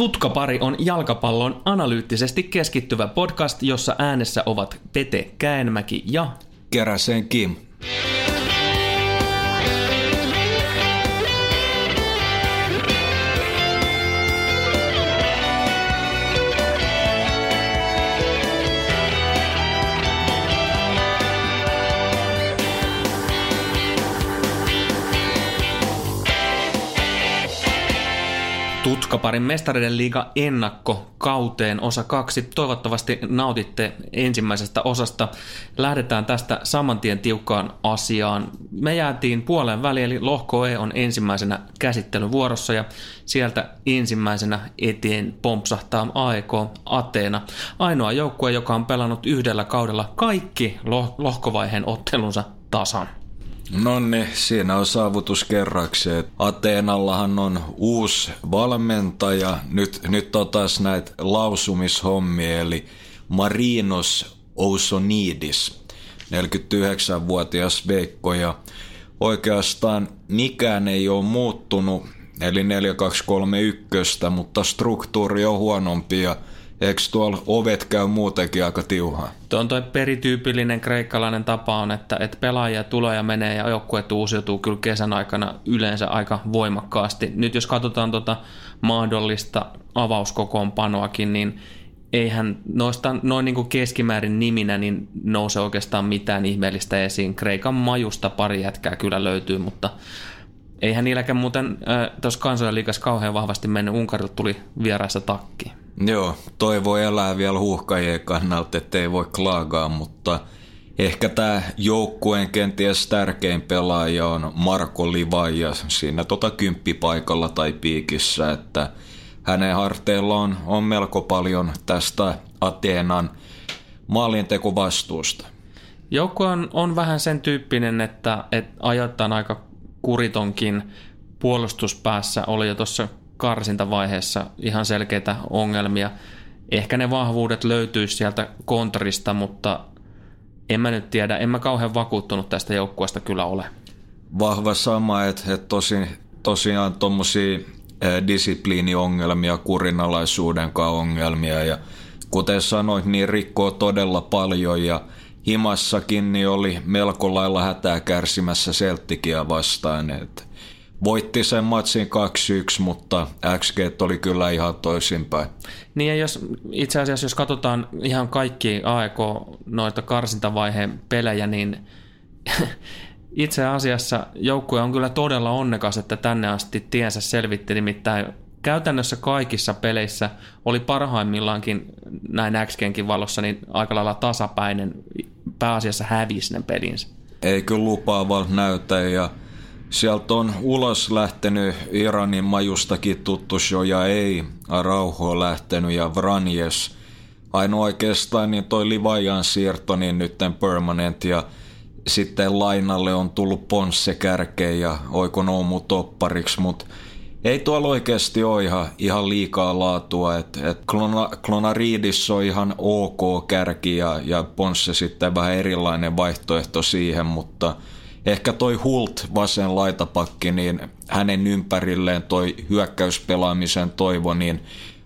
Tutkapari on jalkapallon analyyttisesti keskittyvä podcast, jossa äänessä ovat Pete Käenmäki ja Keräsen Kim. Tutkaparin mestareiden liiga ennakko kauteen osa kaksi. Toivottavasti nautitte ensimmäisestä osasta. Lähdetään tästä saman tien tiukkaan asiaan. Me jäätiin puolen väliin, eli lohko E on ensimmäisenä käsittelyvuorossa ja sieltä ensimmäisenä eteen pompsahtaa AEK Ateena. Ainoa joukkue, joka on pelannut yhdellä kaudella kaikki lohkovaiheen ottelunsa tasan. No niin, siinä on saavutus kerraksi. Ateenallahan on uusi valmentaja. Nyt, nyt on taas näitä lausumishommia, eli Marinos Ousonidis, 49-vuotias Veikko, ja oikeastaan mikään ei ole muuttunut, eli 4231, mutta struktuuri on huonompi ja Eikö tuolla ovet käy muutenkin aika tiuhaa? Tuo on toi perityypillinen kreikkalainen tapa on, että, että pelaajia tulee ja menee ja joukkueet uusiutuu kyllä kesän aikana yleensä aika voimakkaasti. Nyt jos katsotaan tuota mahdollista avauskokoonpanoakin, niin eihän noista noin niin kuin keskimäärin niminä niin nouse oikeastaan mitään ihmeellistä esiin. Kreikan majusta pari jätkää kyllä löytyy, mutta eihän niilläkään muuten äh, tuossa kansainliikassa kauhean vahvasti mennyt. Unkarilta tuli vieraassa takki. Joo, toi voi elää vielä huuhkajien kannalta, ettei voi klaagaa, mutta ehkä tämä joukkueen kenties tärkein pelaaja on Marko Livaja siinä tota kymppipaikalla tai piikissä, että hänen harteilla on, on melko paljon tästä Ateenan maalintekovastuusta. Joukkue on, on vähän sen tyyppinen, että, että ajoittain aika kuritonkin puolustuspäässä oli jo tuossa karsintavaiheessa ihan selkeitä ongelmia. Ehkä ne vahvuudet löytyisi sieltä kontrista, mutta en mä nyt tiedä, en mä kauhean vakuuttunut tästä joukkueesta kyllä ole. Vahva sama, että, että tosi, tosiaan tuommoisia disipliiniongelmia, kurinalaisuuden ongelmia ja kuten sanoit, niin rikkoo todella paljon ja himassakin niin oli melko lailla hätää kärsimässä Celticia vastaan. Että voitti sen matsin 2-1, mutta XG oli kyllä ihan toisinpäin. Niin ja jos, itse asiassa jos katsotaan ihan kaikki AEK noita karsintavaiheen pelejä, niin itse asiassa joukkue on kyllä todella onnekas, että tänne asti tiensä selvitti, nimittäin käytännössä kaikissa peleissä oli parhaimmillaankin näin XGnkin valossa niin aika lailla tasapäinen, pääasiassa hävisi ne pelinsä. Ei kyllä lupaava näytä ja Sieltä on ulos lähtenyt Iranin majustakin tuttu ja ei Rauho lähtenyt ja Vranjes. Ainoa oikeastaan niin toi Livajan siirto niin nytten permanent ja sitten lainalle on tullut Ponsse kärkeen ja Oiko Noumu toppariksi, mutta ei tuolla oikeasti ole ihan, ihan liikaa laatua. Et, et Klona, Klonaridis on ihan ok kärki ja, ja Ponsse sitten vähän erilainen vaihtoehto siihen, mutta – ehkä toi Hult vasen laitapakki, niin hänen ympärilleen toi hyökkäyspelaamisen toivo, niin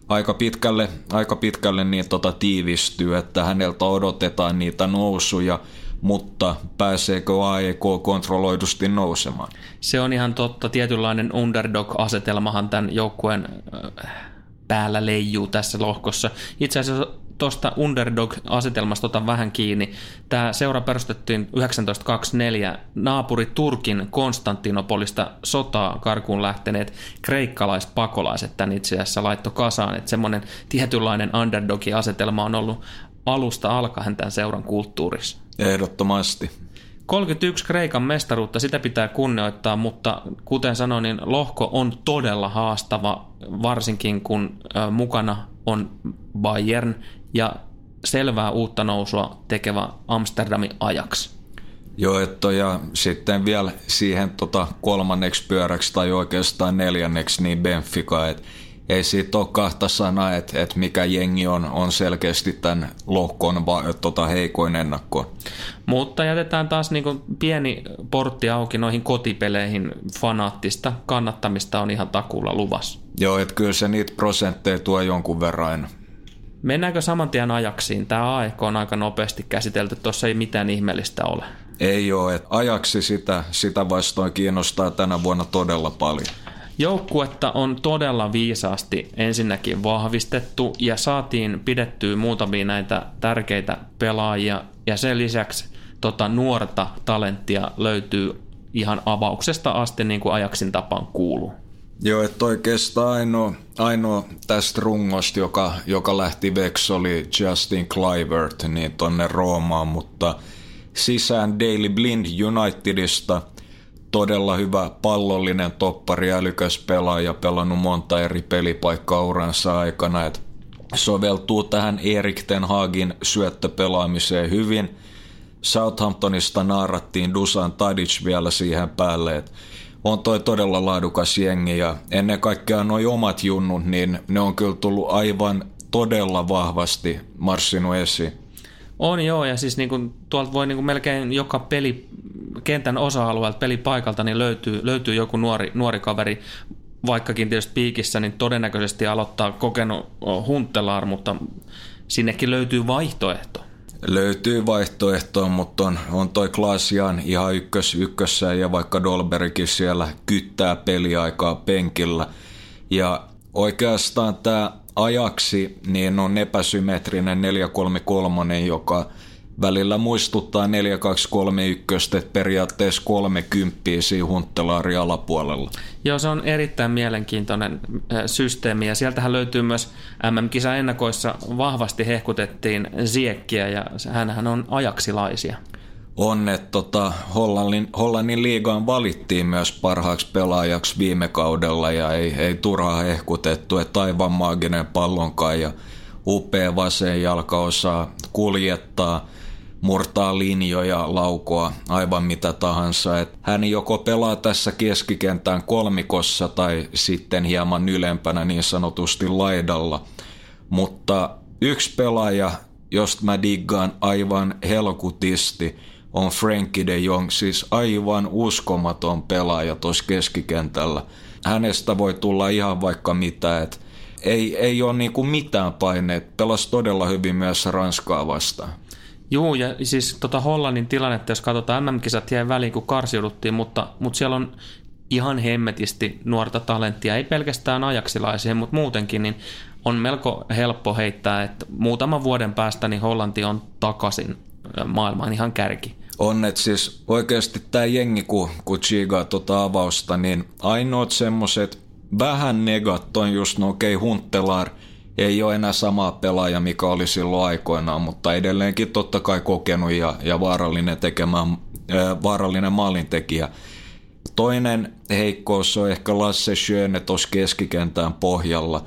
aika pitkälle, aika pitkälle niin tota tiivistyy, että häneltä odotetaan niitä nousuja, mutta pääseekö AEK kontrolloidusti nousemaan? Se on ihan totta. Tietynlainen underdog-asetelmahan tämän joukkueen päällä leijuu tässä lohkossa. Itse asiassa tuosta underdog-asetelmasta otan vähän kiinni. Tämä seura perustettiin 1924 naapuri Turkin Konstantinopolista sotaa karkuun lähteneet kreikkalaispakolaiset tämän itse asiassa laitto kasaan. Että semmoinen tietynlainen underdog-asetelma on ollut alusta alkaen tämän seuran kulttuurissa. Ehdottomasti. 31 Kreikan mestaruutta, sitä pitää kunnioittaa, mutta kuten sanoin, niin lohko on todella haastava, varsinkin kun mukana on Bayern ja selvää uutta nousua tekevä Amsterdamin ajaksi. Joo, että ja sitten vielä siihen tota kolmanneksi pyöräksi tai oikeastaan neljänneksi niin Benfica, että ei siitä ole kahta sanaa, että, että mikä jengi on, on selkeästi tämän lohkon va, tota heikoin ennakko. Mutta jätetään taas niin kuin pieni portti auki noihin kotipeleihin. Fanaattista kannattamista on ihan takulla luvassa. Joo, että kyllä se niitä prosentteja tuo jonkun verran Mennäänkö saman tien ajaksiin? Tämä AEK on aika nopeasti käsitelty, tuossa ei mitään ihmeellistä ole. Ei ole, että ajaksi sitä, sitä vastoin kiinnostaa tänä vuonna todella paljon. Joukkuetta on todella viisaasti ensinnäkin vahvistettu ja saatiin pidettyä muutamia näitä tärkeitä pelaajia ja sen lisäksi tota, nuorta talenttia löytyy ihan avauksesta asti niin kuin ajaksin tapaan kuuluu. Joo, että oikeastaan ainoa, ainoa tästä rungosta, joka, joka lähti veksi, oli Justin Clivert niin tonne Roomaan, mutta sisään Daily Blind Unitedista todella hyvä pallollinen toppari, älykäs pelaaja, pelannut monta eri pelipaikkaa uransa aikana, että soveltuu tähän Erik Ten Hagin syöttöpelaamiseen hyvin. Southamptonista naarattiin Dusan Tadic vielä siihen päälle, että on toi todella laadukas jengi ja ennen kaikkea noi omat junnut, niin ne on kyllä tullut aivan todella vahvasti marssinut esiin. On joo, ja siis niin kuin, tuolta voi niin kuin melkein joka peli, kentän osa-alueelta pelipaikalta niin löytyy, löytyy joku nuori, nuori kaveri, vaikkakin tietysti piikissä, niin todennäköisesti aloittaa kokenut Huntelaar, mutta sinnekin löytyy vaihtoehto. Löytyy vaihtoehtoa, mutta on, on toi Klaasian ihan ykkös, ykkössä ja vaikka Dolberikin siellä kyttää peliaikaa penkillä. Ja oikeastaan tämä ajaksi niin on epäsymmetrinen 433, joka välillä muistuttaa 4231, että periaatteessa 30 siinä hunttelaari alapuolella. Joo, se on erittäin mielenkiintoinen systeemi ja sieltähän löytyy myös MM-kisa ennakoissa vahvasti hehkutettiin Ziekkiä ja hänhän on ajaksilaisia. On, että tota, Hollannin, Hollannin liigaan valittiin myös parhaaksi pelaajaksi viime kaudella ja ei, ei turhaa hehkutettu, että aivan maaginen pallonkai ja upea vasen jalka osaa kuljettaa – murtaa linjoja, laukoa, aivan mitä tahansa. Et hän joko pelaa tässä keskikentän kolmikossa tai sitten hieman ylempänä niin sanotusti laidalla. Mutta yksi pelaaja, josta mä diggaan aivan helkutisti, on Frankie de Jong, siis aivan uskomaton pelaaja tuossa keskikentällä. Hänestä voi tulla ihan vaikka mitä, että ei, ei ole niinku mitään paineet. Pelasi todella hyvin myös Ranskaa vastaan. Juu, ja siis tota Hollannin tilannetta, jos katsotaan, MM-kisat jäi väliin, kun karsiuduttiin, mutta, mutta siellä on ihan hemmetisti nuorta talenttia, ei pelkästään ajaksilaisia, mutta muutenkin, niin on melko helppo heittää, että muutaman vuoden päästä niin Hollanti on takaisin maailmaan ihan kärki. On, että siis oikeasti tämä jengi, kun, kun chigaa tuota avausta, niin ainoat semmoiset vähän negat on just no okei, okay, Huntelaar – ei ole enää samaa pelaaja, mikä oli silloin aikoinaan, mutta edelleenkin totta kai kokenut ja, ja vaarallinen, tekemä, ää, vaarallinen maalintekijä. Toinen heikkous on ehkä Lasse Schöne tuossa keskikentään pohjalla.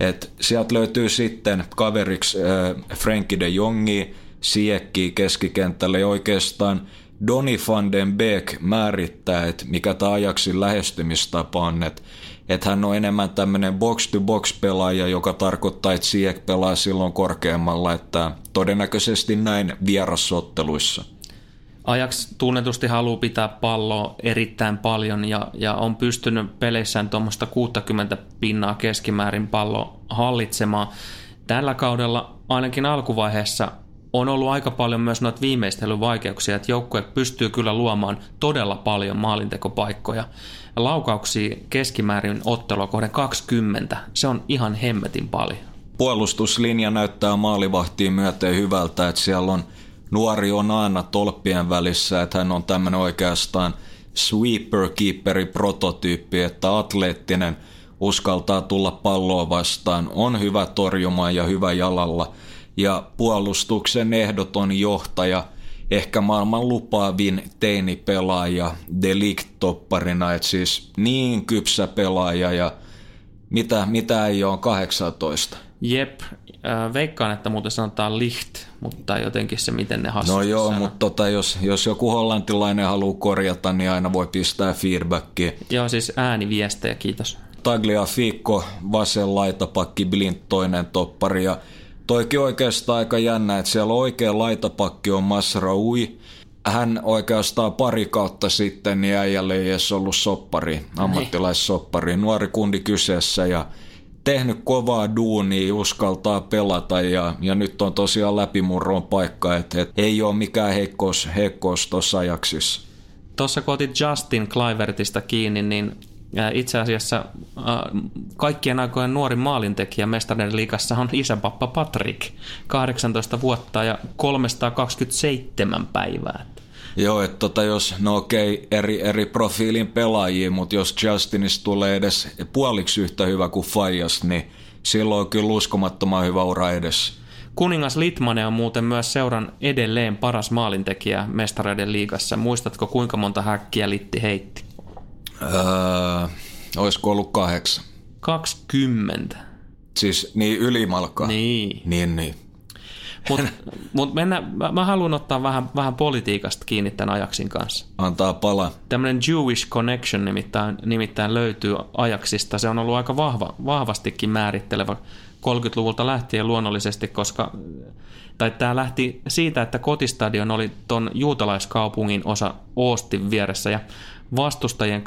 Et sieltä löytyy sitten kaveriksi äh, Frenkie de Jongi, Siekki keskikentälle ja oikeastaan Donny van den Beek määrittää, että mikä tämä ajaksi lähestymistapa on, että että hän on enemmän tämmöinen box-to-box-pelaaja, joka tarkoittaa, että Siek pelaa silloin korkeammalla, että todennäköisesti näin vierasotteluissa. Ajax tunnetusti haluaa pitää palloa erittäin paljon ja, ja on pystynyt peleissään tuommoista 60 pinnaa keskimäärin pallo hallitsemaan. Tällä kaudella ainakin alkuvaiheessa on ollut aika paljon myös noita viimeistelyvaikeuksia, että joukkue pystyy kyllä luomaan todella paljon maalintekopaikkoja laukauksia keskimäärin ottelua kohden 20. Se on ihan hemmetin paljon. Puolustuslinja näyttää maalivahtiin myöten hyvältä, että siellä on nuori on aina tolppien välissä, että hän on tämmöinen oikeastaan sweeper-keeperi prototyyppi, että atleettinen uskaltaa tulla palloa vastaan, on hyvä torjumaan ja hyvä jalalla ja puolustuksen ehdoton johtaja – ehkä maailman lupaavin teinipelaaja Delict-topparina, että siis niin kypsä pelaaja ja mitä, mitä ei ole 18. Jep, äh, veikkaan, että muuten sanotaan licht, mutta jotenkin se, miten ne hassusti No joo, mutta tota, jos, jos joku hollantilainen haluaa korjata, niin aina voi pistää feedbackia. Joo, siis ääniviestejä, kiitos. Tagliafico, vasen laitapakki, Blind toinen toppari ja Toikin oikeastaan aika jännä, että siellä oikea laitapakki on Masraui hän oikeastaan pari kautta sitten niin äijälle ei edes ollut soppari, ammattilaissoppari, nuori kundi kyseessä ja tehnyt kovaa duunia, uskaltaa pelata ja, ja nyt on tosiaan läpimurron paikka, että et ei ole mikään heikkous, heikkous tuossa ajaksissa. Tuossa kun otit Justin Clivertista kiinni, niin itse asiassa kaikkien aikojen nuori maalintekijä Mestarien liigassa on isäpappa Patrick, 18 vuotta ja 327 päivää. Joo, että tota, jos, no okei, eri, eri profiilin pelaajia, mutta jos Justinis tulee edes puoliksi yhtä hyvä kuin Fajas, niin silloin on kyllä uskomattoman hyvä ura edessä. Kuningas Litmanen on muuten myös seuran edelleen paras maalintekijä mestareiden liigassa. Muistatko kuinka monta häkkiä Litti heitti? Öö, olisiko ollut kahdeksan? 20. Siis niin ylimalkaa? Niin. Niin, niin. Mutta mut mennä, mä, mä haluan ottaa vähän, vähän politiikasta kiinni tämän Ajaksin kanssa. Antaa pala. Tämmöinen Jewish Connection nimittäin, nimittäin löytyy Ajaksista. Se on ollut aika vahva, vahvastikin määrittelevä 30-luvulta lähtien luonnollisesti, koska tai tämä lähti siitä, että kotistadion oli ton juutalaiskaupungin osa Oostin vieressä ja vastustajien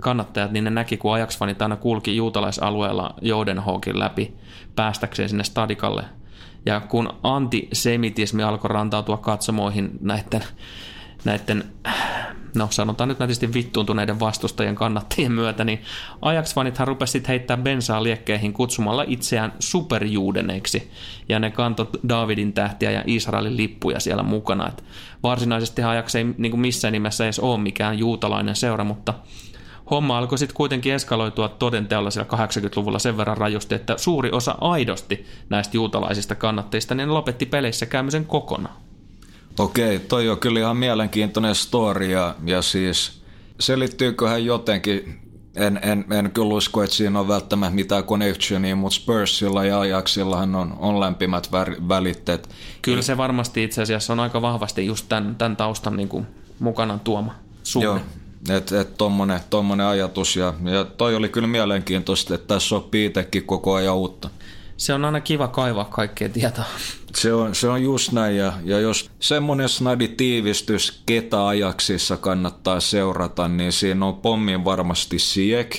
kannattajat, niin ne näki, kun Ajax-fanit aina kulki juutalaisalueella Joudenhawkin läpi päästäkseen sinne stadikalle – ja kun antisemitismi alkoi rantautua katsomoihin näiden, näiden no sanotaan nyt nätisti vittuuntuneiden vastustajien kannattajien myötä, niin Ajax-fanithan rupesivat heittää bensaa liekkeihin kutsumalla itseään superjuudeneiksi, ja ne kantoi Davidin tähtiä ja Israelin lippuja siellä mukana. Et varsinaisesti Ajax ei niin missään nimessä edes ole mikään juutalainen seura, mutta homma alkoi sitten kuitenkin eskaloitua todenteolla siellä 80-luvulla sen verran rajusti, että suuri osa aidosti näistä juutalaisista kannatteista niin lopetti peleissä käymisen kokonaan. Okei, toi on kyllä ihan mielenkiintoinen story ja, ja siis selittyyköhän jotenkin, en, en, en kyllä usko, että siinä on välttämättä mitään connectionia, mutta Spursilla ja Ajaxillahan on, on lämpimät välitteet. Kyllä se varmasti itse asiassa on aika vahvasti just tämän, tämän taustan niin kuin mukana tuoma suhde. Joo, että et tommonen, tommonen ajatus ja, ja toi oli kyllä mielenkiintoista, että tässä sopii itsekin koko ajan uutta. Se on aina kiva kaivaa kaikkea tietoa. Se on, se on just näin ja, ja jos semmoinen snadi tiivistys, ketä ajaksissa kannattaa seurata, niin siinä on pommin varmasti Siek,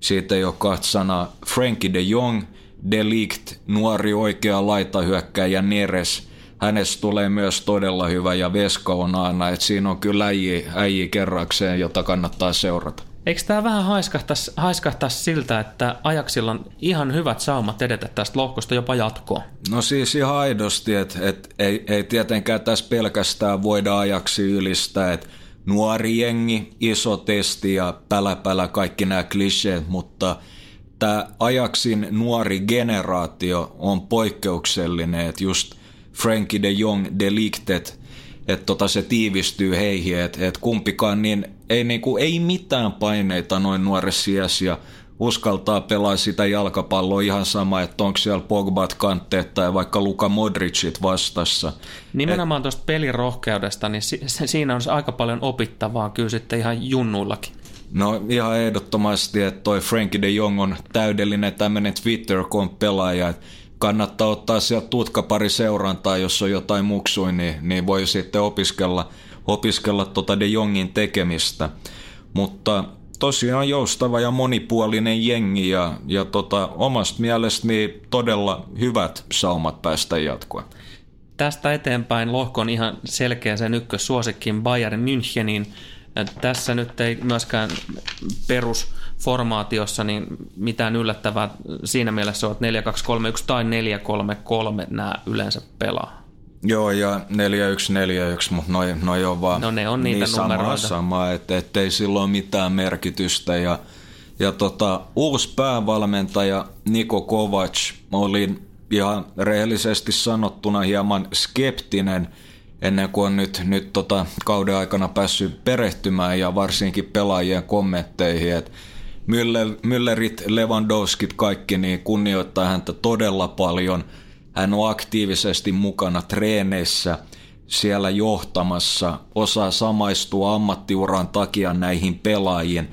siitä ei ole kahta Frankie de Jong, Delict, nuori oikea laitahyökkäjä Neres – hänestä tulee myös todella hyvä ja Veska on aina, että siinä on kyllä äijä, äijä kerrakseen, jota kannattaa seurata. Eikö tämä vähän haiskahtaisi, haiskahtaisi siltä, että ajaksilla on ihan hyvät saumat edetä tästä lohkosta jopa jatkoon? No siis ihan aidosti, että, että ei, ei tietenkään tässä pelkästään voida ajaksi ylistää, että nuori jengi, iso testi ja pälä pälä kaikki nämä kliseet, mutta tämä ajaksin nuori generaatio on poikkeuksellinen, että just – Frankie de Jong deliktet, että tota se tiivistyy heihin, että et kumpikaan niin ei, niinku, ei mitään paineita noin nuoressa iässä ja uskaltaa pelaa sitä jalkapalloa ihan sama, että onko siellä Pogbat kantteet tai vaikka Luka Modricit vastassa. Nimenomaan tuosta pelirohkeudesta, niin si- siinä on aika paljon opittavaa kyllä sitten ihan junnuillakin. No ihan ehdottomasti, että toi Frankie de Jong on täydellinen tämmöinen Twitter-pelaaja, että kannattaa ottaa sieltä tutkapari seurantaa, jos on jotain muksui, niin, niin voi sitten opiskella, opiskella tota De Jongin tekemistä. Mutta tosiaan joustava ja monipuolinen jengi ja, ja tota, omasta mielestäni todella hyvät saumat päästä jatkoa. Tästä eteenpäin lohkon ihan selkeä sen ykkössuosikkiin Bayern Münchenin. Tässä nyt ei myöskään perus formaatiossa, niin mitään yllättävää siinä mielessä on, että 4-2-3-1 tai 4-3-3 nämä yleensä pelaa. Joo, ja 4-1-4-1, mutta noi, noi on vaan no ne on niitä niin numeroita. sama, sama että ettei silloin mitään merkitystä. Ja, ja tota, uusi päävalmentaja Niko Kovac oli ihan rehellisesti sanottuna hieman skeptinen ennen kuin on nyt, nyt tota, kauden aikana päässyt perehtymään ja varsinkin pelaajien kommentteihin, että Müller, Müllerit, Lewandowskit, kaikki niin kunnioittaa häntä todella paljon. Hän on aktiivisesti mukana treeneissä, siellä johtamassa, osaa samaistua ammattiuran takia näihin pelaajiin.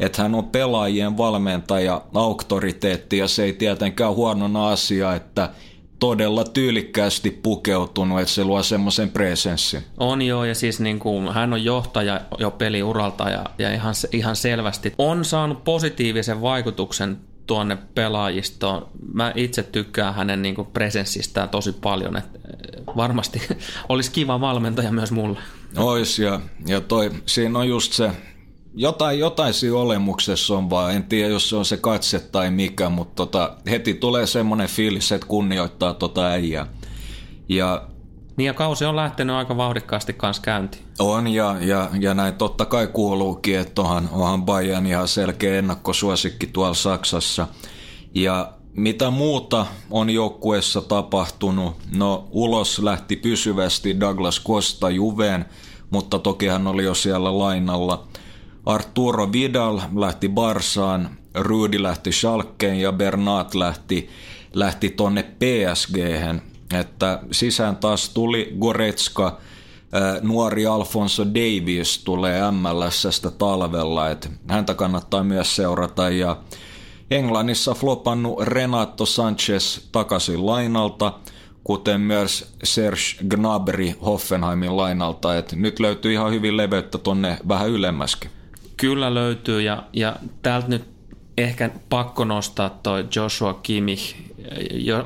Että hän on pelaajien valmentaja, auktoriteetti ja se ei tietenkään huonona asia, että todella tyylikkäästi pukeutunut, että se luo semmoisen presenssin. On joo, ja siis niin kuin, hän on johtaja jo peliuralta ja, ja ihan, ihan selvästi on saanut positiivisen vaikutuksen tuonne pelaajistoon. Mä itse tykkään hänen niin kuin presenssistään tosi paljon, että varmasti olisi kiva valmentaja myös mulle. Ois ja, ja toi, siinä on just se, jotain, jotain siinä olemuksessa on vaan, en tiedä jos se on se katse tai mikä, mutta tota, heti tulee semmoinen fiilis, että kunnioittaa tota äijää. Ja niin ja kausi on lähtenyt aika vauhdikkaasti kanssa käyntiin. On ja, ja, ja näin totta kai kuuluukin, että onhan, onhan Bayern ihan selkeä ennakkosuosikki tuolla Saksassa. Ja mitä muuta on joukkueessa tapahtunut? No ulos lähti pysyvästi Douglas Costa Juveen, mutta toki hän oli jo siellä lainalla. Arturo Vidal lähti Barsaan, Rudi lähti Schalkeen ja Bernat lähti, lähti tonne PSG. Että sisään taas tuli Goretska, nuori Alfonso Davies tulee MLSstä talvella, että häntä kannattaa myös seurata ja Englannissa flopannut Renato Sanchez takaisin lainalta, kuten myös Serge Gnabry Hoffenheimin lainalta, että nyt löytyy ihan hyvin leveyttä tonne vähän ylemmäskin. Kyllä löytyy ja, ja täältä nyt ehkä pakko nostaa toi Joshua Kimmich,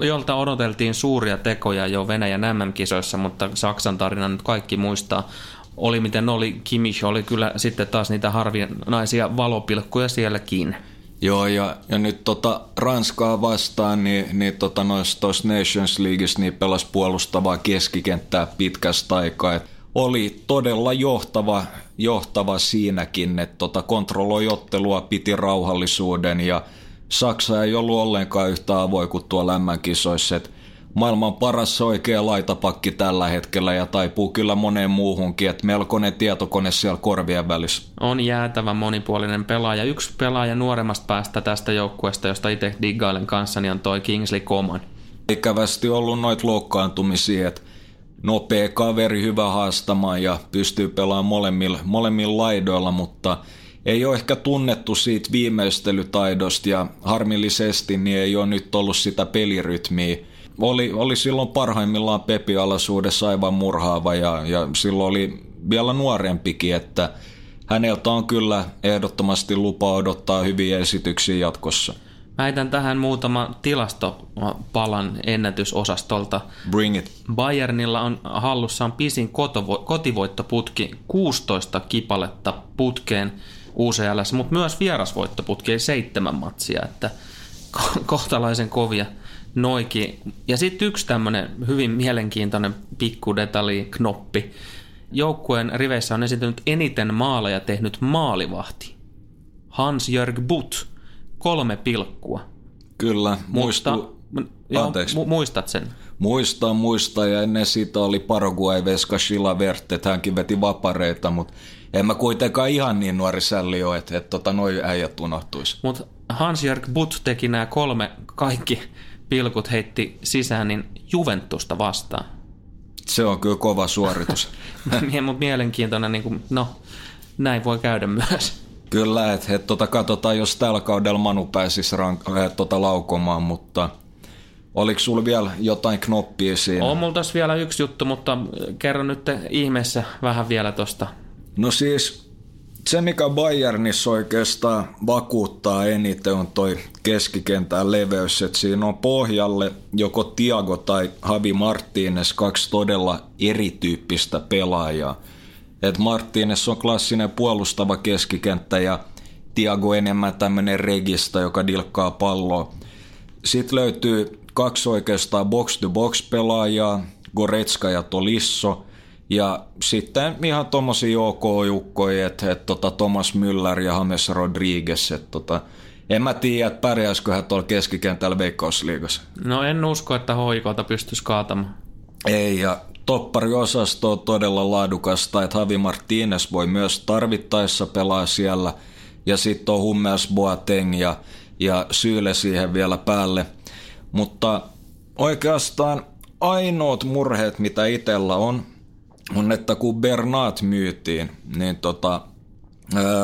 jolta odoteltiin suuria tekoja jo Venäjän MM-kisoissa, mutta Saksan tarina nyt kaikki muistaa. Oli miten oli, Kimmich oli kyllä sitten taas niitä harvinaisia valopilkkuja sielläkin. Joo, ja, ja nyt tota Ranskaa vastaan, niin, niin tota noissa Nations Leagueissa niin pelasi puolustavaa keskikenttää pitkästä aikaa. Oli todella johtava, johtava siinäkin, että tota kontrolloi ottelua, piti rauhallisuuden ja Saksa ei ollut ollenkaan yhtä avoin kuin tuo lämmänkisoissa. Et maailman paras oikea laitapakki tällä hetkellä ja taipuu kyllä moneen muuhunkin, että melkoinen tietokone siellä korvien välissä. On jäätävä monipuolinen pelaaja. Yksi pelaaja nuoremmasta päästä tästä joukkueesta, josta itse diggailen kanssa, niin on toi Kingsley Coman. Ikävästi ollut noita loukkaantumisia, että nopea kaveri, hyvä haastamaan ja pystyy pelaamaan molemmilla, molemmilla laidoilla, mutta ei ole ehkä tunnettu siitä viimeistelytaidosta ja harmillisesti niin ei ole nyt ollut sitä pelirytmiä. Oli, oli silloin parhaimmillaan Pepi-alaisuudessa aivan murhaava ja, ja silloin oli vielä nuorempikin, että häneltä on kyllä ehdottomasti lupa odottaa hyviä esityksiä jatkossa. Väitän tähän muutama tilastopalan ennätysosastolta. Bring it. Bayernilla on hallussaan pisin kotivoittoputki 16 kipaletta putkeen UCLS, mutta myös vierasvoittoputki seitsemän matsia, että kohtalaisen kovia noikin. Ja sitten yksi tämmöinen hyvin mielenkiintoinen pikku detalji, knoppi. Joukkueen riveissä on esiintynyt eniten maaleja tehnyt maalivahti. Hans-Jörg Butt kolme pilkkua. Kyllä, muistu... Mutta, joo, mu- muistat sen? Muistan, muistan, ja ennen sitä oli Paraguay Veska Shilavert, että hänkin veti vapareita, mutta en mä kuitenkaan ihan niin nuori sälli ole, että, että tota, noi äijät unohtuisi. Mutta Hans-Jörg Butt teki nämä kolme kaikki pilkut heitti sisään niin Juventusta vastaan. Se on kyllä kova suoritus. Mutta mielenkiintoinen, niin kuin, no näin voi käydä myös. Kyllä, että et, tota, katsotaan, jos tällä kaudella Manu pääsisi rank, et, tota, laukomaan, mutta oliko sulla vielä jotain knoppia siinä? On mulla tässä vielä yksi juttu, mutta kerro nyt ihmeessä vähän vielä tosta. No siis se, mikä Bayernissa oikeastaan vakuuttaa eniten, on toi keskikentän leveys, että siinä on pohjalle joko Tiago tai Javi Martínez, kaksi todella erityyppistä pelaajaa. Et Martínez on klassinen puolustava keskikenttä ja Tiago enemmän tämmöinen regista, joka dilkkaa palloa. Sitten löytyy kaksi oikeastaan box-to-box pelaajaa, Goretska ja Tolisso. Ja sitten ihan tommosia OK-jukkoja, että et, tota Thomas Müller ja James Rodriguez. Et, tota, en mä tiedä, että pärjäisikö hän tuolla keskikentällä Veikkausliigassa. No en usko, että hoikota pystyisi kaatamaan. Ei, ja toppariosasto on todella laadukasta, että Javi Martínez voi myös tarvittaessa pelaa siellä. Ja sitten on Hummels Boateng ja, ja Syyle siihen vielä päälle. Mutta oikeastaan ainoat murheet, mitä itsellä on, on, että kun Bernat myytiin, niin tota,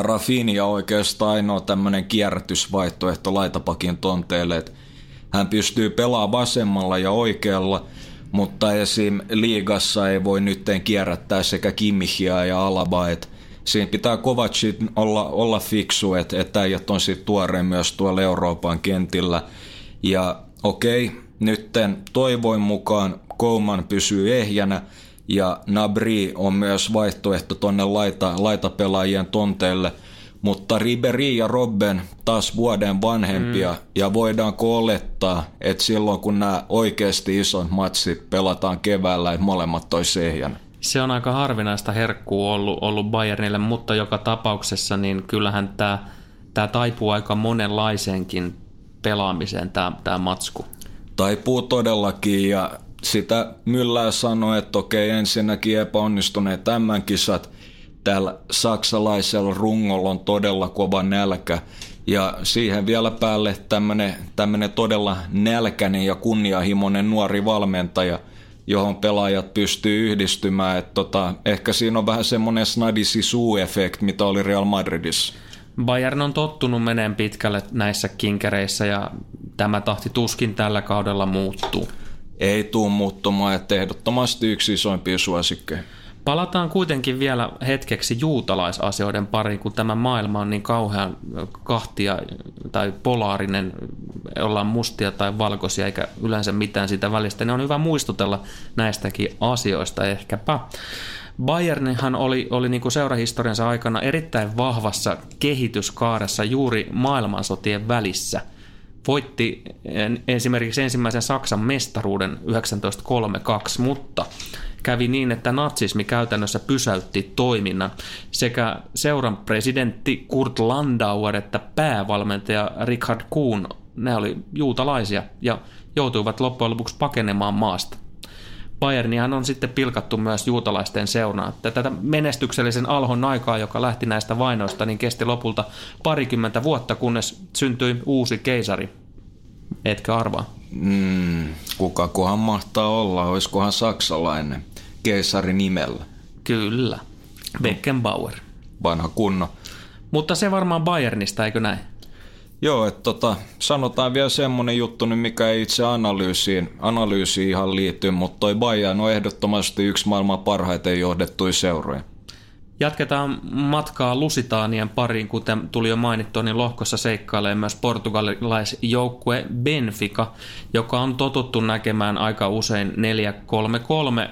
Rafinha oikeastaan ainoa tämmöinen kierrätysvaihtoehto laitapakin tonteelle, että hän pystyy pelaamaan vasemmalla ja oikealla, mutta esim. liigassa ei voi nytten kierrättää sekä Kimmihiä ja Alaba, että siinä pitää Kovacit olla, olla fiksu, että, että äijät on sitten tuore myös tuolla Euroopan kentillä. Ja okei, nytten toivoin mukaan Kouman pysyy ehjänä ja Nabri on myös vaihtoehto tonne laita, laitapelaajien tonteille – mutta Ribery ja Robben taas vuoden vanhempia, mm. ja voidaanko olettaa, että silloin kun nämä oikeasti isot matsit pelataan keväällä, että molemmat toi sehjän? Se on aika harvinaista herkkuu ollut, ollut Bayernille, mutta joka tapauksessa niin kyllähän tämä, tämä taipuu aika monenlaiseenkin pelaamiseen tämä, tämä matsku. Taipuu todellakin ja sitä Myllää sanoi, että okei ensinnäkin epäonnistuneet tämän kisat, täällä saksalaisella rungolla on todella kova nälkä. Ja siihen vielä päälle tämmöinen todella nälkäinen ja kunnianhimoinen nuori valmentaja, johon pelaajat pystyy yhdistymään. Et tota, ehkä siinä on vähän semmoinen snadisi suu-efekt, mitä oli Real Madridissa. Bayern on tottunut meneen pitkälle näissä kinkereissä ja tämä tahti tuskin tällä kaudella muuttuu. Ei tuu muuttumaan, että ehdottomasti yksi isoimpia suosikkeja. Palataan kuitenkin vielä hetkeksi juutalaisasioiden pariin, kun tämä maailma on niin kauhean kahtia tai polaarinen, ollaan mustia tai valkoisia eikä yleensä mitään sitä välistä, niin on hyvä muistutella näistäkin asioista ehkäpä. Bayernhan oli, oli niin kuin seurahistoriansa aikana erittäin vahvassa kehityskaaressa juuri maailmansotien välissä. Voitti esimerkiksi ensimmäisen Saksan mestaruuden 1932, mutta kävi niin, että natsismi käytännössä pysäytti toiminnan. Sekä seuran presidentti Kurt Landauer että päävalmentaja Richard Kuhn, ne oli juutalaisia ja joutuivat loppujen lopuksi pakenemaan maasta. Bayernihan on sitten pilkattu myös juutalaisten seunaan. Tätä menestyksellisen alhon aikaa, joka lähti näistä vainoista, niin kesti lopulta parikymmentä vuotta, kunnes syntyi uusi keisari. Etkö arvaa? Mm, kuka kohan mahtaa olla? Olisikohan saksalainen? Keisari nimellä. Kyllä, Beckenbauer. Vanha kunno. Mutta se varmaan Bayernista, eikö näin? Joo, että tota, sanotaan vielä semmonen juttu, niin mikä ei itse analyysiin, analyysiin ihan liittyy, mutta toi Bayern on ehdottomasti yksi maailman parhaiten johdettuja seuroja. Jatketaan matkaa Lusitaanien pariin, kuten tuli jo mainittua, niin lohkossa seikkailee myös portugalilaisjoukkue Benfica, joka on totuttu näkemään aika usein 4-3-3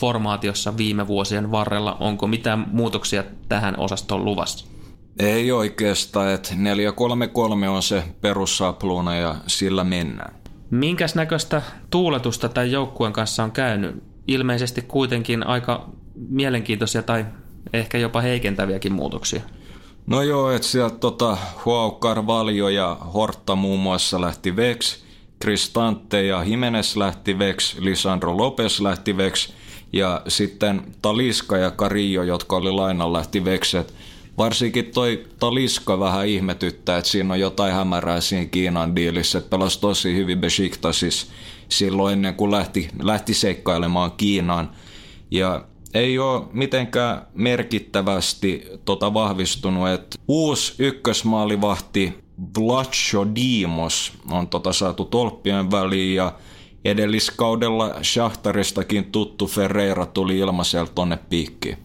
formaatiossa viime vuosien varrella. Onko mitään muutoksia tähän osastoon luvassa? Ei oikeastaan, että 4-3-3 on se perussapluuna ja sillä mennään. Minkäs näköistä tuuletusta tämän joukkueen kanssa on käynyt? Ilmeisesti kuitenkin aika mielenkiintoisia tai ehkä jopa heikentäviäkin muutoksia. No joo, että sieltä tota, Huau Carvalho ja Hortta muun muassa lähti veksi, Cristante ja Jimenez lähti veksi, Lisandro Lopez lähti veksi ja sitten Taliska ja Carillo, jotka oli lainan lähti veksi. Varsinkin toi Taliska vähän ihmetyttää, että siinä on jotain hämärää siinä Kiinan diilissä, että pelasi tosi hyvin Besiktasissa silloin ennen kuin lähti, lähti seikkailemaan Kiinaan. Ja ei ole mitenkään merkittävästi tota vahvistunut, että uusi ykkösmaalivahti Vlacho Dimos on tota saatu tolppien väliin ja edelliskaudella Shahtaristakin tuttu Ferreira tuli ilmaiselta tonne piikkiin.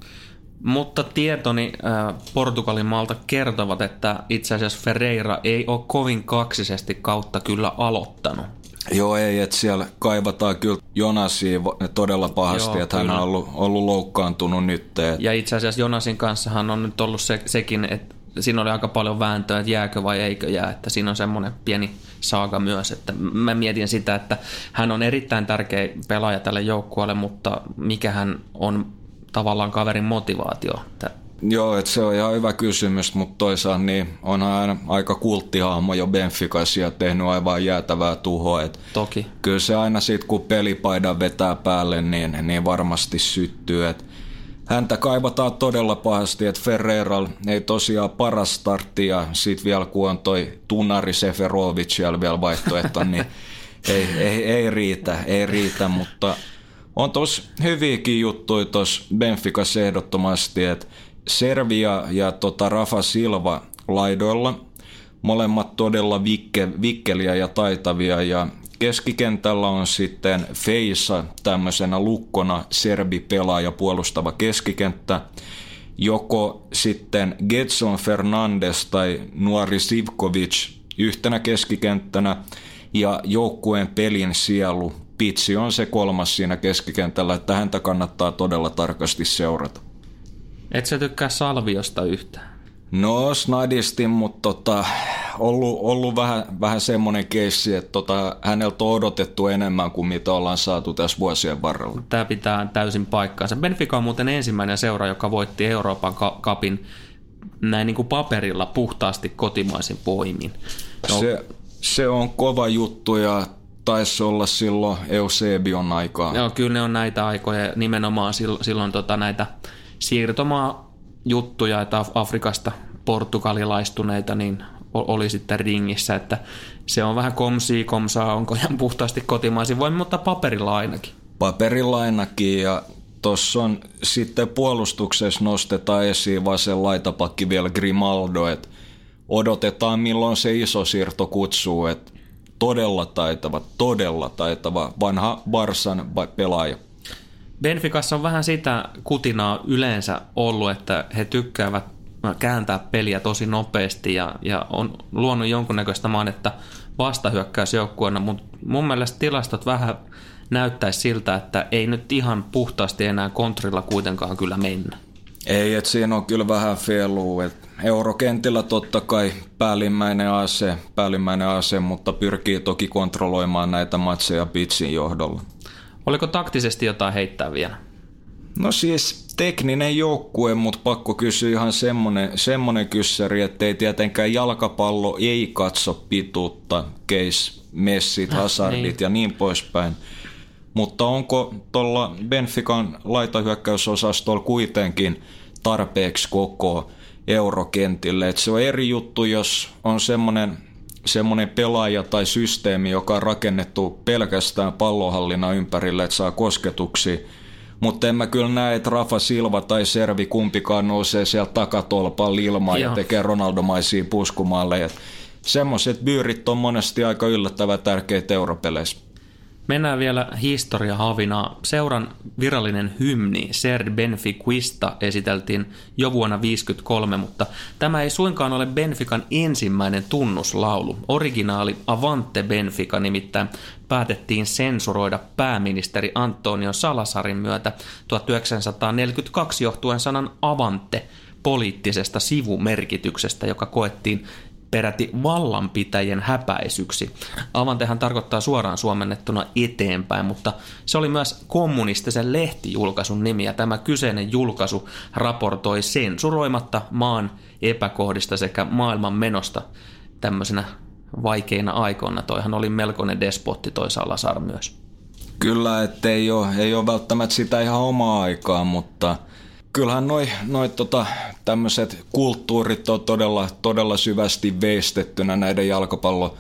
Mutta tietoni äh, Portugalin maalta kertovat, että itse asiassa Ferreira ei ole kovin kaksisesti kautta kyllä aloittanut. Joo, ei, että siellä kaivataan kyllä Jonasia todella pahasti, Joo, että kyllä. hän on ollut, ollut loukkaantunut nyt. Et... Ja itse asiassa Jonasin kanssahan on nyt ollut se, sekin, että siinä oli aika paljon vääntöä, että jääkö vai eikö jää, että siinä on semmoinen pieni saaga myös, että mä mietin sitä, että hän on erittäin tärkeä pelaaja tälle joukkueelle, mutta mikä hän on tavallaan kaverin motivaatio. Joo, että se on ihan hyvä kysymys, mutta toisaalta niin onhan aina aika kulttihahmo jo Benficassa ja tehnyt aivan jäätävää tuhoa. Et Toki. Kyllä se aina sitten, kun pelipaidan vetää päälle, niin, niin varmasti syttyy. Et häntä kaivataan todella pahasti, että Ferreral ei tosiaan paras startti ja sitten vielä kun on toi Tunari Seferovic siellä vielä vaihtoehto, niin ei, ei, ei, riitä, ei riitä, mutta on tos hyviäkin juttuja tuossa Benficassa ehdottomasti, että Servia ja tota Rafa Silva laidoilla, molemmat todella vikke, vikkeliä ja taitavia. Ja keskikentällä on sitten Feisa tämmöisenä lukkona serbi-pelaaja puolustava keskikenttä, joko sitten Getson Fernandes tai nuori Sivkovic yhtenä keskikenttänä. Ja joukkueen pelin sielu Pitsi on se kolmas siinä keskikentällä, että häntä kannattaa todella tarkasti seurata. Et sä tykkää Salviosta yhtään? No snadisti, mutta tota, ollut, ollut vähän, vähän semmoinen keissi, että tota, häneltä on odotettu enemmän kuin mitä ollaan saatu tässä vuosien varrella. Tämä pitää täysin paikkaansa. Benfica on muuten ensimmäinen seura, joka voitti Euroopan kapin näin niin kuin paperilla puhtaasti kotimaisin poimin. No. Se, se on kova juttu ja taisi olla silloin Eusebion aikaa. Joo, kyllä ne on näitä aikoja. Nimenomaan silloin, silloin tota näitä siirtomaa juttuja, että Afrikasta portugalilaistuneita, niin oli sitten ringissä, että se on vähän komsii komsaa, onko ihan puhtaasti kotimaisin voimin, mutta paperilla ainakin. Paperilla ainakin ja tuossa on sitten puolustuksessa nostetaan esiin vasen laitapakki vielä Grimaldo, että odotetaan milloin se iso siirto kutsuu, että todella taitava, todella taitava vanha Barsan pelaaja. Benficassa on vähän sitä kutinaa yleensä ollut, että he tykkäävät kääntää peliä tosi nopeasti ja, ja on luonut jonkunnäköistä mainetta vastahyökkäysjoukkueena, mutta mun mielestä tilastot vähän näyttäisi siltä, että ei nyt ihan puhtaasti enää kontrilla kuitenkaan kyllä mennä. Ei, että siinä on kyllä vähän fieluu. Eurokentillä totta kai päällimmäinen ase, päällimmäinen ase, mutta pyrkii toki kontrolloimaan näitä matseja pitsin johdolla. Oliko taktisesti jotain heittää vielä? No siis tekninen joukkue, mutta pakko kysyä ihan semmonen, semmonen kyssäri, että ei tietenkään jalkapallo ei katso pituutta, case, messit, ah, hazardit niin. ja niin poispäin. Mutta onko tuolla Benfican laitahyökkäysosastolla kuitenkin tarpeeksi koko eurokentille? Et se on eri juttu, jos on semmoinen semmoinen pelaaja tai systeemi, joka on rakennettu pelkästään pallohallinnan ympärille, että saa kosketuksia. Mutta en mä kyllä näe, että Rafa Silva tai Servi kumpikaan nousee sieltä takatolpaan ilmaan ja tekee Ronaldomaisia puskumalle. Semmoiset byyrit on monesti aika yllättävän tärkeitä europeleissä. Mennään vielä historia havina. Seuran virallinen hymni Ser Benfiquista esiteltiin jo vuonna 1953, mutta tämä ei suinkaan ole Benfican ensimmäinen tunnuslaulu. Originaali Avante Benfica nimittäin päätettiin sensuroida pääministeri Antonio Salasarin myötä 1942 johtuen sanan Avante poliittisesta sivumerkityksestä, joka koettiin peräti vallanpitäjien häpäisyksi. Avantehan tarkoittaa suoraan suomennettuna eteenpäin, mutta se oli myös kommunistisen lehtijulkaisun nimi ja tämä kyseinen julkaisu raportoi sensuroimatta maan epäkohdista sekä maailman menosta tämmöisenä vaikeina aikoina. Toihan oli melkoinen despotti toi Salasar myös. Kyllä, ettei ole, ei ole välttämättä sitä ihan omaa aikaa, mutta – kyllähän noi, noi tota, tämmöiset kulttuurit on todella, todella syvästi veistettynä näiden jalkapallo,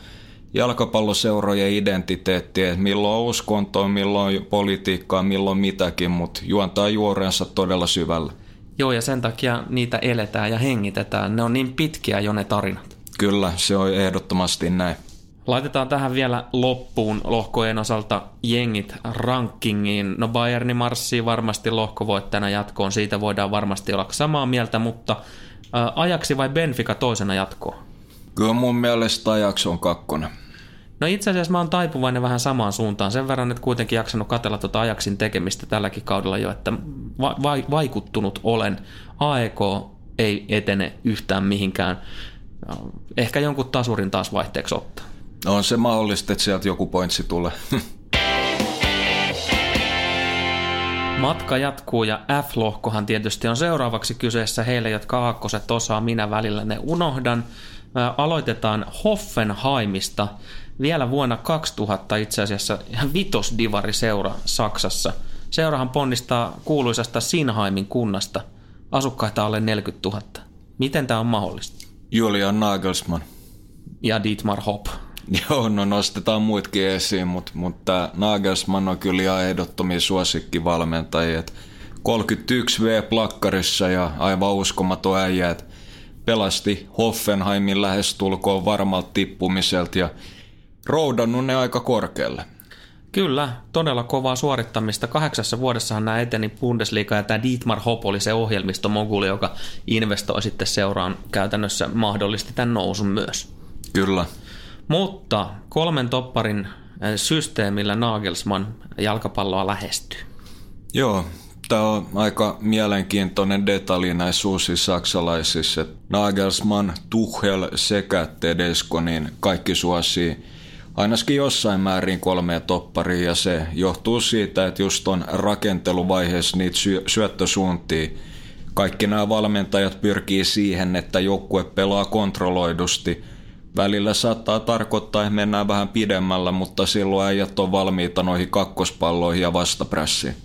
jalkapalloseurojen identiteettiä, milloin on uskontoa, milloin politiikkaa, milloin mitäkin, mutta juontaa juorensa todella syvällä. Joo, ja sen takia niitä eletään ja hengitetään. Ne on niin pitkiä jo ne tarinat. Kyllä, se on ehdottomasti näin. Laitetaan tähän vielä loppuun lohkojen osalta jengit rankingiin. No Bayerni marssii varmasti lohkovoittajana jatkoon, siitä voidaan varmasti olla samaa mieltä, mutta ajaksi vai Benfica toisena jatkoon? Kyllä mun mielestä ajaksi on kakkonen. No itse asiassa mä oon taipuvainen vähän samaan suuntaan. Sen verran, että kuitenkin jaksanut katella tuota ajaksin tekemistä tälläkin kaudella jo, että va- va- vaikuttunut olen. AEK ei etene yhtään mihinkään. Ehkä jonkun tasurin taas vaihteeksi ottaa. On se mahdollista, että sieltä joku pointsi tulee. Matka jatkuu ja F-lohkohan tietysti on seuraavaksi kyseessä heille, jotka aakkoset osaa, minä välillä ne unohdan. Aloitetaan Hoffenheimista vielä vuonna 2000 itse asiassa vitosdivari seura Saksassa. Seurahan ponnistaa kuuluisasta Sinheimin kunnasta. Asukkaita alle 40 000. Miten tämä on mahdollista? Julian Nagelsmann. Ja Dietmar Hopp. Joo, no nostetaan muutkin esiin, mutta, mutta Nagelsmann on kyllä ihan ehdottomia suosikkivalmentajia. 31 V plakkarissa ja aivan uskomaton äijä, että pelasti Hoffenheimin lähestulkoon varmalta tippumiselta ja roudannut ne aika korkealle. Kyllä, todella kovaa suorittamista. Kahdeksassa vuodessahan nämä eteni Bundesliga ja tämä Dietmar Hopp oli se ohjelmistomoguli, joka investoi sitten seuraan käytännössä mahdollisti tämän nousun myös. Kyllä. Mutta kolmen topparin äh, systeemillä Nagelsmann jalkapalloa lähestyy. Joo, tämä on aika mielenkiintoinen detalji näissä uusissa saksalaisissa. Nagelsmann, Tuchel sekä Tedesco, niin kaikki suosii ainakin jossain määrin kolmea topparia ja se johtuu siitä, että just on rakenteluvaiheessa niitä sy- syöttösuuntia kaikki nämä valmentajat pyrkii siihen, että joukkue pelaa kontrolloidusti. Välillä saattaa tarkoittaa, että mennään vähän pidemmällä, mutta silloin äijät on valmiita noihin kakkospalloihin ja vastaprässiin.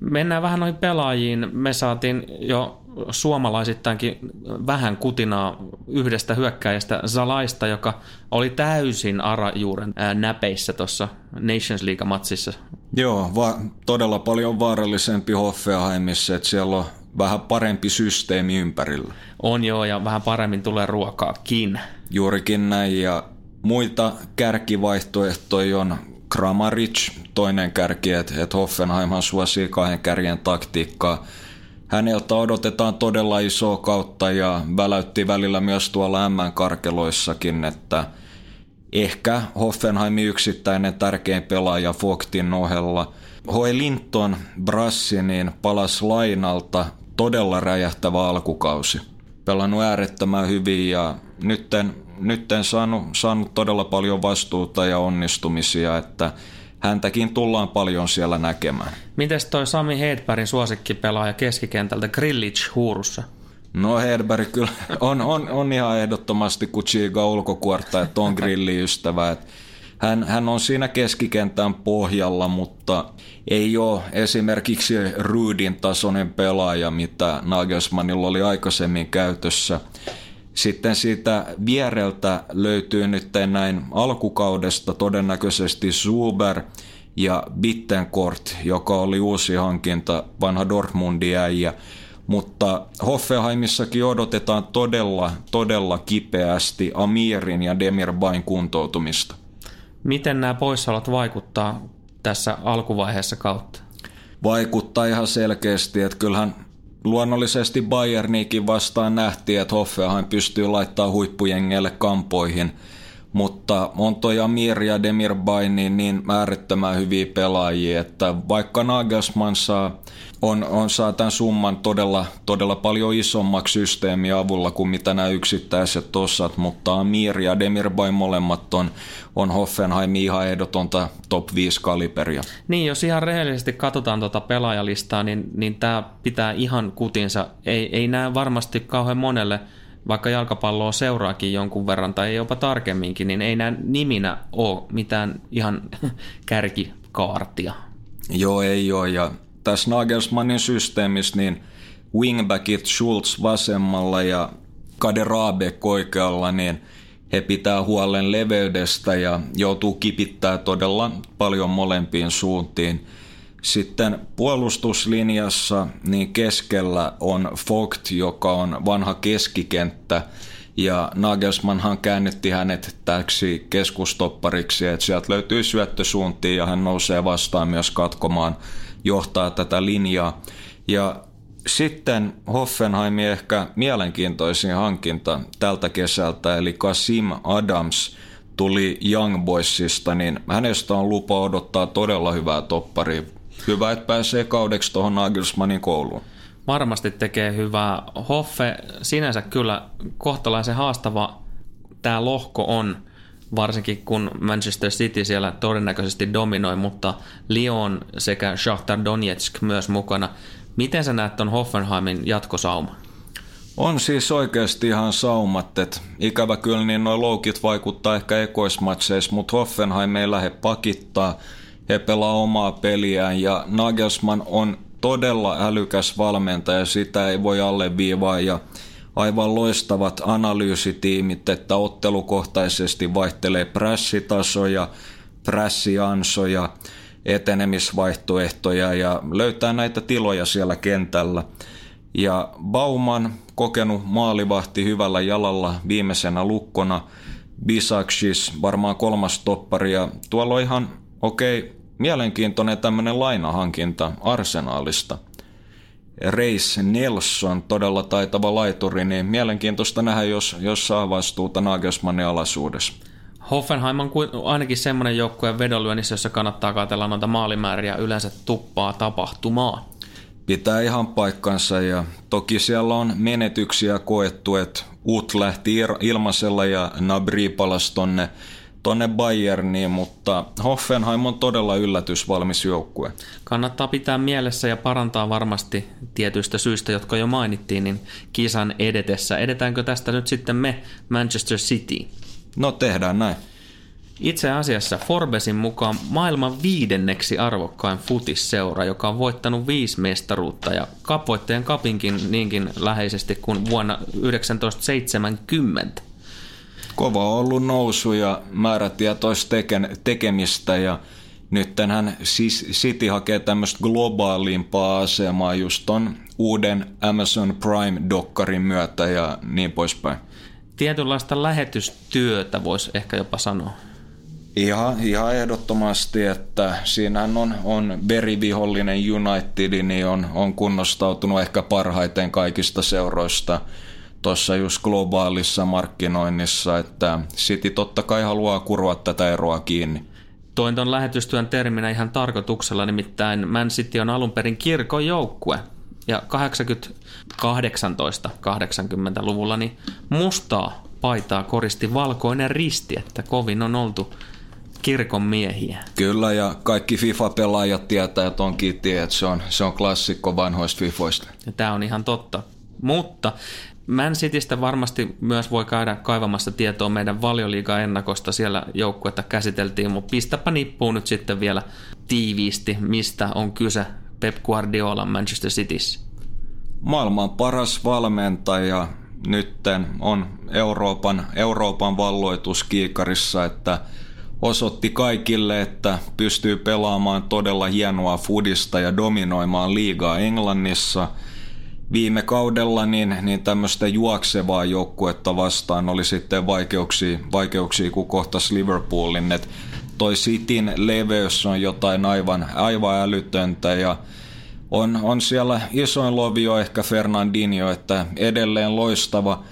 Mennään vähän noihin pelaajiin. Me saatiin jo suomalaisittainkin vähän kutinaa yhdestä hyökkäjästä Zalaista, joka oli täysin Arajuuren näpeissä tuossa Nations League-matsissa. Joo, va- todella paljon vaarallisempi Hoffenheimissa, että siellä on vähän parempi systeemi ympärillä. On joo, ja vähän paremmin tulee ruokaakin. Juurikin näin, ja muita kärkivaihtoehtoja on Kramaric, toinen kärki, että et Hoffenheimhan suosii kahden kärjen taktiikkaa. Häneltä odotetaan todella isoa kautta ja väläytti välillä myös tuolla M-karkeloissakin, että ehkä Hoffenheimin yksittäinen tärkein pelaaja Fogtin ohella. Hoi Linton Brassi niin palas lainalta todella räjähtävä alkukausi. Pelannut äärettömän hyvin ja nytten, nytten saanut, saanut todella paljon vastuuta ja onnistumisia, että häntäkin tullaan paljon siellä näkemään. Mites toi Sami Hedbergin suosikkipelaaja keskikentältä Grillich huurussa? No Hedberg kyllä on, on, on ihan ehdottomasti Kuchiga ulkokuorta, että on grilliystävä. Että hän, hän on siinä keskikentän pohjalla, mutta ei ole esimerkiksi Rydin tasoinen pelaaja, mitä Nagelsmannilla oli aikaisemmin käytössä. Sitten siitä viereltä löytyy nyt näin alkukaudesta todennäköisesti Zuber ja Bittencourt, joka oli uusi hankinta, vanha Dortmundin äijä. Mutta Hoffenheimissakin odotetaan todella, todella kipeästi Amirin ja Demirbain kuntoutumista. Miten nämä poissaolot vaikuttaa tässä alkuvaiheessa kautta? Vaikuttaa ihan selkeästi, että kyllähän luonnollisesti Bayerniikin vastaan nähtiin, että Hoffenheim pystyy laittamaan huippujengeille kampoihin, mutta on toi ja Demir Baini niin äärettömän hyviä pelaajia, että vaikka Nagelsmann saa on, on saa tämän summan todella, todella paljon isommaksi systeemi avulla kuin mitä nämä yksittäiset osat, mutta Amir ja Demirbay molemmat on, on Hoffenheim ihan ehdotonta top 5 kaliberia. Niin, jos ihan rehellisesti katsotaan tuota pelaajalistaa, niin, niin tämä pitää ihan kutinsa. Ei, ei näe varmasti kauhean monelle, vaikka jalkapalloa seuraakin jonkun verran tai jopa tarkemminkin, niin ei näe niminä ole mitään ihan kärkikaartia. Joo, ei ole, ja tässä Nagelsmannin systeemissä niin wingbackit Schultz vasemmalla ja Kaderabe oikealla, niin he pitää huolen leveydestä ja joutuu kipittää todella paljon molempiin suuntiin. Sitten puolustuslinjassa niin keskellä on Vogt, joka on vanha keskikenttä, ja Nagelsmannhan käännetti hänet täksi keskustoppariksi, että sieltä löytyy syöttösuuntia ja hän nousee vastaan myös katkomaan johtaa tätä linjaa. Ja sitten Hoffenheimin ehkä mielenkiintoisin hankinta tältä kesältä, eli Kasim Adams tuli Young Boysista, niin hänestä on lupa odottaa todella hyvää topparia. Hyvä, että pääsee kaudeksi tuohon Nagelsmannin kouluun. Varmasti tekee hyvää. Hoffe sinänsä kyllä kohtalaisen haastava tämä lohko on – varsinkin kun Manchester City siellä todennäköisesti dominoi, mutta Lyon sekä Shakhtar Donetsk myös mukana. Miten sä näet ton Hoffenheimin jatkosauma? On siis oikeasti ihan saumat, että ikävä kyllä niin noin loukit vaikuttaa ehkä ekoismatseissa, mutta Hoffenheim ei lähde pakittaa. He pelaa omaa peliään ja Nagelsmann on todella älykäs valmentaja, sitä ei voi alleviivaa ja aivan loistavat analyysitiimit, että ottelukohtaisesti vaihtelee prässitasoja, prässiansoja, etenemisvaihtoehtoja ja löytää näitä tiloja siellä kentällä. Ja Bauman, kokenut maalivahti hyvällä jalalla viimeisenä lukkona, Bisakshis varmaan kolmas toppari ja tuolla on ihan okei, okay, mielenkiintoinen tämmöinen lainahankinta Arsenaalista. Reis Nelson, todella taitava laituri, niin mielenkiintoista nähdä, jos, jos saa vastuuta Nagelsmannin alaisuudessa. Hoffenheim on ainakin semmoinen joukkue vedonlyönnissä, jossa kannattaa katsella noita maalimääriä yleensä tuppaa tapahtumaa. Pitää ihan paikkansa ja toki siellä on menetyksiä koettu, että Ut lähti ilmaisella ja Nabri palasi tonne, tonne Bayerniin, mutta Hoffenheim on todella yllätysvalmis joukkue. Kannattaa pitää mielessä ja parantaa varmasti tietyistä syistä, jotka jo mainittiin, niin kisan edetessä. Edetäänkö tästä nyt sitten me Manchester City? No tehdään näin. Itse asiassa Forbesin mukaan maailman viidenneksi arvokkain futisseura, joka on voittanut viisi mestaruutta ja kapvoittajan kapinkin niinkin läheisesti kuin vuonna 1970. Kova on ollut nousu ja määrätietoista tekemistä ja nyt hän siis City hakee tämmöistä globaalimpaa asemaa just ton uuden Amazon Prime-dokkarin myötä ja niin poispäin. Tietynlaista lähetystyötä voisi ehkä jopa sanoa. Ihan, ihan ehdottomasti, että siinähän on, on verivihollinen United, niin on, on kunnostautunut ehkä parhaiten kaikista seuroista tuossa just globaalissa markkinoinnissa, että City totta kai haluaa kurua tätä eroa kiinni. Toin tuon lähetystyön terminä ihan tarkoituksella, nimittäin Man City on alun perin kirkon joukkue. Ja 80-18-80-luvulla niin mustaa paitaa koristi valkoinen risti, että kovin on oltu kirkon miehiä. Kyllä, ja kaikki FIFA-pelaajat tietää, että on kiitti, että se on, se on klassikko vanhoista FIFOista. Ja tämä on ihan totta. Mutta Man Citystä varmasti myös voi käydä kaivamassa tietoa meidän valioliiga-ennakosta. Siellä joukkuetta käsiteltiin, mutta pistäpä nippuun nyt sitten vielä tiiviisti, mistä on kyse Pep Guardiola Manchester Cityssä. Maailman paras valmentaja nytten on Euroopan, Euroopan valloitus kiikarissa, että – osoitti kaikille, että pystyy pelaamaan todella hienoa fudista ja dominoimaan liigaa Englannissa. Viime kaudella niin, niin tämmöistä juoksevaa joukkuetta vastaan oli sitten vaikeuksia, vaikeuksia kun kohtas Liverpoolin. Et toi Cityn leveys on jotain aivan, aivan älytöntä ja on, on siellä isoin lovio ehkä Fernandinho, että edelleen loistava –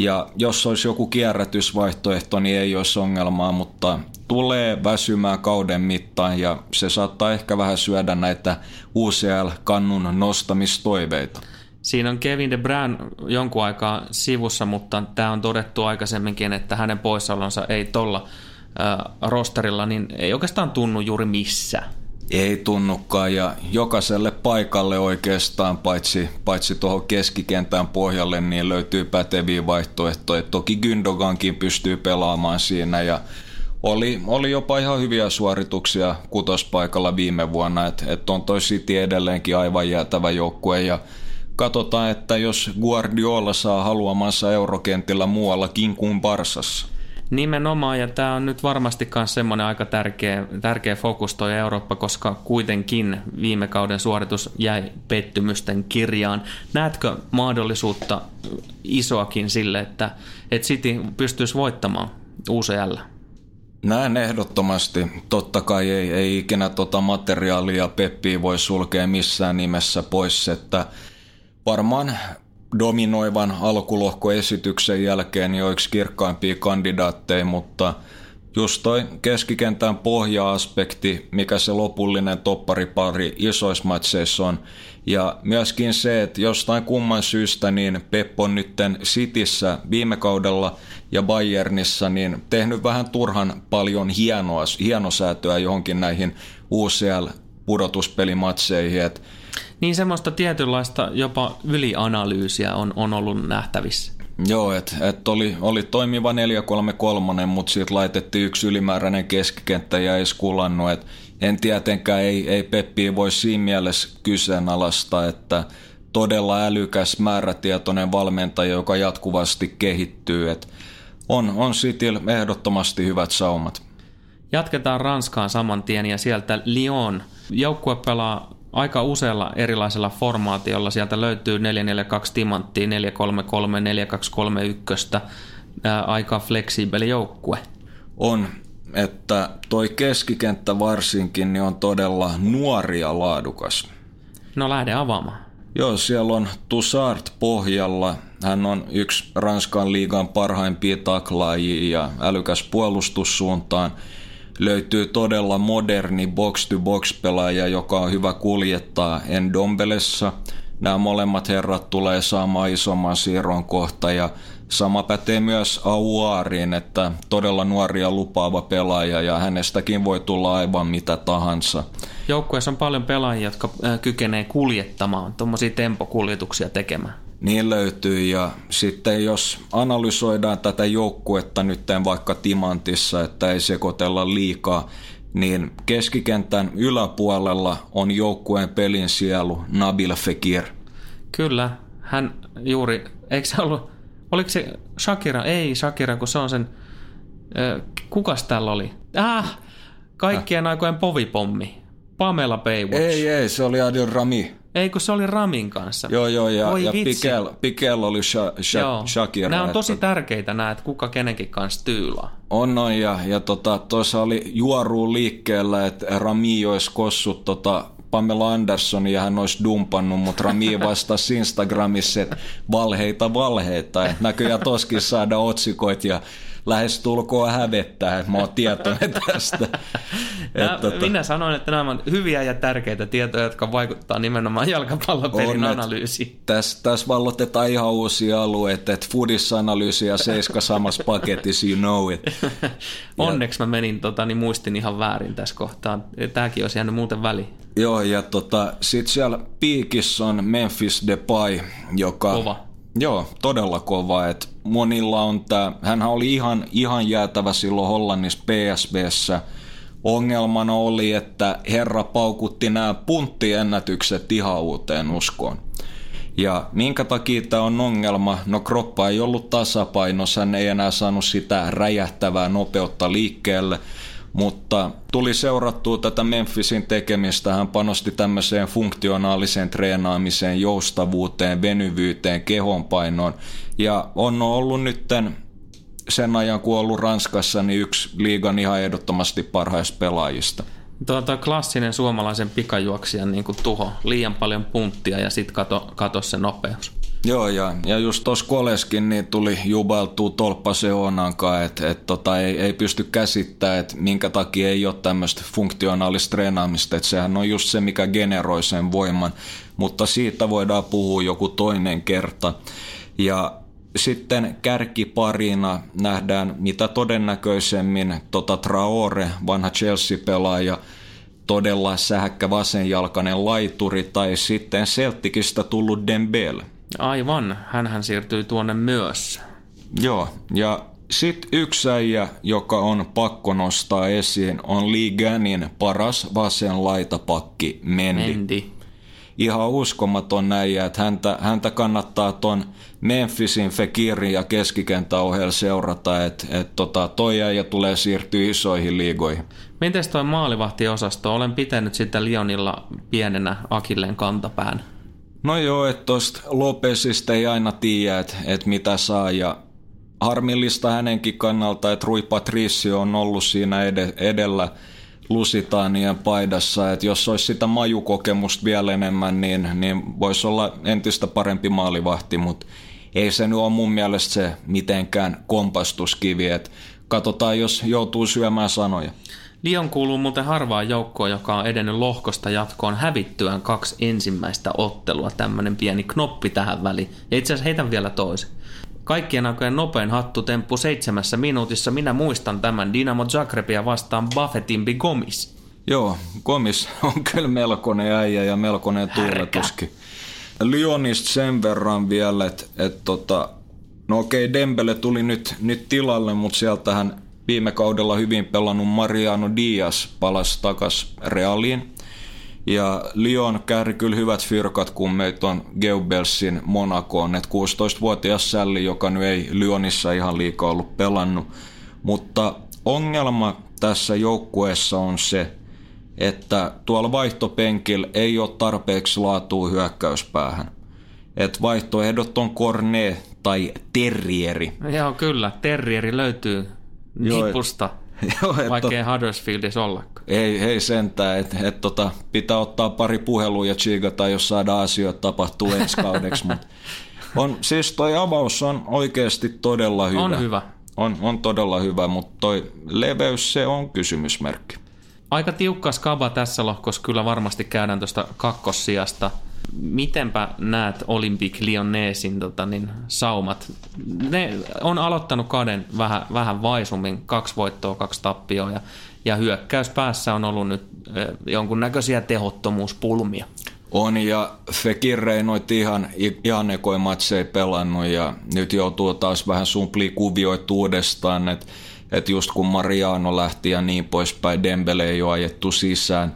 ja jos olisi joku kierrätysvaihtoehto, niin ei olisi ongelmaa, mutta tulee väsymään kauden mittaan ja se saattaa ehkä vähän syödä näitä UCL-kannun nostamistoiveita. Siinä on Kevin De Bruyne jonkun aikaa sivussa, mutta tämä on todettu aikaisemminkin, että hänen poissaolonsa ei tuolla rosterilla, niin ei oikeastaan tunnu juuri missään. Ei tunnukaan ja jokaiselle paikalle oikeastaan, paitsi, paitsi tuohon keskikentän pohjalle, niin löytyy päteviä vaihtoehtoja. Toki Gündogankin pystyy pelaamaan siinä ja oli, oli jopa ihan hyviä suorituksia kutospaikalla viime vuonna, että et on toi City edelleenkin aivan jäätävä joukkue ja katsotaan, että jos Guardiola saa haluamansa eurokentillä muuallakin kuin Barsassa. Nimenomaan, ja tämä on nyt varmasti myös semmoinen aika tärkeä, tärkeä fokus toi Eurooppa, koska kuitenkin viime kauden suoritus jäi pettymysten kirjaan. Näetkö mahdollisuutta isoakin sille, että, että City pystyisi voittamaan UCL? Näen ehdottomasti. Totta kai ei, ei ikinä tota materiaalia Peppiä voi sulkea missään nimessä pois, että varmaan dominoivan alkulohkoesityksen jälkeen joiksi kirkkaimpia kandidaatteja, mutta just toi keskikentän pohja-aspekti, mikä se lopullinen topparipari isoissa matseissa on, ja myöskin se, että jostain kumman syystä niin Pep on nytten Cityssä viime kaudella ja Bayernissa niin tehnyt vähän turhan paljon hienoa, hienosäätöä johonkin näihin UCL-pudotuspelimatseihin, että niin semmoista tietynlaista jopa ylianalyysiä on, on ollut nähtävissä. Joo, että et oli, oli toimiva 4-3-3, mutta siitä laitettiin yksi ylimääräinen keskikenttä ja ei skulannut. Et en tietenkään ei, ei Peppi voi siinä mielessä kyseenalaista, että todella älykäs, määrätietoinen valmentaja, joka jatkuvasti kehittyy. Et on, on Cityl ehdottomasti hyvät saumat. Jatketaan Ranskaan saman tien ja sieltä Lyon. Joukkue pelaa aika usealla erilaisella formaatiolla. Sieltä löytyy 442 timanttia, 433, 4231, ää, aika fleksiibeli joukkue. On, että toi keskikenttä varsinkin niin on todella nuori ja laadukas. No lähde avaamaan. Joo, siellä on Tussart pohjalla. Hän on yksi Ranskan liigan parhaimpia taklaajia ja älykäs puolustussuuntaan. Löytyy todella moderni box-to-box-pelaaja, joka on hyvä kuljettaa Endombelessa. Nämä molemmat herrat tulee saamaan isomman siirron kohta ja sama pätee myös Auariin, että todella nuoria lupaava pelaaja ja hänestäkin voi tulla aivan mitä tahansa. Joukkueessa on paljon pelaajia, jotka kykenee kuljettamaan, tuommoisia tempokuljetuksia tekemään. Niin löytyy ja sitten jos analysoidaan tätä joukkuetta nyt vaikka Timantissa, että ei sekoitella liikaa, niin keskikentän yläpuolella on joukkueen pelin sielu Nabil Fekir. Kyllä, hän juuri, eikö se ollut, oliko se Shakira? Ei Shakira, kun se on sen, äh, kukas täällä oli? Ah, kaikkien äh. aikojen povipommi. Pamela Baywatch. Ei, ei, se oli Adil Rami. Ei, kun se oli Ramin kanssa. Joo, joo, ja, ja Pikel, Pikel oli Sha, Sha, joo. Shakira. Nämä on tosi että... tärkeitä nämä, että kuka kenenkin kanssa tyylaa. On noin, ja, ja tota, tuossa oli juoruun liikkeellä, että Rami olisi kossut tota, Pamela Anderson ja hän olisi dumpannut, mutta Rami vastasi Instagramissa, että valheita valheita. Että näköjään toskin saada otsikoit ja lähestulkoon hävettää, että mä oon tietoinen tästä. että, tota... Minä sanoin, että nämä on hyviä ja tärkeitä tietoja, jotka vaikuttaa nimenomaan jalkapallopelin on, analyysiin. Tässä täs vallotetaan ihan uusia alueita, että foodis-analyysi ja seiska samassa paketissa, you know it. Onneksi mä menin, tota, niin muistin ihan väärin tässä kohtaa. Tämäkin olisi jäänyt muuten väliin. Joo, ja tota, sitten siellä piikissä on Memphis Depay, joka... Kova Joo, todella kova. Et monilla on tämä, hän oli ihan, ihan jäätävä silloin Hollannissa PSVssä. Ongelmana oli, että herra paukutti nämä punttiennätykset ihan uuteen uskoon. Ja minkä takia tämä on ongelma? No kroppa ei ollut tasapainossa, hän ei enää saanut sitä räjähtävää nopeutta liikkeelle – mutta tuli seurattua tätä Memphisin tekemistä. Hän panosti tämmöiseen funktionaaliseen treenaamiseen, joustavuuteen, venyvyyteen, kehonpainoon. Ja on ollut nytten sen ajan, kun ollut Ranskassa, niin yksi liigan ihan ehdottomasti parhaista pelaajista. Tuo, tuo klassinen suomalaisen pikajuoksijan niin kuin tuho, liian paljon punttia ja sitten kato, kato se nopeus. Joo, ja, ja just tuossa Koleskin niin tuli jubailtua tolppa Seonankaan, että et tota, ei, ei pysty käsittämään, että minkä takia ei ole tämmöistä funktionaalista treenaamista, että sehän on just se, mikä generoi sen voiman, mutta siitä voidaan puhua joku toinen kerta. Ja sitten kärkiparina nähdään mitä todennäköisemmin tota Traore, vanha Chelsea-pelaaja, todella sähäkkä vasenjalkainen laituri tai sitten Celticistä tullut Dembele. Aivan, hän siirtyy tuonne myös. Joo, ja sitten yksi äijä, joka on pakko nostaa esiin, on Liganin paras vasen laitapakki Mendi. Mendi. Ihan uskomaton äijä, että häntä, häntä kannattaa ton Memphisin, Fekirin ja keskikenttäohjella seurata, että et tota, toi äijä tulee siirtyä isoihin liigoihin. Miten toi maalivahtiosasto? Olen pitänyt sitä Lionilla pienenä Akilleen kantapään. No joo, että tuosta Lopesista ei aina tiedä, että et mitä saa. Ja harmillista hänenkin kannalta, että Rui Patricio on ollut siinä ed- edellä Lusitaanien paidassa, että jos olisi sitä majukokemusta vielä enemmän, niin, niin voisi olla entistä parempi maalivahti, mutta ei se nyt ole mun mielestä se mitenkään kompastuskivi, että katsotaan, jos joutuu syömään sanoja. Lion kuuluu muuten harvaan joukkoon, joka on edennyt lohkosta jatkoon hävittyään kaksi ensimmäistä ottelua. Tämmöinen pieni knoppi tähän väliin. Ja itse asiassa heitän vielä toisen. Kaikkien aikojen nopein hattutemppu seitsemässä minuutissa. Minä muistan tämän Dinamo Zagrebia vastaan Buffetin Gomis. Joo, Gomis on kyllä melkoinen äijä ja melkoinen tuuletuskin. Lyonista sen verran vielä, että et tota, no okei, Dembele tuli nyt, nyt tilalle, mutta sieltähän viime kaudella hyvin pelannut Mariano Diaz palasi takas Realiin. Ja Lyon kääri kyllä hyvät fyrkat, kun meitä on Geubelsin Monakoon, että 16-vuotias sälli, joka nyt ei Lyonissa ihan liikaa ollut pelannut. Mutta ongelma tässä joukkueessa on se, että tuolla vaihtopenkillä ei ole tarpeeksi laatua hyökkäyspäähän. Et vaihtoehdot on Korne tai Terrieri. Joo, kyllä. Terrieri löytyy nipusta, Joo, vaikka ei Huddersfieldissa ollakaan. Ei, ei sentään, että et, tota, pitää ottaa pari puhelua ja chiigata, jos saadaan asioita tapahtuu ensi kaudeksi. Mut on, siis toi avaus on oikeasti todella hyvä. On hyvä. On, on todella hyvä, mutta toi leveys, se on kysymysmerkki. Aika tiukka skaba tässä lohkossa kyllä varmasti käydään tuosta kakkossijasta. Mitenpä näet Olympic Lyonnesin tota, niin, saumat? Ne on aloittanut kaden vähän, vähän vaisummin, kaksi voittoa, kaksi tappioa ja, ja hyökkäyspäässä on ollut nyt eh, jonkunnäköisiä tehottomuuspulmia. On ja Fekir Reinoit ihan, ihan ekoi matseja pelannut ja nyt joutuu taas vähän sumplia kuvioit uudestaan, että et just kun Mariano lähti ja niin poispäin, Dembele ei ole ajettu sisään.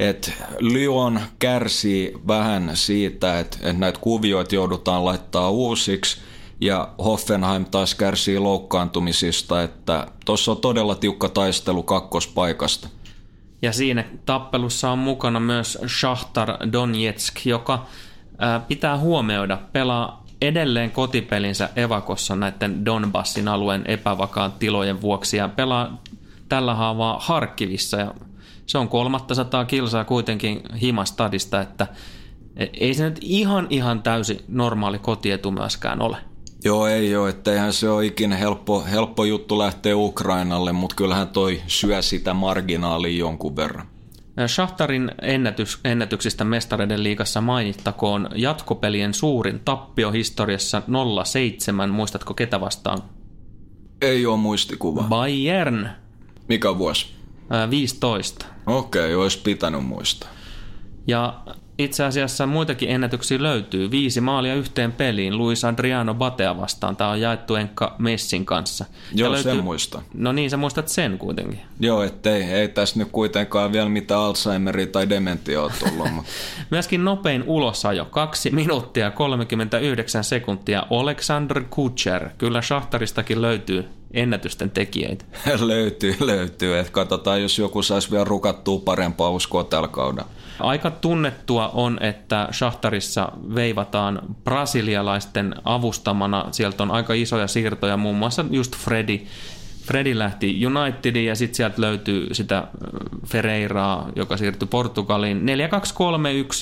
Et Lyon kärsii vähän siitä, että et näitä kuvioita joudutaan laittaa uusiksi ja Hoffenheim taas kärsii loukkaantumisista, että tuossa on todella tiukka taistelu kakkospaikasta. Ja siinä tappelussa on mukana myös Shahtar Donetsk, joka pitää huomioida, pelaa edelleen kotipelinsä Evakossa näiden Donbassin alueen epävakaan tilojen vuoksi ja pelaa tällä haavaa Harkivissa ja se on 300 kilsaa kuitenkin himastadista, että ei se nyt ihan ihan täysi normaali kotietu myöskään ole. Joo, ei ole, eihän se ole ikinä helppo, helppo juttu lähteä Ukrainalle, mutta kyllähän toi syö sitä marginaalia jonkun verran. Shahtarin ennätys, ennätyksistä mestareiden liigassa mainittakoon jatkopelien suurin tappio historiassa 0-7. Muistatko ketä vastaan? Ei ole muistikuva. Bayern. Mikä vuosi? 15. Okei, okay, olisi pitänyt muistaa. Ja itse asiassa muitakin ennätyksiä löytyy. Viisi maalia yhteen peliin Luis Adriano Batea vastaan. Tämä on jaettu Enkka Messin kanssa. Joo, löytyy... sen muista. No niin, sä muistat sen kuitenkin. Joo, ettei ei tässä nyt kuitenkaan vielä mitään Alzheimeria tai dementia ole tullut. mutta... Myöskin nopein ulosajo, 2 minuuttia 39 sekuntia, Alexander Kutcher. Kyllä Shahtaristakin löytyy ennätysten tekijöitä. löytyy, löytyy. Et katsotaan, jos joku saisi vielä rukattua parempaa uskoa tällä kaudella. Aika tunnettua on, että Shahtarissa veivataan brasilialaisten avustamana. Sieltä on aika isoja siirtoja, muun muassa just Freddy. Freddy lähti Unitediin ja sitten sieltä löytyy sitä Ferreiraa, joka siirtyi Portugaliin. 4-2-3-1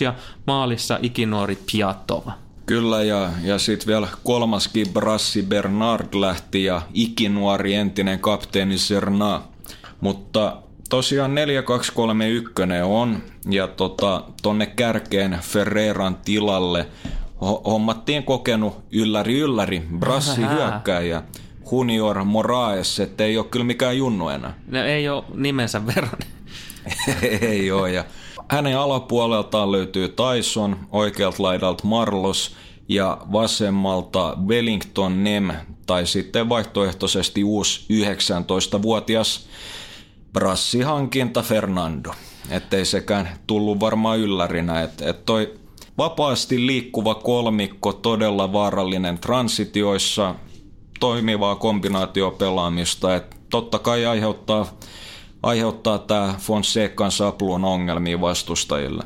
ja maalissa ikinuori Piatova. Kyllä, ja, ja sitten vielä kolmaskin Brassi Bernard lähti ja ikinuori entinen kapteeni Serna. Mutta tosiaan 4231 on, ja tota, tonne kärkeen Ferreran tilalle hommattiin kokenut ylläri ylläri Brassi hyökkääjä. Junior Moraes, että ei ole kyllä mikään junnu enää. No, ei ole nimensä verran. ei ole, ja hänen alapuoleltaan löytyy Tyson, oikealta laidalta Marlos ja vasemmalta Wellington Nem tai sitten vaihtoehtoisesti uusi 19-vuotias brassihankinta Fernando. Ettei sekään tullut varmaan yllärinä, että et toi vapaasti liikkuva kolmikko, todella vaarallinen transitioissa, toimivaa kombinaatiopelaamista, että totta kai aiheuttaa, aiheuttaa tämä Fonsecan sapluun ongelmia vastustajille.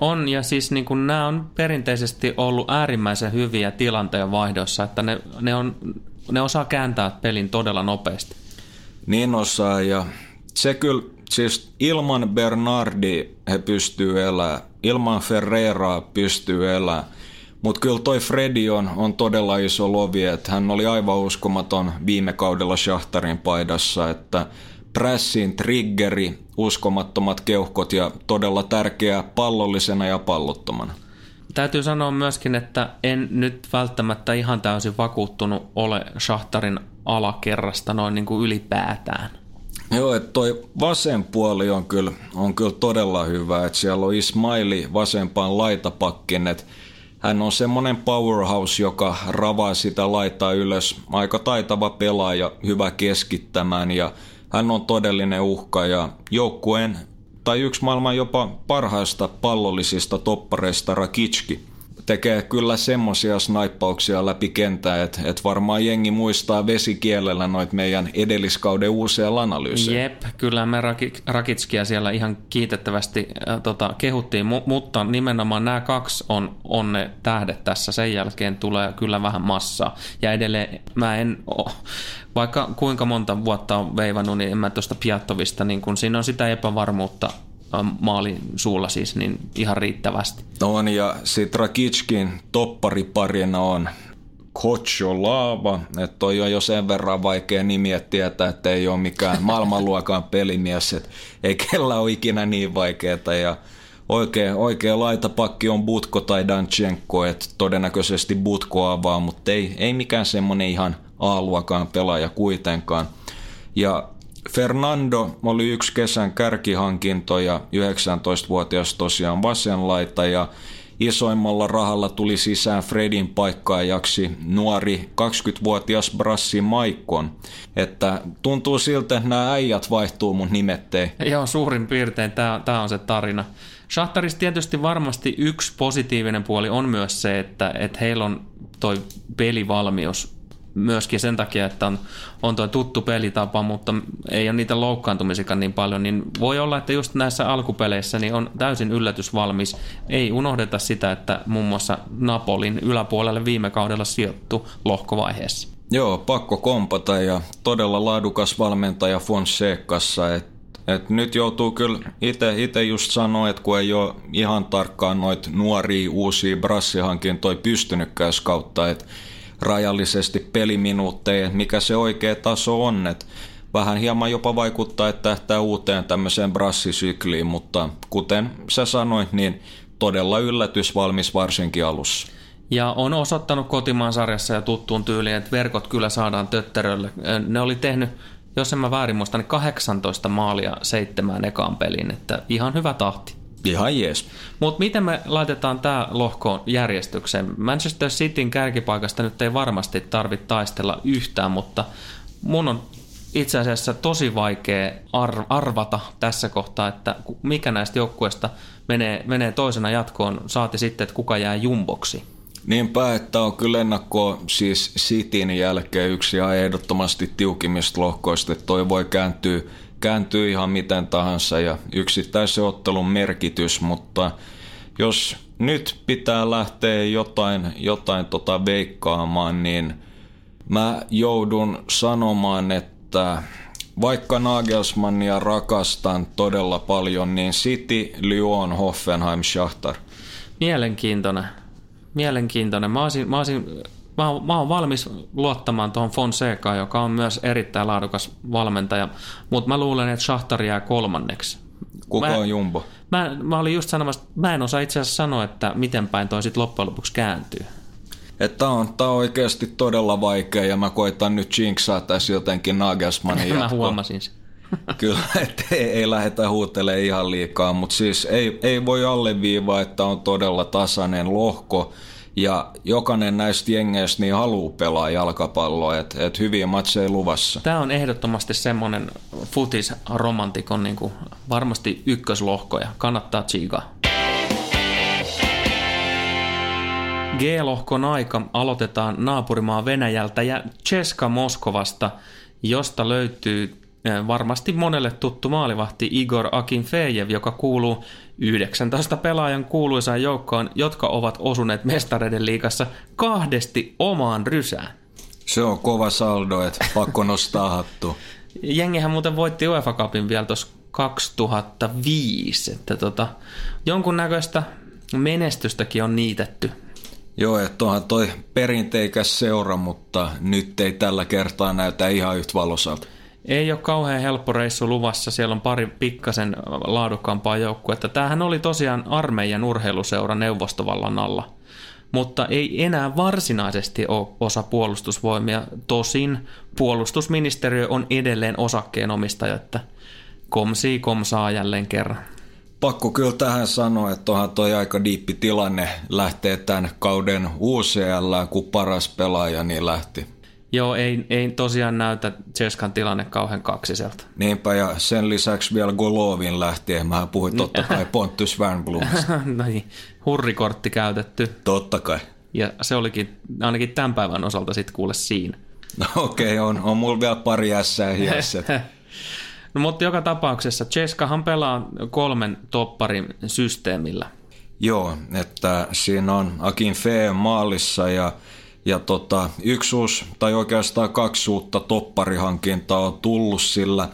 On, ja siis niin kun nämä on perinteisesti ollut äärimmäisen hyviä tilanteen vaihdossa, että ne, ne, on, ne osaa kääntää pelin todella nopeasti. Niin osaa, ja se kyllä, siis ilman Bernardi he pystyy elämään, ilman Ferreraa pystyy elämään, mutta kyllä toi Freddy on, on todella iso lovi, että hän oli aivan uskomaton viime kaudella Shahtarin paidassa, että pressin triggeri, uskomattomat keuhkot ja todella tärkeä pallollisena ja pallottomana. Täytyy sanoa myöskin, että en nyt välttämättä ihan täysin vakuuttunut ole Shahtarin alakerrasta noin niin kuin ylipäätään. Joo, että toi vasen puoli on kyllä, on kyllä todella hyvä, että siellä on Ismaili vasempaan laitapakkin, että hän on semmoinen powerhouse, joka ravaa sitä laittaa ylös. Aika taitava pelaaja, hyvä keskittämään ja hän on todellinen uhka ja joukkueen tai yksi maailman jopa parhaista pallollisista toppareista Rakitski. Tekee kyllä semmosia snaippauksia läpi kentää, että et varmaan jengi muistaa vesikielellä noit meidän edelliskauden uusia analyysejä. Jep, kyllä me Rakitskia siellä ihan kiitettävästi äh, tota, kehuttiin, mu- mutta nimenomaan nämä kaksi on, on ne tähdet tässä. Sen jälkeen tulee kyllä vähän massaa. Ja edelleen mä en ole, vaikka kuinka monta vuotta on veivannut, niin en mä tuosta Piattovista, niin kun siinä on sitä epävarmuutta maalin suulla siis niin ihan riittävästi. On ja sitten Rakitskin toppariparina on Kocho Laava, että toi on jo sen verran vaikea nimi, että tietää, että ei ole mikään maailmanluokan pelimies, että ei kellä ole ikinä niin vaikeeta ja oikea, oikea laitapakki on Butko tai Danchenko, että todennäköisesti Butko avaa, mutta ei, ei mikään semmonen ihan A-luokan pelaaja kuitenkaan. Ja Fernando oli yksi kesän kärkihankintoja, 19-vuotias tosiaan vasenlaita ja isoimmalla rahalla tuli sisään Fredin paikkaajaksi nuori 20-vuotias Brassi Maikon. Että tuntuu siltä, että nämä äijät vaihtuu mun nimettei. Joo, suurin piirtein tämä on se tarina. Shahtarissa tietysti varmasti yksi positiivinen puoli on myös se, että, että heillä on toi pelivalmius myöskin sen takia, että on, on tuo tuttu pelitapa, mutta ei ole niitä loukkaantumisikaan niin paljon, niin voi olla, että just näissä alkupeleissä niin on täysin yllätysvalmis. Ei unohdeta sitä, että muun muassa Napolin yläpuolelle viime kaudella sijoittu lohkovaiheessa. Joo, pakko kompata ja todella laadukas valmentaja Fonsecassa, että et nyt joutuu kyllä itse just sanoa, että kun ei ole ihan tarkkaan noita nuoria uusia brassihankintoja pystynytkään kautta, että rajallisesti peliminuutteja, mikä se oikea taso on. Et vähän hieman jopa vaikuttaa, että tähtää uuteen tämmöiseen brassisykliin, mutta kuten sä sanoit, niin todella yllätysvalmis varsinkin alussa. Ja on osoittanut kotimaan sarjassa ja tuttuun tyyliin, että verkot kyllä saadaan tötterölle. Ne oli tehnyt, jos en mä väärin muista, niin 18 maalia seitsemään ekaan peliin, että ihan hyvä tahti. Ihan jees. Mutta miten me laitetaan tämä lohko järjestykseen? Manchester Cityn kärkipaikasta nyt ei varmasti tarvitse taistella yhtään, mutta mun on itse asiassa tosi vaikea arvata tässä kohtaa, että mikä näistä joukkueista menee, menee toisena jatkoon, saati sitten, että kuka jää jumboksi. Niinpä, että on kyllä ennakko siis Cityn jälkeen yksi ihan ehdottomasti tiukimmista lohkoista, että toi voi kääntyä kääntyy ihan miten tahansa ja yksittäisen ottelun merkitys, mutta jos nyt pitää lähteä jotain, jotain tota veikkaamaan, niin mä joudun sanomaan, että vaikka Nagelsmannia rakastan todella paljon, niin City, Lyon, Hoffenheim, Schachtar. Mielenkiintoinen. Mielenkiintoinen. Mä olisin, mä olisin mä oon, mä oon valmis luottamaan tuohon Fonsecaan, joka on myös erittäin laadukas valmentaja, mutta mä luulen, että Shahtar jää kolmanneksi. Kuka mä, on Jumbo? Mä, mä olin just sanomassa, mä en osaa itse asiassa sanoa, että miten päin toi sitten loppujen lopuksi kääntyy. Että on, tää on oikeasti todella vaikea ja mä koitan nyt jinksaa tässä jotenkin Nagelsmannin jatkoa. mä huomasin sen. Kyllä, että ei, ei lähdetä huutelemaan ihan liikaa, mutta siis ei, ei voi alleviivaa, että on todella tasainen lohko ja jokainen näistä jengeistä niin haluaa pelaa jalkapalloa, että et hyviä matseja luvassa. Tämä on ehdottomasti semmoinen futis-romantikon niin kuin varmasti ykköslohko ja kannattaa tsiikaa. G-lohkon aika aloitetaan naapurimaa Venäjältä ja Cheska Moskovasta, josta löytyy eh, varmasti monelle tuttu maalivahti Igor Akinfejev, joka kuuluu 19 pelaajan kuuluisaan joukkoon, jotka ovat osuneet mestareiden liikassa kahdesti omaan rysään. Se on kova saldo, että pakko nostaa hattu. Jengihän muuten voitti UEFA Cupin vielä tuossa 2005, että tota, jonkunnäköistä menestystäkin on niitetty. Joo, että onhan toi perinteikäs seura, mutta nyt ei tällä kertaa näytä ihan yhtä valosalta. Ei ole kauhean helppo reissu luvassa, siellä on pari pikkasen laadukkaampaa joukkuetta. Tämähän oli tosiaan armeijan urheiluseura neuvostovallan alla, mutta ei enää varsinaisesti ole osa puolustusvoimia. Tosin puolustusministeriö on edelleen osakkeenomistaja, että komsii komsaa jälleen kerran. Pakko kyllä tähän sanoa, että onhan toi aika diippi tilanne lähtee tämän kauden UCL, kun paras pelaaja niin lähti Joo, ei, ei tosiaan näytä Cheskan tilanne kauhean kaksiselta. Niinpä, ja sen lisäksi vielä Golovin lähtien. Mä puhuin totta kai Pontus Wernblomista. no niin, hurrikortti käytetty. Totta kai. Ja se olikin ainakin tämän päivän osalta sitten kuule siinä. No okei, okay, on, on mulla vielä pari ässää hiessä. no mutta joka tapauksessa Cheskahan pelaa kolmen topparin systeemillä. Joo, että siinä on Akin Fee maalissa ja, ja tota, yksi uusi, tai oikeastaan kaksi uutta topparihankintaa on tullut, sillä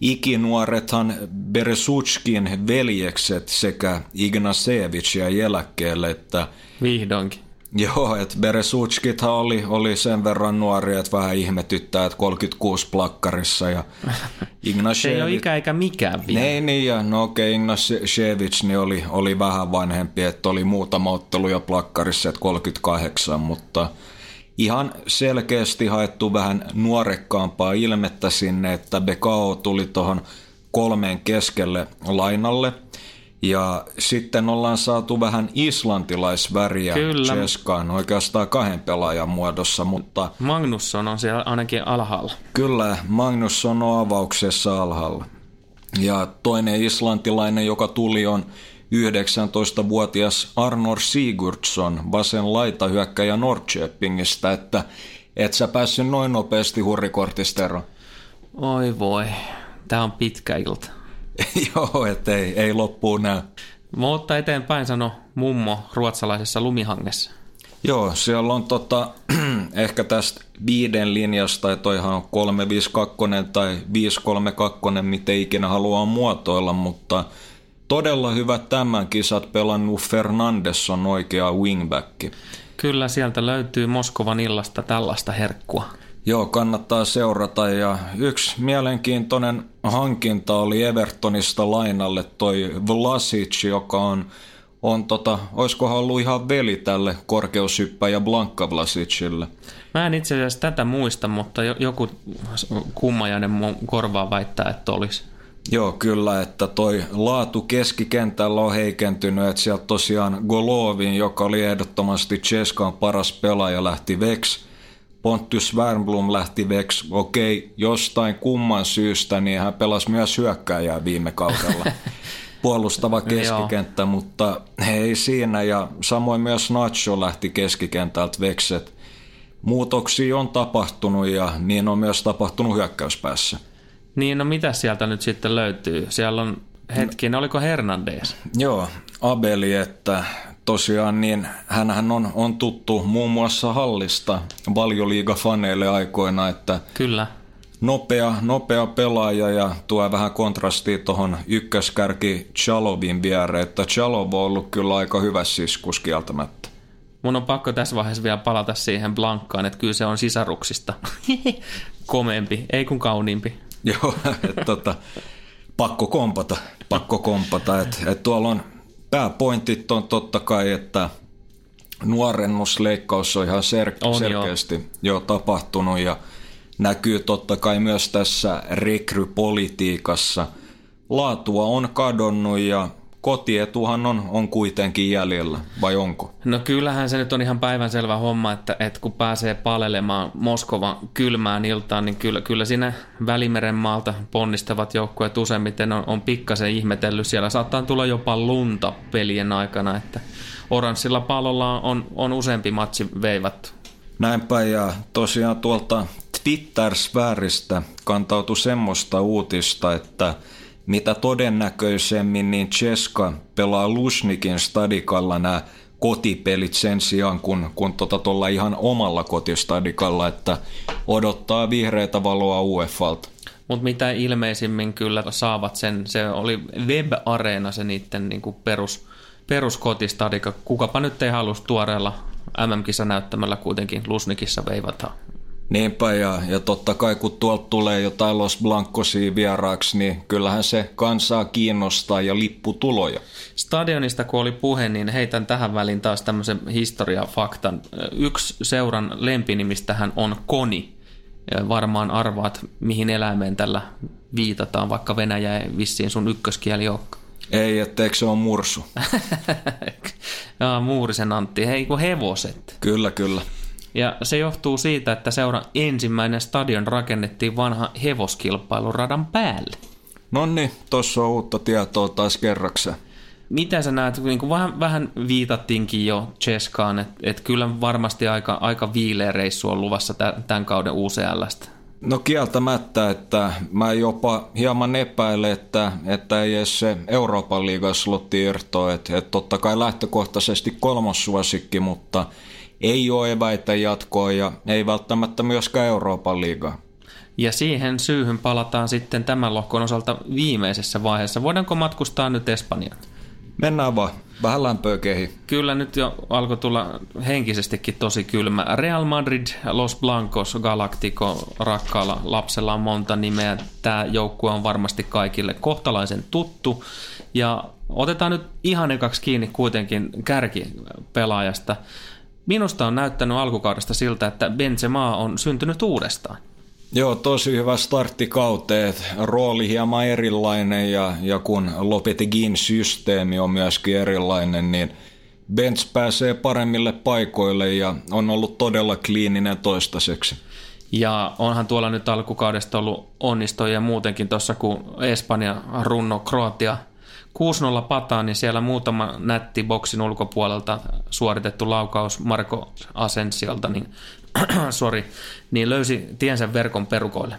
ikinuorethan Beresutskin veljekset sekä Ignasevich ja eläkkeelle, että Vihdoinkin. Joo, että Beresutskithan oli, oli sen verran nuori, että vähän ihmetyttää, että 36 plakkarissa. Ja Ignashevich... Se ei ole ikä eikä mikään vielä. Niin, niin ja no okei, okay, Ignashevich niin oli, oli vähän vanhempi, että oli muutama ottelu jo plakkarissa, että 38, mutta ihan selkeästi haettu vähän nuorekkaampaa ilmettä sinne, että Bekao tuli tuohon kolmeen keskelle lainalle – ja sitten ollaan saatu vähän islantilaisväriä Kyllä. Cheskaan oikeastaan kahden pelaajan muodossa, mutta... Magnusson on siellä ainakin alhaalla. Kyllä, Magnusson on avauksessa alhaalla. Ja toinen islantilainen, joka tuli, on 19-vuotias Arnor Sigurdsson, vasen laitahyökkäjä Norrköpingistä, että et sä päässyt noin nopeasti hurrikortista eroon. Oi voi, tää on pitkä ilta. Joo, ettei ei loppuun näy. Mutta eteenpäin sano mummo ruotsalaisessa lumihangessa. Joo, siellä on tota, ehkä tästä viiden linjasta, että toihan on 352 tai 532, miten ikinä haluaa muotoilla, mutta todella hyvä tämän kisat pelannut Fernandes on oikea wingback. Kyllä sieltä löytyy Moskovan illasta tällaista herkkua. Joo, kannattaa seurata ja yksi mielenkiintoinen hankinta oli Evertonista lainalle toi Vlasic, joka on, on tota, olisikohan ollut ihan veli tälle korkeushyppäjä Blanka Vlasicille. Mä en itse asiassa tätä muista, mutta joku kummajainen mun korvaa väittää, että olisi. Joo, kyllä, että toi laatu keskikentällä on heikentynyt, että sieltä tosiaan Golovin, joka oli ehdottomasti Cheskan paras pelaaja, lähti veksi Pontus Wernblom lähti veksi, okei, jostain kumman syystä, niin hän pelasi myös hyökkääjää viime kaudella. Puolustava keskikenttä, mutta ei siinä. Ja samoin myös Nacho lähti keskikentältä vekset. Muutoksia on tapahtunut ja niin on myös tapahtunut hyökkäyspäässä. Niin, no mitä sieltä nyt sitten löytyy? Siellä on hetki, no, oliko Hernandez? Joo, Abeli, että tosiaan niin hänhän on, on tuttu muun muassa hallista valioliiga-faneille aikoina, että Kyllä. Nopea, nopea pelaaja ja tuo vähän kontrastia tuohon ykköskärki Chalovin viereen, että Chalov on ollut kyllä aika hyvä siskus kieltämättä. Mun on pakko tässä vaiheessa vielä palata siihen Blankkaan, että kyllä se on sisaruksista komeempi, ei kun kauniimpi. Joo, että tota, pakko kompata, pakko kompata, että et tuolla on pääpointit on totta kai, että nuorennusleikkaus on ihan ser- on selkeästi jo. jo tapahtunut ja näkyy totta kai myös tässä rekrypolitiikassa. Laatua on kadonnut ja kotietuhan on, on kuitenkin jäljellä, vai onko? No kyllähän se nyt on ihan päivänselvä homma, että, että kun pääsee palelemaan Moskovan kylmään iltaan, niin kyllä, kyllä siinä Välimeren maalta ponnistavat joukkueet useimmiten on, on pikkasen ihmetellyt. Siellä saattaa tulla jopa lunta pelien aikana, että oranssilla pallolla on, on useampi matsi veivattu. Näinpä ja tosiaan tuolta Twitter-sfääristä kantautui semmoista uutista, että – mitä todennäköisemmin niin Cheska pelaa Lusnikin stadikalla nämä kotipelit sen sijaan, kun, kun tota tuolla ihan omalla kotistadikalla, että odottaa vihreitä valoa UEFalta. Mutta mitä ilmeisimmin kyllä saavat sen, se oli web-areena se niiden niinku perus, peruskotistadika. Kukapa nyt ei halus tuoreella MM-kisa näyttämällä kuitenkin Lusnikissa veivata Niinpä, ja, ja totta kai kun tuolta tulee jotain Los Blancosia vieraaksi, niin kyllähän se kansaa kiinnostaa ja lipputuloja. Stadionista kun oli puhe, niin heitän tähän väliin taas tämmöisen historiafaktan. Yksi seuran lempinimistähän on Koni. Varmaan arvaat, mihin eläimeen tällä viitataan, vaikka Venäjä ei vissiin sun ykköskieli ole. Ei, etteikö se on mursu? Jaa, Muurisen Antti. Hei, kun hevoset. Kyllä, kyllä. Ja se johtuu siitä, että seuran ensimmäinen stadion rakennettiin vanha hevoskilpailuradan päälle. No niin, tuossa on uutta tietoa taas kerrakseen. Mitä sä näet, niin kuin vähän, vähän viitattiinkin jo Cheskaan, että et kyllä varmasti aika, aika viileä reissu on luvassa tämän kauden UCLstä. No kieltämättä, että mä jopa hieman epäilen, että, että ei edes se Euroopan liigan slotti irtoa. Että, että totta kai lähtökohtaisesti kolmossuosikki, mutta ei ole eväitä jatkoa ja ei välttämättä myöskään Euroopan liigaa. Ja siihen syyhyn palataan sitten tämän lohkon osalta viimeisessä vaiheessa. Voidaanko matkustaa nyt Espanjaan? Mennään vaan. Vähän lämpöä kehi. Kyllä nyt jo alkoi tulla henkisestikin tosi kylmä. Real Madrid, Los Blancos, Galactico, rakkaalla lapsella on monta nimeä. Tämä joukkue on varmasti kaikille kohtalaisen tuttu. Ja otetaan nyt ihan ekaksi kiinni kuitenkin kärkipelaajasta. Minusta on näyttänyt alkukaudesta siltä, että Benzema on syntynyt uudestaan. Joo, tosi hyvä startti kauteen. Rooli hieman erilainen ja, ja kun Lopetegin systeemi on myöskin erilainen, niin Benz pääsee paremmille paikoille ja on ollut todella kliininen toistaiseksi. Ja onhan tuolla nyt alkukaudesta ollut onnistoja muutenkin tuossa, kun Espanja, Runno, Kroatia 6-0 pataan, niin siellä muutama nätti boksin ulkopuolelta suoritettu laukaus Marko Asensiolta, niin sorry, niin löysi tiensä verkon perukoille.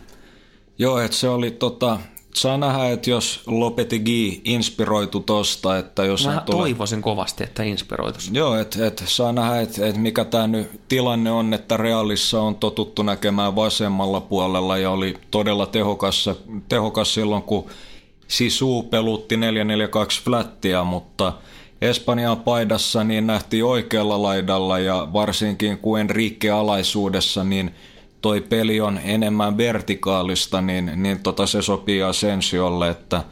Joo, että se oli tota, saa nähdä, että jos Lopetegi inspiroitu tosta, että jos Mä tulee... toivoisin kovasti, että inspiroitus. Joo, että et, saa nähdä, että et mikä tämä nyt tilanne on, että Realissa on totuttu näkemään vasemmalla puolella ja oli todella tehokas, tehokas silloin, kun Sisu pelutti 442 flattia, mutta – Espanjan paidassa niin nähtiin oikealla laidalla ja varsinkin kuin Enrique alaisuudessa, niin toi peli on enemmän vertikaalista, niin, niin tota se sopii Asensiolle, että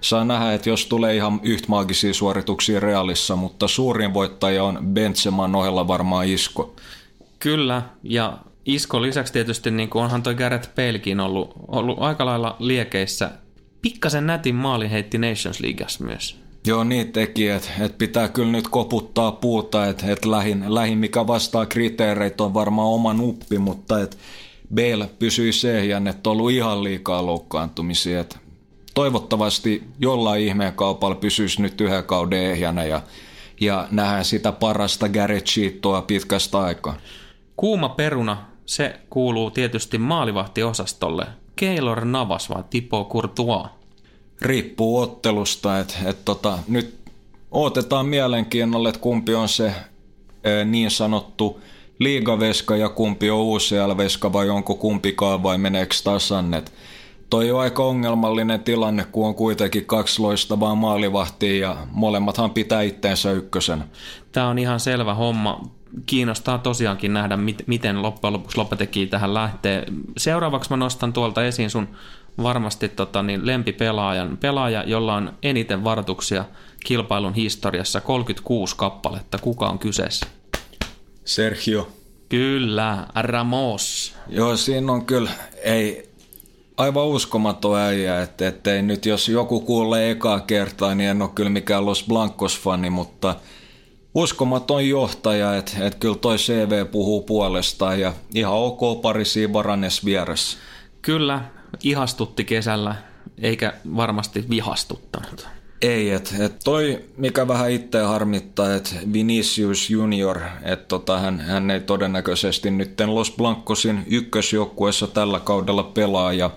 saa nähdä, että jos tulee ihan yhtä maagisia suorituksia Realissa, mutta suurin voittaja on Bentseman ohella varmaan Isko. Kyllä, ja Isko lisäksi tietysti niin onhan toi Gareth Balekin ollut, ollut aika lailla liekeissä. Pikkasen nätin maali heitti Nations Leagueassa myös. Joo, niin teki, että et pitää kyllä nyt koputtaa puuta, että et lähin, lähin, mikä vastaa kriteereitä on varmaan oma nuppi, mutta että Bale pysyy sehjän, että on ollut ihan liikaa loukkaantumisia. Et toivottavasti jollain ihmeen kaupalla pysyisi nyt yhden kauden ehjänä ja, ja nähdään sitä parasta Garrett Sheettoa pitkästä aikaa. Kuuma peruna, se kuuluu tietysti maalivahtiosastolle. Keylor Navas vai Tipo Courtois? riippuu ottelusta, että et tota, nyt otetaan mielenkiinnolla, että kumpi on se e, niin sanottu liigaveska ja kumpi on UCL-veska vai onko kumpikaan vai meneekö tasan. Et toi on aika ongelmallinen tilanne, kun on kuitenkin kaksi loistavaa maalivahtia ja molemmathan pitää itteensä ykkösen. Tämä on ihan selvä homma. Kiinnostaa tosiaankin nähdä, miten loppujen lopuksi Lopetekki tähän lähtee. Seuraavaksi mä nostan tuolta esiin sun varmasti tota, niin lempipelaajan, pelaaja, jolla on eniten varoituksia kilpailun historiassa, 36 kappaletta. Kuka on kyseessä? Sergio. Kyllä, Ramos. Joo, siinä on kyllä, ei, aivan uskomaton äijä, että ettei nyt jos joku kuulee ekaa kertaa, niin en ole kyllä mikään Los Blancos-fani, mutta uskomaton johtaja, että että kyllä toi CV puhuu puolestaan ja ihan ok pari Varanes vieressä. Kyllä, ihastutti kesällä, eikä varmasti vihastuttanut. Ei, että et toi, mikä vähän itse harmittaa, että Vinicius Junior, että tota, hän, hän ei todennäköisesti nyt Los Blancosin ykkösjoukkueessa tällä kaudella pelaa ja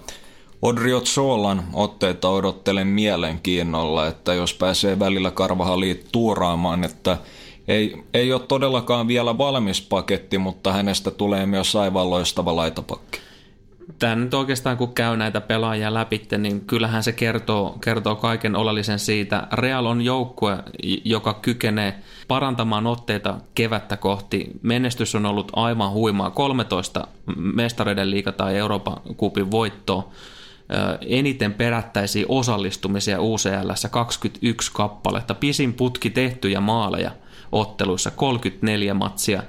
Odriot Solan otteita odottelen mielenkiinnolla, että jos pääsee välillä Karvahaliin tuuraamaan, että ei, ei ole todellakaan vielä valmis paketti, mutta hänestä tulee myös aivan loistava laitapakki tämä nyt oikeastaan kun käy näitä pelaajia läpi, niin kyllähän se kertoo, kertoo kaiken oleellisen siitä. Real on joukkue, joka kykenee parantamaan otteita kevättä kohti. Menestys on ollut aivan huimaa. 13 mestareiden liiga tai Euroopan kupin voittoa. Eniten perättäisiä osallistumisia UCL 21 kappaletta. Pisin putki tehtyjä maaleja otteluissa 34 matsia.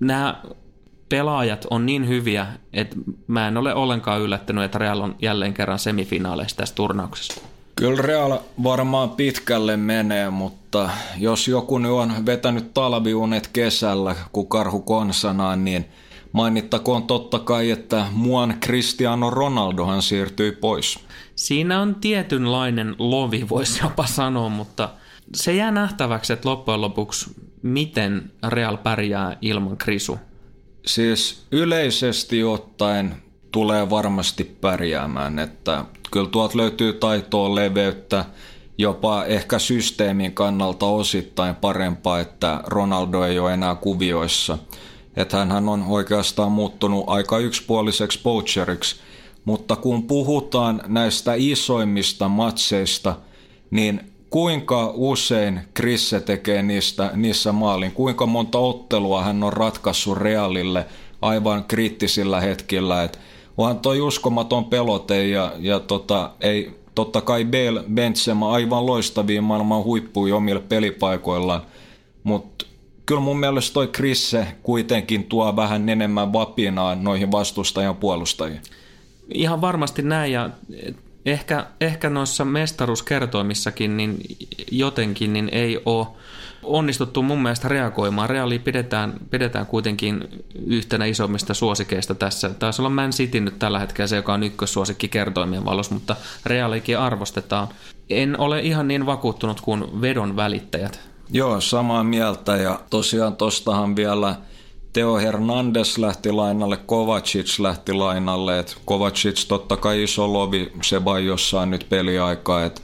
Nämä pelaajat on niin hyviä, että mä en ole ollenkaan yllättynyt, että Real on jälleen kerran semifinaaleissa tässä turnauksessa. Kyllä Real varmaan pitkälle menee, mutta jos joku nyt on vetänyt talviunet kesällä, kun karhu konsanaan, niin mainittakoon totta kai, että muan Cristiano Ronaldohan siirtyi pois. Siinä on tietynlainen lovi, voisi jopa sanoa, mutta se jää nähtäväksi, että loppujen lopuksi miten Real pärjää ilman Krisu. Siis yleisesti ottaen tulee varmasti pärjäämään, että kyllä tuolta löytyy taitoa, leveyttä, jopa ehkä systeemin kannalta osittain parempaa, että Ronaldo ei ole enää kuvioissa. Että hän on oikeastaan muuttunut aika yksipuoliseksi poacheriksi, mutta kun puhutaan näistä isoimmista matseista, niin kuinka usein Krisse tekee niistä, niissä maalin, kuinka monta ottelua hän on ratkaissut Realille aivan kriittisillä hetkillä, että onhan toi uskomaton pelote ja, ja tota, ei, totta kai Bale, Benzema aivan loistavia maailman huippuja omille pelipaikoillaan, mutta kyllä mun mielestä toi Krisse kuitenkin tuo vähän enemmän vapinaa noihin vastustajan puolustajiin. Ihan varmasti näin ja ehkä, ehkä noissa mestaruuskertoimissakin niin jotenkin niin ei ole onnistuttu mun mielestä reagoimaan. Reali pidetään, pidetään kuitenkin yhtenä isommista suosikeista tässä. Taisi olla Man City nyt tällä hetkellä se, joka on ykkössuosikki kertoimien valossa, mutta Realikin arvostetaan. En ole ihan niin vakuuttunut kuin vedon välittäjät. Joo, samaa mieltä ja tosiaan tostahan vielä Teo Hernandez lähti lainalle, Kovacic lähti lainalle, että Kovacic totta kai iso lovi, se vai jossain nyt peliaikaa, että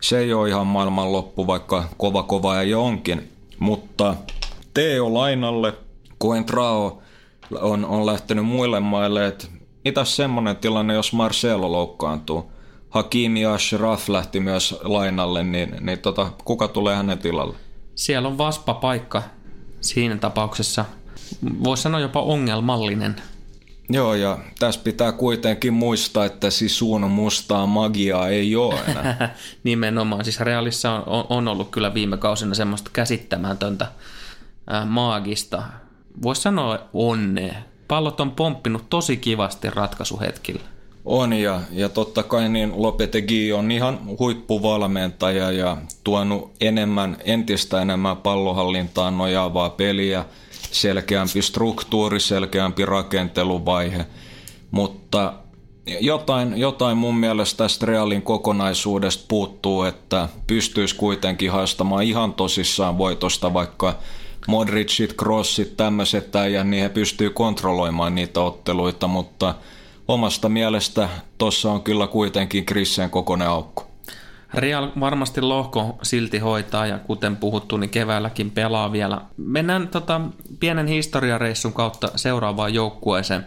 se ei ole ihan maailman loppu, vaikka kova kova ei onkin. Mutta Teo lainalle, Coentrao on, on lähtenyt muille maille, että mitä semmoinen tilanne, jos Marcelo loukkaantuu? Hakimi Ashraf lähti myös lainalle, niin, niin tota, kuka tulee hänen tilalle? Siellä on vaspa paikka siinä tapauksessa. Voisi sanoa jopa ongelmallinen. Joo, ja tässä pitää kuitenkin muistaa, että Sisun mustaa magiaa ei ole enää. Nimenomaan, siis Realissa on, on ollut kyllä viime kausina semmoista käsittämätöntä ää, maagista. Voisi sanoa onnea. Pallot on pomppinut tosi kivasti ratkaisuhetkillä. On ja, ja totta kai niin Lopetegi on ihan huippuvalmentaja ja tuonut enemmän, entistä enemmän pallohallintaan nojaavaa peliä – selkeämpi struktuuri, selkeämpi rakenteluvaihe, mutta jotain, jotain mun mielestä tästä Realin kokonaisuudesta puuttuu, että pystyisi kuitenkin haastamaan ihan tosissaan voitosta, vaikka Modricit, Crossit, tämmöiset ja niin he pystyy kontrolloimaan niitä otteluita, mutta omasta mielestä tuossa on kyllä kuitenkin Krissen kokoinen aukko. Real varmasti lohko silti hoitaa ja kuten puhuttu, niin keväälläkin pelaa vielä. Mennään tota, pienen historiareissun kautta seuraavaan joukkueeseen.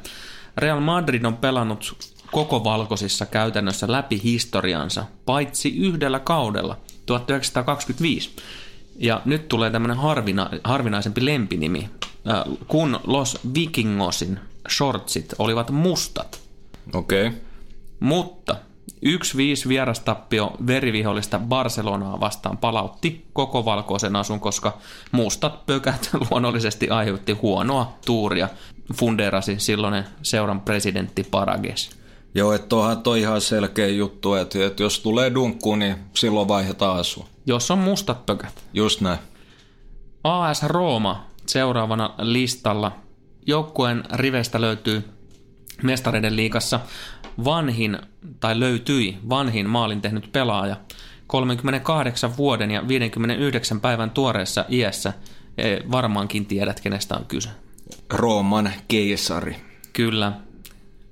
Real Madrid on pelannut koko valkoisissa käytännössä läpi historiansa, paitsi yhdellä kaudella, 1925. Ja nyt tulee tämmöinen harvina, harvinaisempi lempinimi, äh, kun Los Vikingosin shortsit olivat mustat. Okei. Okay. Mutta 1-5 vierastappio verivihollista Barcelonaa vastaan palautti koko valkoisen asun, koska mustat pökät luonnollisesti aiheutti huonoa tuuria, funderasi silloinen seuran presidentti Parages. Joo, että onhan toi ihan selkeä juttu, että, että jos tulee dunkku, niin silloin vaihdetaan asu. Jos on mustat pökät. Just näin. AS Rooma seuraavana listalla. Joukkueen riveistä löytyy mestareiden liikassa vanhin, tai löytyi vanhin maalin tehnyt pelaaja, 38 vuoden ja 59 päivän tuoreessa iässä, e, varmaankin tiedät, kenestä on kyse. Rooman keisari. Kyllä,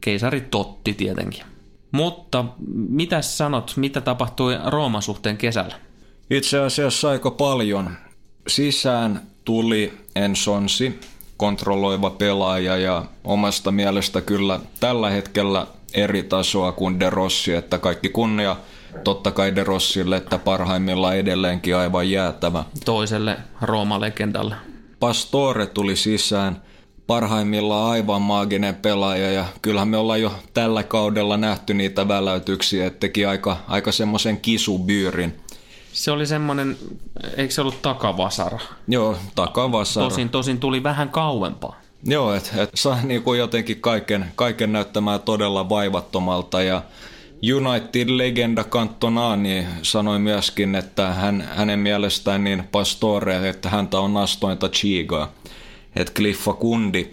keisari Totti tietenkin. Mutta mitä sanot, mitä tapahtui Rooman suhteen kesällä? Itse asiassa aika paljon. Sisään tuli Ensonsi, kontrolloiva pelaaja ja omasta mielestä kyllä tällä hetkellä eri tasoa kuin De Rossi, että kaikki kunnia totta kai De Rossille, että parhaimmillaan edelleenkin aivan jäätävä. Toiselle Rooma-legendalle. Pastore tuli sisään, parhaimmillaan aivan maaginen pelaaja ja kyllähän me ollaan jo tällä kaudella nähty niitä väläytyksiä, että teki aika, aika semmoisen kisubyyrin. Se oli semmoinen, eikö se ollut takavasara? Joo, takavasara. Tosin, tosin tuli vähän kauempaa. Joo, että et sai niinku jotenkin kaiken, kaiken näyttämään todella vaivattomalta ja United-legenda Cantonani sanoi myöskin, että hän, hänen mielestään niin Pastore, että häntä on nastointa Chigaa, että Cliffa Kundi.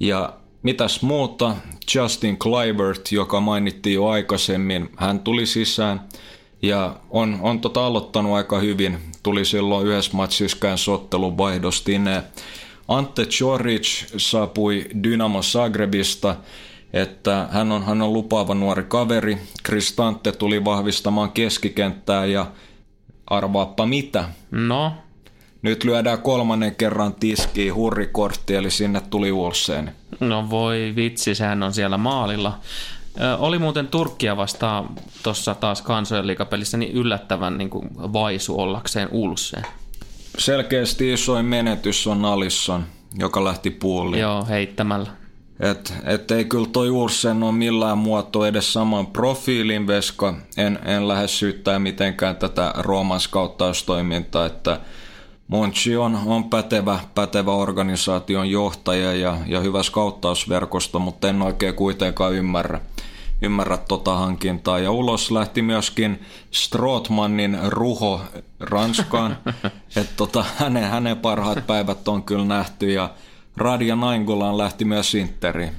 Ja mitäs muuta, Justin Clivert, joka mainittiin jo aikaisemmin, hän tuli sisään ja on, on tota aloittanut aika hyvin. Tuli silloin yhdessä matsissa sottelun vaihdostineen. Ante Choric saapui Dynamo Zagrebista, että hän on, hän on lupaava nuori kaveri. Kristante tuli vahvistamaan keskikenttää ja arvaappa mitä. No? Nyt lyödään kolmannen kerran tiskiin hurrikortti, eli sinne tuli Ulseen. No voi vitsi, sehän on siellä maalilla. Oli muuten Turkkia vastaan tuossa taas kansojen liikapelissä niin yllättävän niin kuin vaisu ollakseen Ulseen. Selkeästi isoin menetys on Alisson, joka lähti puoliin. Joo, heittämällä. Et, et ei kyllä toi Ursen ole millään muotoa edes saman profiilin veska. En, en lähde syyttää mitenkään tätä Rooman skauttaustoimintaa, että Monchi on, on pätevä, pätevä organisaation johtaja ja, ja hyvä skauttausverkosto, mutta en oikein kuitenkaan ymmärrä, ymmärrä tota hankintaa. Ja ulos lähti myöskin Strootmannin ruho Ranskaan, että tota, hänen, hänen parhaat päivät on kyllä nähty ja Radia Nainggolan lähti myös Interiin.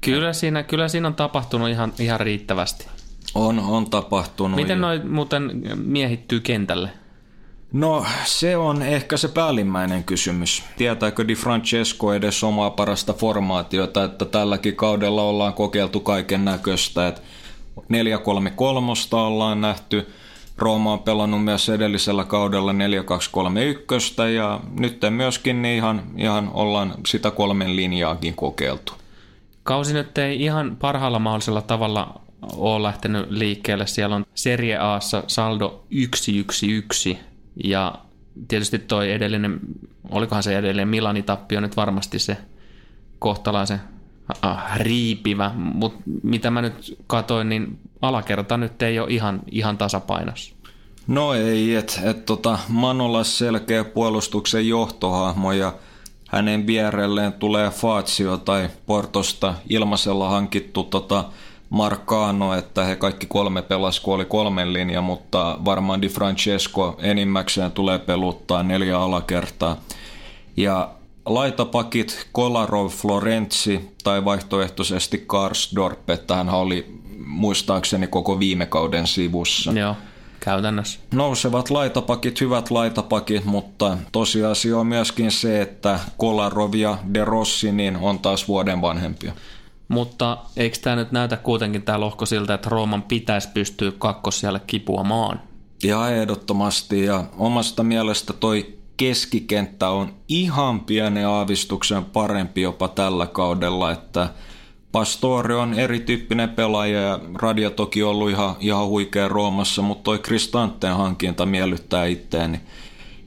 Kyllä siinä, kyllä siinä on tapahtunut ihan, ihan riittävästi. On, on tapahtunut. Miten noin muuten miehittyy kentälle? No se on ehkä se päällimmäinen kysymys. Tietääkö Di Francesco edes omaa parasta formaatiota, että tälläkin kaudella ollaan kokeiltu kaiken näköistä. 4-3-3 ollaan nähty, Rooma on pelannut myös edellisellä kaudella 4-2-3-1 ja nyt myöskin niin ihan, ihan ollaan sitä kolmen linjaakin kokeiltu. Kausi nyt ei ihan parhaalla mahdollisella tavalla ole lähtenyt liikkeelle. Siellä on Serie Aassa saldo 1-1-1 ja tietysti toi edellinen, olikohan se edellinen Milani tappio nyt varmasti se kohtalaisen ah, riipivä, mutta mitä mä nyt katoin, niin alakerta nyt ei ole ihan, ihan tasapainossa. No ei, että et tota, Manolla selkeä puolustuksen johtohahmo ja hänen vierelleen tulee Fazio tai Portosta ilmaisella hankittu tota Marcano, että he kaikki kolme pelas, kun oli kolmen linja, mutta varmaan Di Francesco enimmäkseen tulee peluttaa neljä alakertaa. Ja laitapakit Kolarov, Florenzi tai vaihtoehtoisesti Karsdorp, että hän oli muistaakseni koko viime kauden sivussa. Joo, käytännössä. Nousevat laitapakit, hyvät laitapakit, mutta tosiasia on myöskin se, että Kolarov ja De Rossi niin on taas vuoden vanhempia. Mutta eikö tämä nyt näytä kuitenkin tämä lohko siltä, että Rooman pitäisi pystyä kakkosjalle kipuamaan? Ja ehdottomasti, ja omasta mielestä toi keskikenttä on ihan pienen aavistuksen parempi jopa tällä kaudella, että Pastori on erityyppinen pelaaja ja Radia toki ollut ihan, ihan huikea Roomassa, mutta toi Kristanteen hankinta miellyttää itteeni.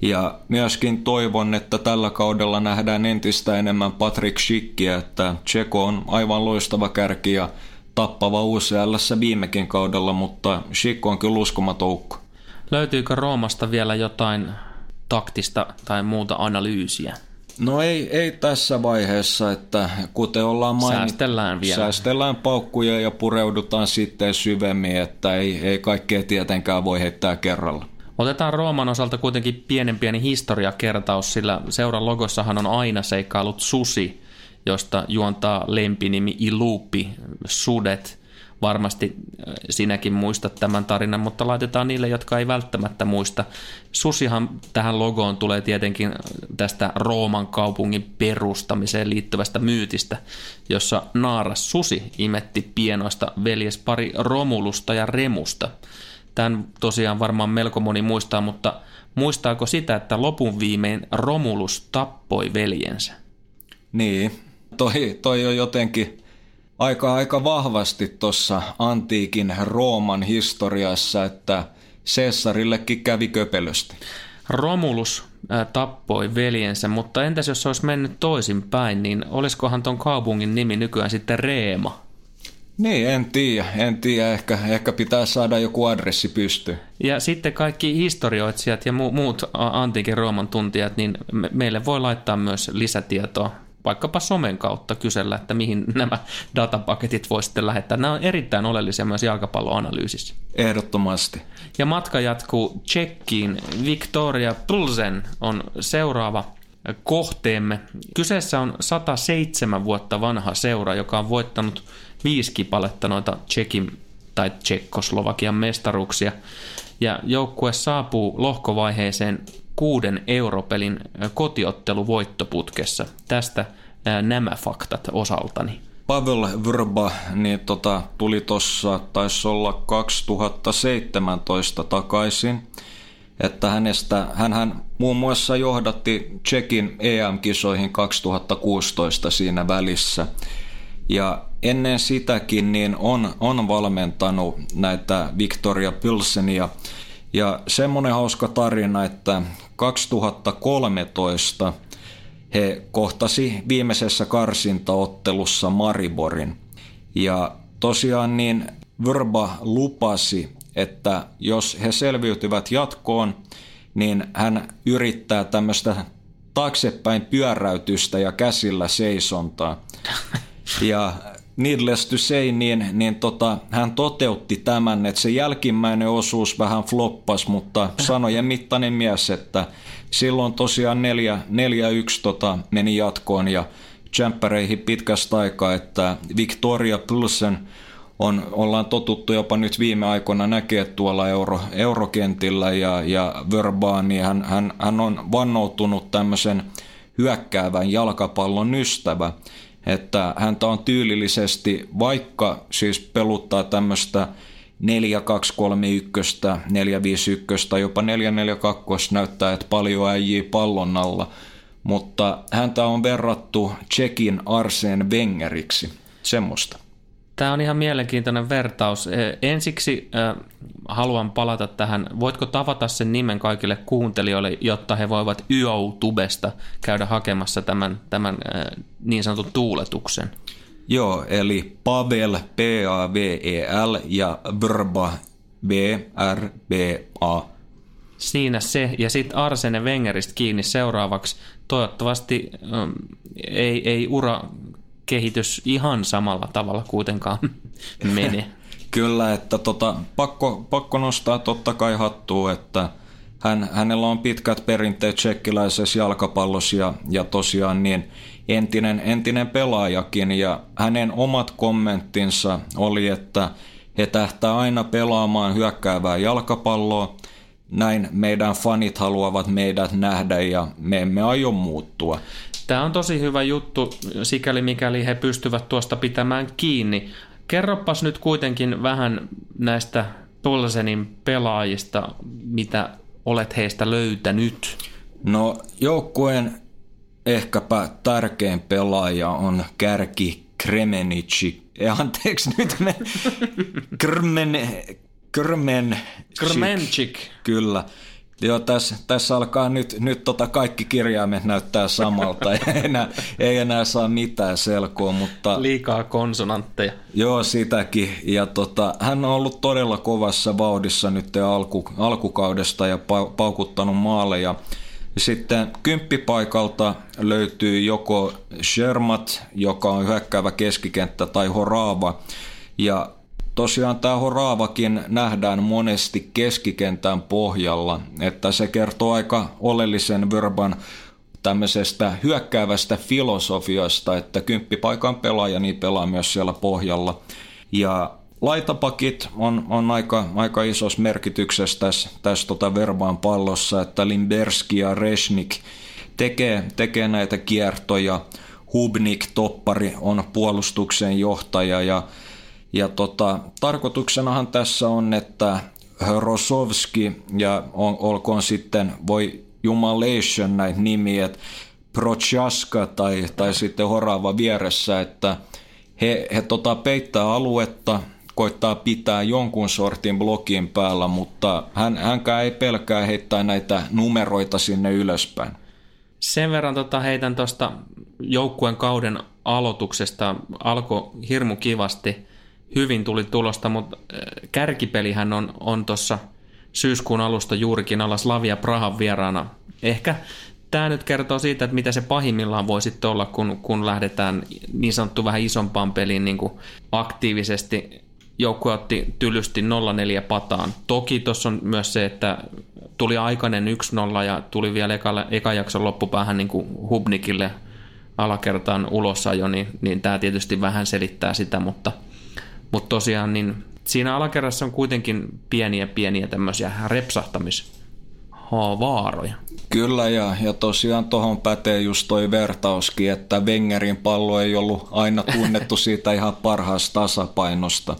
Ja myöskin toivon, että tällä kaudella nähdään entistä enemmän Patrick Schickia, että Tseko on aivan loistava kärki ja tappava UCL viimekin kaudella, mutta Schick on kyllä uskomaton Löytyykö Roomasta vielä jotain taktista tai muuta analyysiä? No ei, ei tässä vaiheessa, että kuten ollaan mainittu, säästellään, vielä. säästellään paukkuja ja pureudutaan sitten syvemmin, että ei, ei kaikkea tietenkään voi heittää kerralla. Otetaan Rooman osalta kuitenkin pienen pieni historiakertaus, sillä seuran logossahan on aina seikkailut susi, josta juontaa lempinimi Ilupi, sudet – varmasti äh, sinäkin muistat tämän tarinan, mutta laitetaan niille, jotka ei välttämättä muista. Susihan tähän logoon tulee tietenkin tästä Rooman kaupungin perustamiseen liittyvästä myytistä, jossa naaras susi imetti pienoista veljespari Romulusta ja Remusta. Tämän tosiaan varmaan melko moni muistaa, mutta muistaako sitä, että lopun viimein Romulus tappoi veljensä? Niin, toi, toi on jotenkin aika, aika vahvasti tuossa antiikin Rooman historiassa, että Cesarillekin kävi köpelösti. Romulus tappoi veljensä, mutta entäs jos se olisi mennyt toisinpäin, niin olisikohan tuon kaupungin nimi nykyään sitten Reema? Niin, en tiedä. En tiedä. Ehkä, ehkä pitää saada joku adressi pysty. Ja sitten kaikki historioitsijat ja muut antiikin Rooman tuntijat, niin meille voi laittaa myös lisätietoa vaikkapa somen kautta kysellä, että mihin nämä datapaketit voi sitten lähettää. Nämä on erittäin oleellisia myös jalkapalloanalyysissä. Ehdottomasti. Ja matka jatkuu Tsekkiin. Victoria Plzen on seuraava kohteemme. Kyseessä on 107 vuotta vanha seura, joka on voittanut viisi kipaletta noita Tsekin tai Tsekkoslovakian mestaruuksia. Ja joukkue saapuu lohkovaiheeseen kuuden europelin kotiottelu voittoputkessa. Tästä nämä faktat osaltani. Pavel Vrba niin tota, tuli tuossa, taisi olla 2017 takaisin. Että hänestä, hän muun muassa johdatti Tsekin EM-kisoihin 2016 siinä välissä. Ja ennen sitäkin niin on, on valmentanut näitä Victoria Pilsenia. Ja semmoinen hauska tarina, että 2013 he kohtasi viimeisessä karsintaottelussa Mariborin. Ja tosiaan niin Verba lupasi, että jos he selviytyvät jatkoon, niin hän yrittää tämmöistä taaksepäin pyöräytystä ja käsillä seisontaa. Ja needless to say, niin, niin tota, hän toteutti tämän, että se jälkimmäinen osuus vähän floppas, mutta sanojen mittainen mies, että silloin tosiaan 4-1 tota, meni jatkoon ja tsemppäreihin pitkästä aikaa, että Victoria Pilsen on, ollaan totuttu jopa nyt viime aikoina näkee tuolla euro, eurokentillä ja, ja Verbaan, niin hän, hän, hän on vannoutunut tämmöisen hyökkäävän jalkapallon ystävä että häntä on tyylillisesti, vaikka siis peluttaa tämmöistä 4-2-3-1, 4-5-1, jopa 4-4-2 näyttää, että paljon äijii pallon alla, mutta häntä on verrattu Tsekin Arseen Wengeriksi, semmoista. Tämä on ihan mielenkiintoinen vertaus. Ensiksi äh, haluan palata tähän. Voitko tavata sen nimen kaikille kuuntelijoille, jotta he voivat YouTubesta käydä hakemassa tämän, tämän äh, niin sanotun tuuletuksen? Joo, eli Pavel, P-A-V-E-L ja Brba, B-R-B-A. Siinä se, ja sitten Arsene Wengeristä kiinni seuraavaksi. Toivottavasti ähm, ei, ei ura kehitys ihan samalla tavalla kuitenkaan mene. Kyllä, että tota, pakko, pakko nostaa totta kai hattua, että hän, hänellä on pitkät perinteet tsekkiläisessä jalkapallossa ja, ja tosiaan niin entinen, entinen pelaajakin ja hänen omat kommenttinsa oli, että he tähtää aina pelaamaan hyökkäävää jalkapalloa, näin meidän fanit haluavat meidät nähdä ja me emme aio muuttua. Tämä on tosi hyvä juttu, sikäli mikäli he pystyvät tuosta pitämään kiinni. Kerropas nyt kuitenkin vähän näistä Tolsenin pelaajista, mitä olet heistä löytänyt. No joukkueen ehkäpä tärkein pelaaja on kärki Kremenici. Ja anteeksi nyt me... Krmen... Krmen... Krmenchik. Kyllä. Joo, tässä, tässä alkaa nyt, nyt tota kaikki kirjaimet näyttää samalta. ei, enää, ei enää saa mitään selkoa, mutta... Liikaa konsonantteja. Joo, sitäkin. Ja tota, hän on ollut todella kovassa vauhdissa nyt alku, alkukaudesta ja paukuttanut maaleja. Sitten kymppipaikalta löytyy joko Shermat, joka on hyökkäävä keskikenttä, tai Horava. Ja tosiaan tämä Horaavakin nähdään monesti keskikentän pohjalla, että se kertoo aika oleellisen verban tämmöisestä hyökkäävästä filosofiasta, että kymppipaikan pelaaja niin pelaa myös siellä pohjalla. Ja laitapakit on, on aika, aika isossa merkityksessä tässä, tässä tota verbaan pallossa, että Limberski ja Resnik tekee, tekee näitä kiertoja. Hubnik, toppari, on puolustuksen johtaja ja ja tota, tarkoituksenahan tässä on, että Rosovski ja on, olkoon sitten, voi jumalation näitä nimiä, että Prochaska tai, tai sitten Horava vieressä, että he, he tota peittää aluetta, koittaa pitää jonkun sortin blokin päällä, mutta hän, hänkään ei pelkää heittää näitä numeroita sinne ylöspäin. Sen verran tota heitän tuosta joukkueen kauden aloituksesta. Alkoi hirmu kivasti – hyvin tuli tulosta, mutta äh, kärkipelihän on, on tuossa syyskuun alusta juurikin alla Slavia Prahan vieraana. Ehkä tämä nyt kertoo siitä, että mitä se pahimmillaan voi sitten olla, kun, kun lähdetään niin sanottu vähän isompaan peliin niin kuin aktiivisesti. Joukkue otti tylysti 0-4 pataan. Toki tuossa on myös se, että tuli aikainen 1-0 ja tuli vielä eka, eka jakson loppupäähän niin kuin Hubnikille alakertaan ulosajo, niin, niin tämä tietysti vähän selittää sitä, mutta, mutta tosiaan niin siinä alakerrassa on kuitenkin pieniä pieniä tämmöisiä repsahtamis vaaroja. Kyllä, ja, ja tosiaan tuohon pätee just toi vertauskin, että Wengerin pallo ei ollut aina tunnettu siitä ihan parhaasta tasapainosta.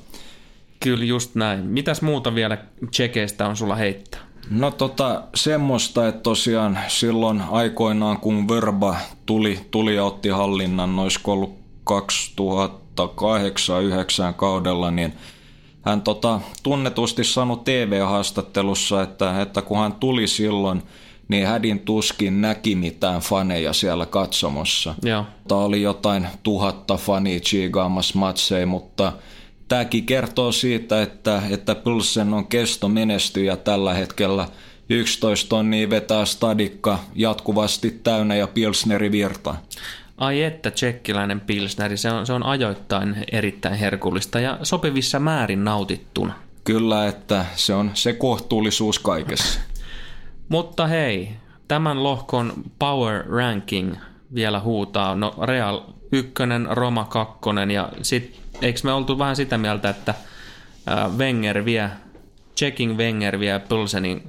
Kyllä, just näin. Mitäs muuta vielä tsekeistä on sulla heittää? No tota, semmoista, että tosiaan silloin aikoinaan kun Verba tuli, tuli ja otti hallinnan, noisiko ollut 2008-2009 kaudella, niin – hän tota, tunnetusti sanoi TV-haastattelussa, että, että kun hän tuli silloin, niin hädin tuskin näki mitään faneja siellä katsomossa. Joo. Tämä oli jotain tuhatta fania chiigaamassa matseja, mutta tämäkin kertoo siitä, että, että Pilsen on kesto menestyjä tällä hetkellä. 11 tonnia vetää stadikka jatkuvasti täynnä ja Pilsneri virta. Ai että tsekkiläinen pilsneri, se on, se on ajoittain erittäin herkullista ja sopivissa määrin nautittuna. Kyllä, että se on se kohtuullisuus kaikessa. Mutta hei, tämän lohkon power ranking vielä huutaa. No Real 1, Roma 2 ja sit, eikö me oltu vähän sitä mieltä, että Wenger vie, checking Wenger vie Pulsenin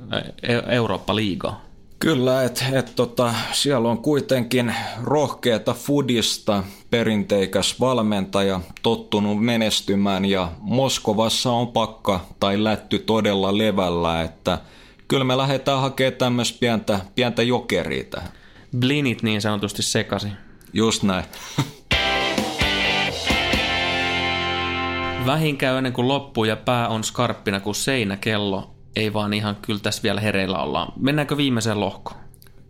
Eurooppa-liigaa? Kyllä, että et, tota, siellä on kuitenkin rohkeata fudista, perinteikäs valmentaja, tottunut menestymään ja Moskovassa on pakka tai lätty todella levällä, että kyllä me lähdetään hakemaan tämmöistä pientä, pientä jokeria tähän. Blinit niin sanotusti sekasi. Just näin. Vähin käy ennen kuin loppuu ja pää on skarppina kuin seinäkello ei vaan ihan kyllä tässä vielä hereillä ollaan. Mennäänkö viimeiseen lohkoon?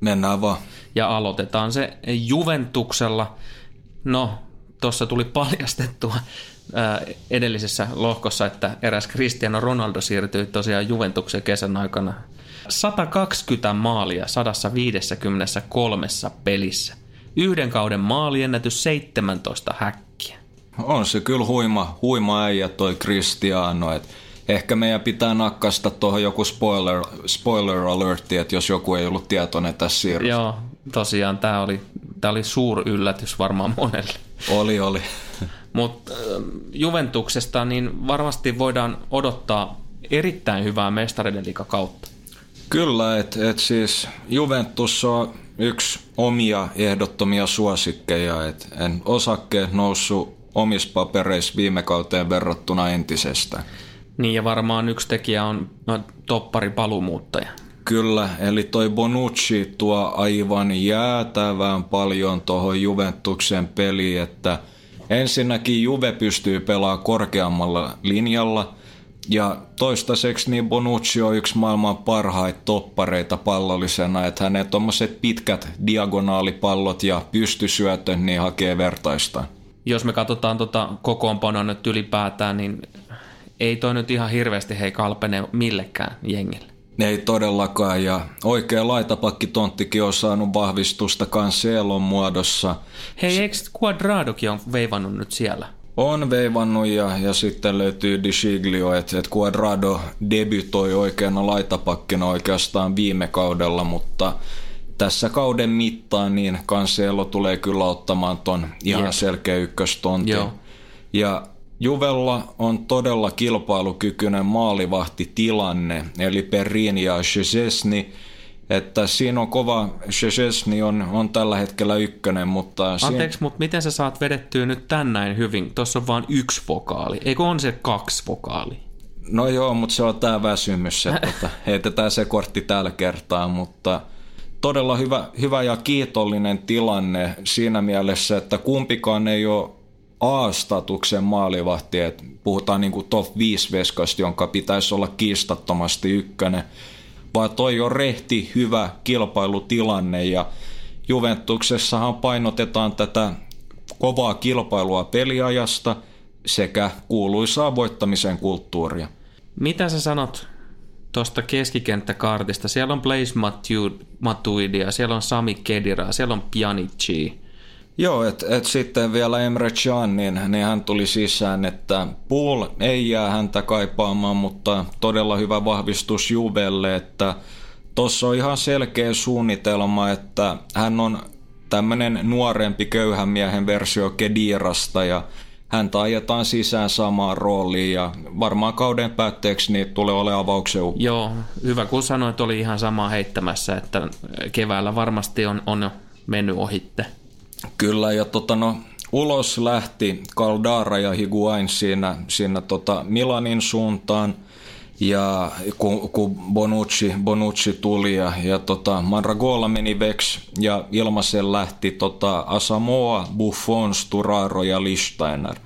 Mennään vaan. Ja aloitetaan se Juventuksella. No, tuossa tuli paljastettua ää, edellisessä lohkossa, että eräs Cristiano Ronaldo siirtyi tosiaan Juventuksen kesän aikana 120 maalia 153 pelissä. Yhden kauden maaliennätys 17 häkkiä. On se kyllä huima, huima äijä toi Cristiano, että ehkä meidän pitää nakkasta tuohon joku spoiler, spoiler alertti, että jos joku ei ollut tietoinen tässä siirryssä. Joo, tosiaan tämä oli, tää oli suur yllätys varmaan monelle. Oli, oli. Mutta Juventuksesta niin varmasti voidaan odottaa erittäin hyvää mestareiden kautta. Kyllä, että et siis Juventus on yksi omia ehdottomia suosikkeja, että en osakkeet noussut omissa papereissa viime kauteen verrattuna entisestä. Niin ja varmaan yksi tekijä on no, toppari palumuuttaja. Kyllä, eli toi Bonucci tuo aivan jäätävän paljon tuohon Juventuksen peliin, että ensinnäkin Juve pystyy pelaamaan korkeammalla linjalla, ja toistaiseksi niin Bonucci on yksi maailman parhaita toppareita pallollisena, että hänen tuommoiset pitkät diagonaalipallot ja pystysyötön niin hakee vertaista. Jos me katsotaan tota kokoonpanoa nyt ylipäätään, niin ei toi nyt ihan hirveästi hei kalpene millekään jengille. Ei todellakaan, ja oikea laitapakkitonttikin on saanut vahvistusta Cancelon muodossa. Hei, eikö Quadradokin on veivannut nyt siellä? On veivannut ja, ja sitten löytyy Di Siglio, että et Quadrado debytoi oikeana laitapakkina oikeastaan viime kaudella, mutta tässä kauden mittaan niin Cancelo tulee kyllä ottamaan ton ihan Jep. selkeä ykköstontin. Joo. Ja Juvella on todella kilpailukykyinen maalivahtitilanne, eli Perin ja Szczesny, että siinä on kova, Szczesny on, on tällä hetkellä ykkönen, mutta... Anteeksi, siinä... mutta miten sä saat vedettyä nyt tän näin hyvin? Tuossa on vain yksi vokaali, eikö on se kaksi vokaali? No joo, mutta se on tämä väsymys, että tota, heitetään se kortti tällä kertaa, mutta todella hyvä, hyvä ja kiitollinen tilanne siinä mielessä, että kumpikaan ei ole A-statuksen maalivahti, että puhutaan niin kuin top 5 veskasta, jonka pitäisi olla kiistattomasti ykkönen, vaan toi on rehti hyvä kilpailutilanne ja Juventuksessahan painotetaan tätä kovaa kilpailua peliajasta sekä kuuluisaa voittamisen kulttuuria. Mitä sä sanot tuosta keskikenttäkaartista. Siellä on Blaise Matuidia, siellä on Sami Kedira, siellä on Pjanici. Joo, että et sitten vielä Emre Can, niin, niin hän tuli sisään, että Pool ei jää häntä kaipaamaan, mutta todella hyvä vahvistus Juvelle, että tuossa on ihan selkeä suunnitelma, että hän on tämmöinen nuorempi köyhän miehen versio Kedirasta ja hän ajetaan sisään samaan rooliin ja varmaan kauden päätteeksi niin tulee olemaan avauksen. Joo, hyvä kun sanoit, oli ihan sama heittämässä, että keväällä varmasti on, on mennyt ohitte. Kyllä, ja tota no, ulos lähti Caldara ja Higuain siinä, siinä tota Milanin suuntaan, ja kun, kun Bonucci, Bonucci tuli ja, ja tota, Mandragola meni Vex ja ilmaisen lähti tota, Asamoa, Buffon, Sturaro ja Listeiner.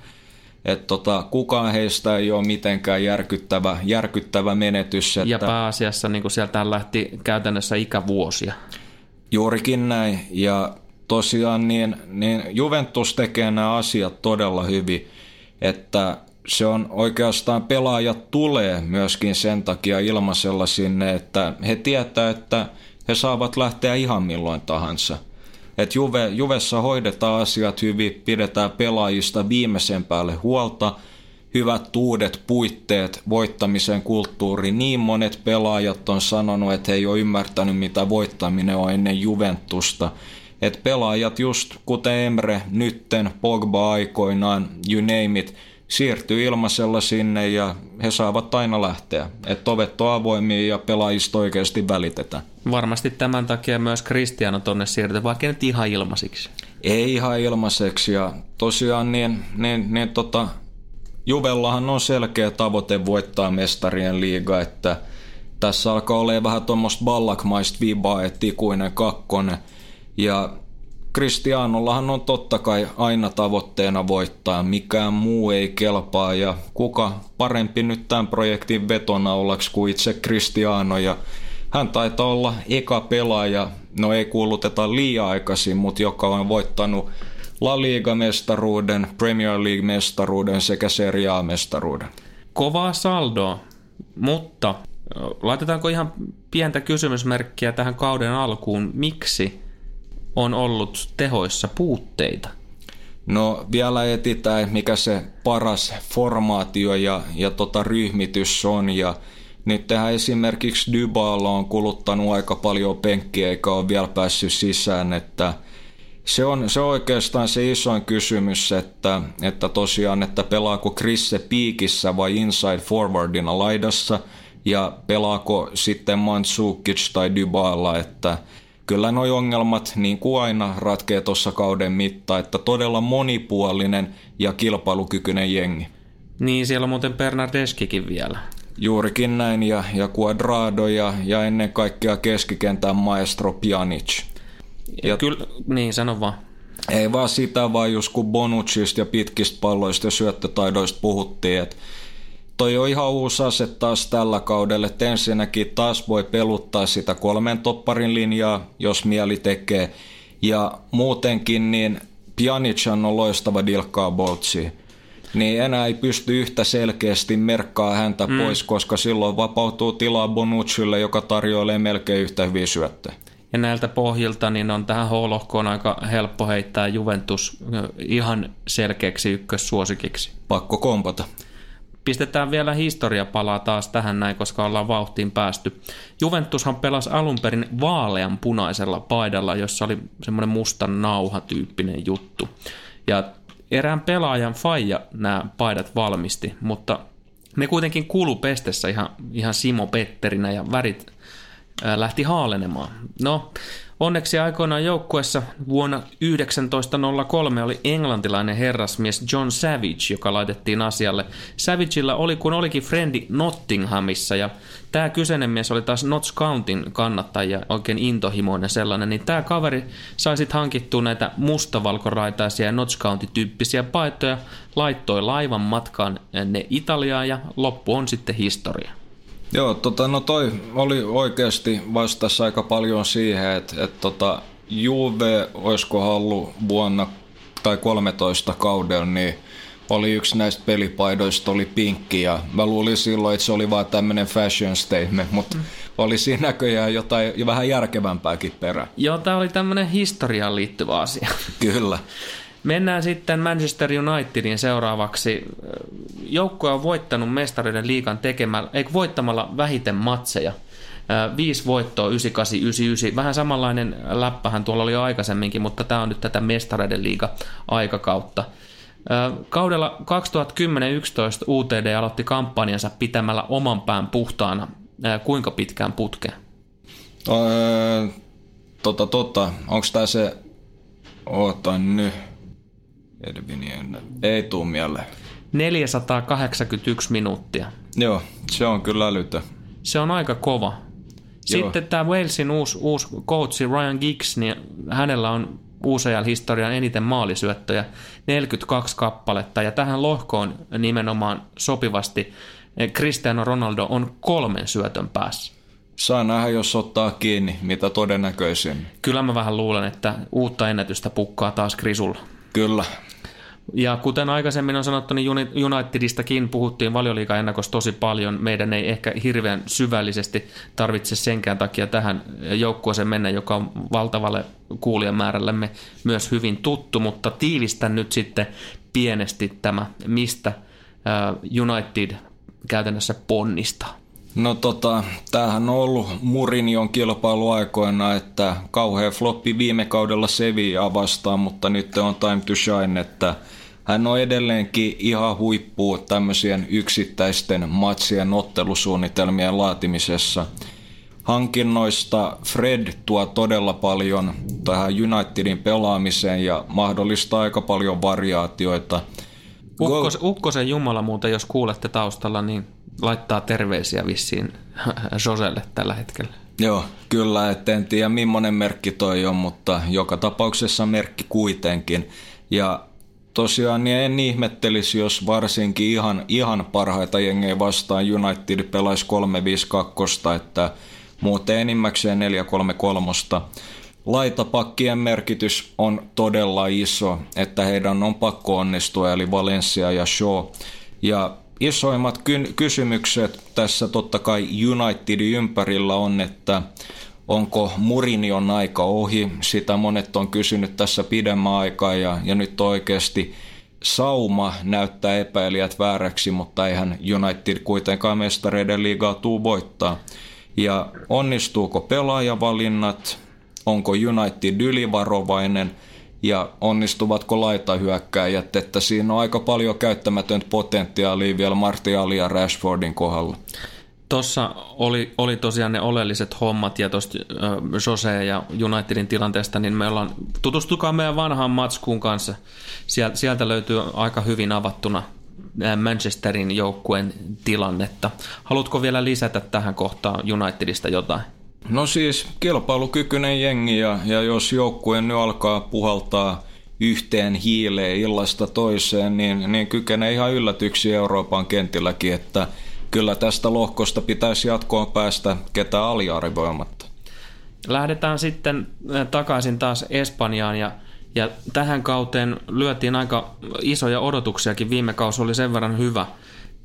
Et tota, kukaan heistä ei ole mitenkään järkyttävä, järkyttävä menetys. Että... Ja pääasiassa niin sieltä lähti käytännössä ikävuosia. Juurikin näin. Ja tosiaan niin, niin Juventus tekee nämä asiat todella hyvin, että se on oikeastaan pelaajat tulee myöskin sen takia ilmaisella sinne, että he tietää, että he saavat lähteä ihan milloin tahansa. Et Juve, Juvessa hoidetaan asiat hyvin, pidetään pelaajista viimeisen päälle huolta, hyvät uudet puitteet, voittamisen kulttuuri. Niin monet pelaajat on sanonut, että he ei ole ymmärtänyt, mitä voittaminen on ennen Juventusta – että pelaajat just kuten Emre, nytten, Pogba aikoinaan, you name it, siirtyy ilmaisella sinne ja he saavat aina lähteä. Että ovet on avoimia ja pelaajista oikeasti välitetään. Varmasti tämän takia myös Cristiano tonne siirtyy, vaikka nyt ihan ilmaisiksi. Ei ihan ilmaiseksi ja tosiaan niin, niin, niin tota, Juvellahan on selkeä tavoite voittaa mestarien liiga, että tässä alkaa olla vähän tuommoista ballakmaista vibaa, että ikuinen kakkonen – ja Kristianollahan on totta kai aina tavoitteena voittaa, mikään muu ei kelpaa. Ja kuka parempi nyt tämän projektin vetonaulaksi kuin itse Kristiano ja hän taitaa olla eka pelaaja, no ei kuuluteta liian aikaisin, mutta joka on voittanut La Liga-mestaruuden, Premier League-mestaruuden sekä Serie A-mestaruuden. Kovaa saldoa, mutta laitetaanko ihan pientä kysymysmerkkiä tähän kauden alkuun, miksi on ollut tehoissa puutteita? No vielä etitään, mikä se paras formaatio ja, ja tota ryhmitys on. Ja nyt tähän esimerkiksi Dybala on kuluttanut aika paljon penkkiä eikä ole vielä päässyt sisään, että se on, se on oikeastaan se isoin kysymys, että, että tosiaan, että pelaako Krisse piikissä vai inside forwardina laidassa ja pelaako sitten Mandzukic tai Dybala, että kyllä nuo ongelmat niin kuin aina ratkee tuossa kauden mitta, että todella monipuolinen ja kilpailukykyinen jengi. Niin, siellä on muuten Bernardeskikin vielä. Juurikin näin, ja, ja Quadrado ja, ja ennen kaikkea keskikentän maestro Pjanic. Ja, kyllä, niin, sano vaan. Ei vaan sitä, vaan just kun Bonucciista ja pitkistä palloista ja syöttötaidoista puhuttiin, että toi on ihan uusi ase taas tällä kaudella, että ensinnäkin taas voi peluttaa sitä kolmen topparin linjaa, jos mieli tekee. Ja muutenkin niin Pjanic on loistava dilkkaa boltsi. Niin enää ei pysty yhtä selkeästi merkkaa häntä mm. pois, koska silloin vapautuu tilaa Bonuccille, joka tarjoilee melkein yhtä hyviä syöttöjä. Ja näiltä pohjilta niin on tähän H-lohkoon aika helppo heittää Juventus ihan selkeäksi ykkössuosikiksi. Pakko kompata. Pistetään vielä historiapalaa taas tähän näin, koska ollaan vauhtiin päästy. Juventushan pelasi alun perin vaalean punaisella paidalla, jossa oli semmoinen mustan nauha-tyyppinen juttu. Ja erään pelaajan faija nämä paidat valmisti, mutta ne kuitenkin kuulu pestessä ihan, ihan Simo Petterinä ja värit lähti haalenemaan. No, Onneksi aikoinaan joukkuessa vuonna 1903 oli englantilainen herrasmies John Savage, joka laitettiin asialle. Savagella oli kun olikin frendi Nottinghamissa ja tämä kyseinen mies oli taas Notts Countyn kannattaja, oikein intohimoinen sellainen, niin tämä kaveri sai sitten hankittua näitä mustavalkoraitaisia ja Notts County-tyyppisiä paitoja, laittoi laivan matkaan ne Italiaan ja loppu on sitten historia. Joo, tota, no toi oli oikeasti vastassa aika paljon siihen, että, että tota, Juve olisiko hallu vuonna tai 13 kaudella, niin oli yksi näistä pelipaidoista, oli pinkki ja mä luulin silloin, että se oli vaan tämmöinen fashion statement, mutta mm. oli siinä näköjään jotain vähän järkevämpääkin perä. Joo, tämä oli tämmöinen historiaan liittyvä asia. Kyllä. Mennään sitten Manchester Unitedin seuraavaksi. Joukkue on voittanut mestareiden liikan tekemällä, eikö voittamalla vähiten matseja. Viisi voittoa 98-99. Vähän samanlainen läppähän tuolla oli jo aikaisemminkin, mutta tämä on nyt tätä mestareiden liiga aikakautta. Kaudella 2010-2011 UTD aloitti kampanjansa pitämällä oman pään puhtaana. Kuinka pitkään putkeen? Öö, tota, tota. Onko tämä se... Oota nyt. Tuu mieleen. 481 minuuttia. Joo, se on kyllä älytö. Se on aika kova. Sitten Joo. tämä Walesin uusi, uusi coachi Ryan Giggs, niin hänellä on UCL-historian eniten maalisyöttöjä, 42 kappaletta, ja tähän lohkoon nimenomaan sopivasti Cristiano Ronaldo on kolmen syötön päässä. Saa nähdä, jos ottaa kiinni, mitä todennäköisin. Kyllä mä vähän luulen, että uutta ennätystä pukkaa taas Krisulla. Kyllä, ja kuten aikaisemmin on sanottu, niin Unitedistakin puhuttiin valioliiga-ennakossa tosi paljon. Meidän ei ehkä hirveän syvällisesti tarvitse senkään takia tähän joukkueeseen mennä, joka on valtavalle kuulijamäärällemme myös hyvin tuttu, mutta tiivistän nyt sitten pienesti tämä, mistä United käytännössä ponnistaa. No tota, tämähän on ollut Murinion kilpailuaikoina, että kauhean floppi viime kaudella Sevilla vastaan, mutta nyt on time to shine, että hän on edelleenkin ihan huippu tämmöisien yksittäisten matsien ottelusuunnitelmien laatimisessa. Hankinnoista Fred tuo todella paljon tähän Unitedin pelaamiseen ja mahdollistaa aika paljon variaatioita. Ukkos, Ukkosen Jumala muuten, jos kuulette taustalla, niin laittaa terveisiä vissiin Joselle tällä hetkellä. Joo, kyllä, et en tiedä millainen merkki toi on, mutta joka tapauksessa merkki kuitenkin. Ja tosiaan niin en ihmettelisi, jos varsinkin ihan, ihan parhaita jengejä vastaan United pelaisi 3-5-2, että muuten enimmäkseen 4-3-3. Laitapakkien merkitys on todella iso, että heidän on pakko onnistua, eli Valencia ja Shaw. Ja isoimmat ky- kysymykset tässä totta kai Unitedin ympärillä on, että onko Murinion aika ohi. Sitä monet on kysynyt tässä pidemmän aikaa ja, ja nyt oikeasti sauma näyttää epäilijät vääräksi, mutta eihän United kuitenkaan mestareiden liigaa tuu voittaa. Ja onnistuuko pelaajavalinnat, onko United ylivarovainen – ja onnistuvatko laitahyökkäjät, että siinä on aika paljon käyttämätöntä potentiaalia vielä Martial ja Rashfordin kohdalla. Tuossa oli, oli tosiaan ne oleelliset hommat ja tuosta Jose ja Unitedin tilanteesta, niin me ollaan, tutustukaa meidän vanhaan matskuun kanssa. Sieltä, sieltä löytyy aika hyvin avattuna Manchesterin joukkueen tilannetta. Haluatko vielä lisätä tähän kohtaan Unitedista jotain? No siis kilpailukykyinen jengi ja, ja jos joukkue nyt alkaa puhaltaa yhteen hiileen illasta toiseen, niin, niin kykenee ihan yllätyksiä Euroopan kentilläkin, että kyllä tästä lohkosta pitäisi jatkoon päästä ketään aliarvoimatta. Lähdetään sitten äh, takaisin taas Espanjaan ja, ja tähän kauteen lyötiin aika isoja odotuksiakin. Viime kausi oli sen verran hyvä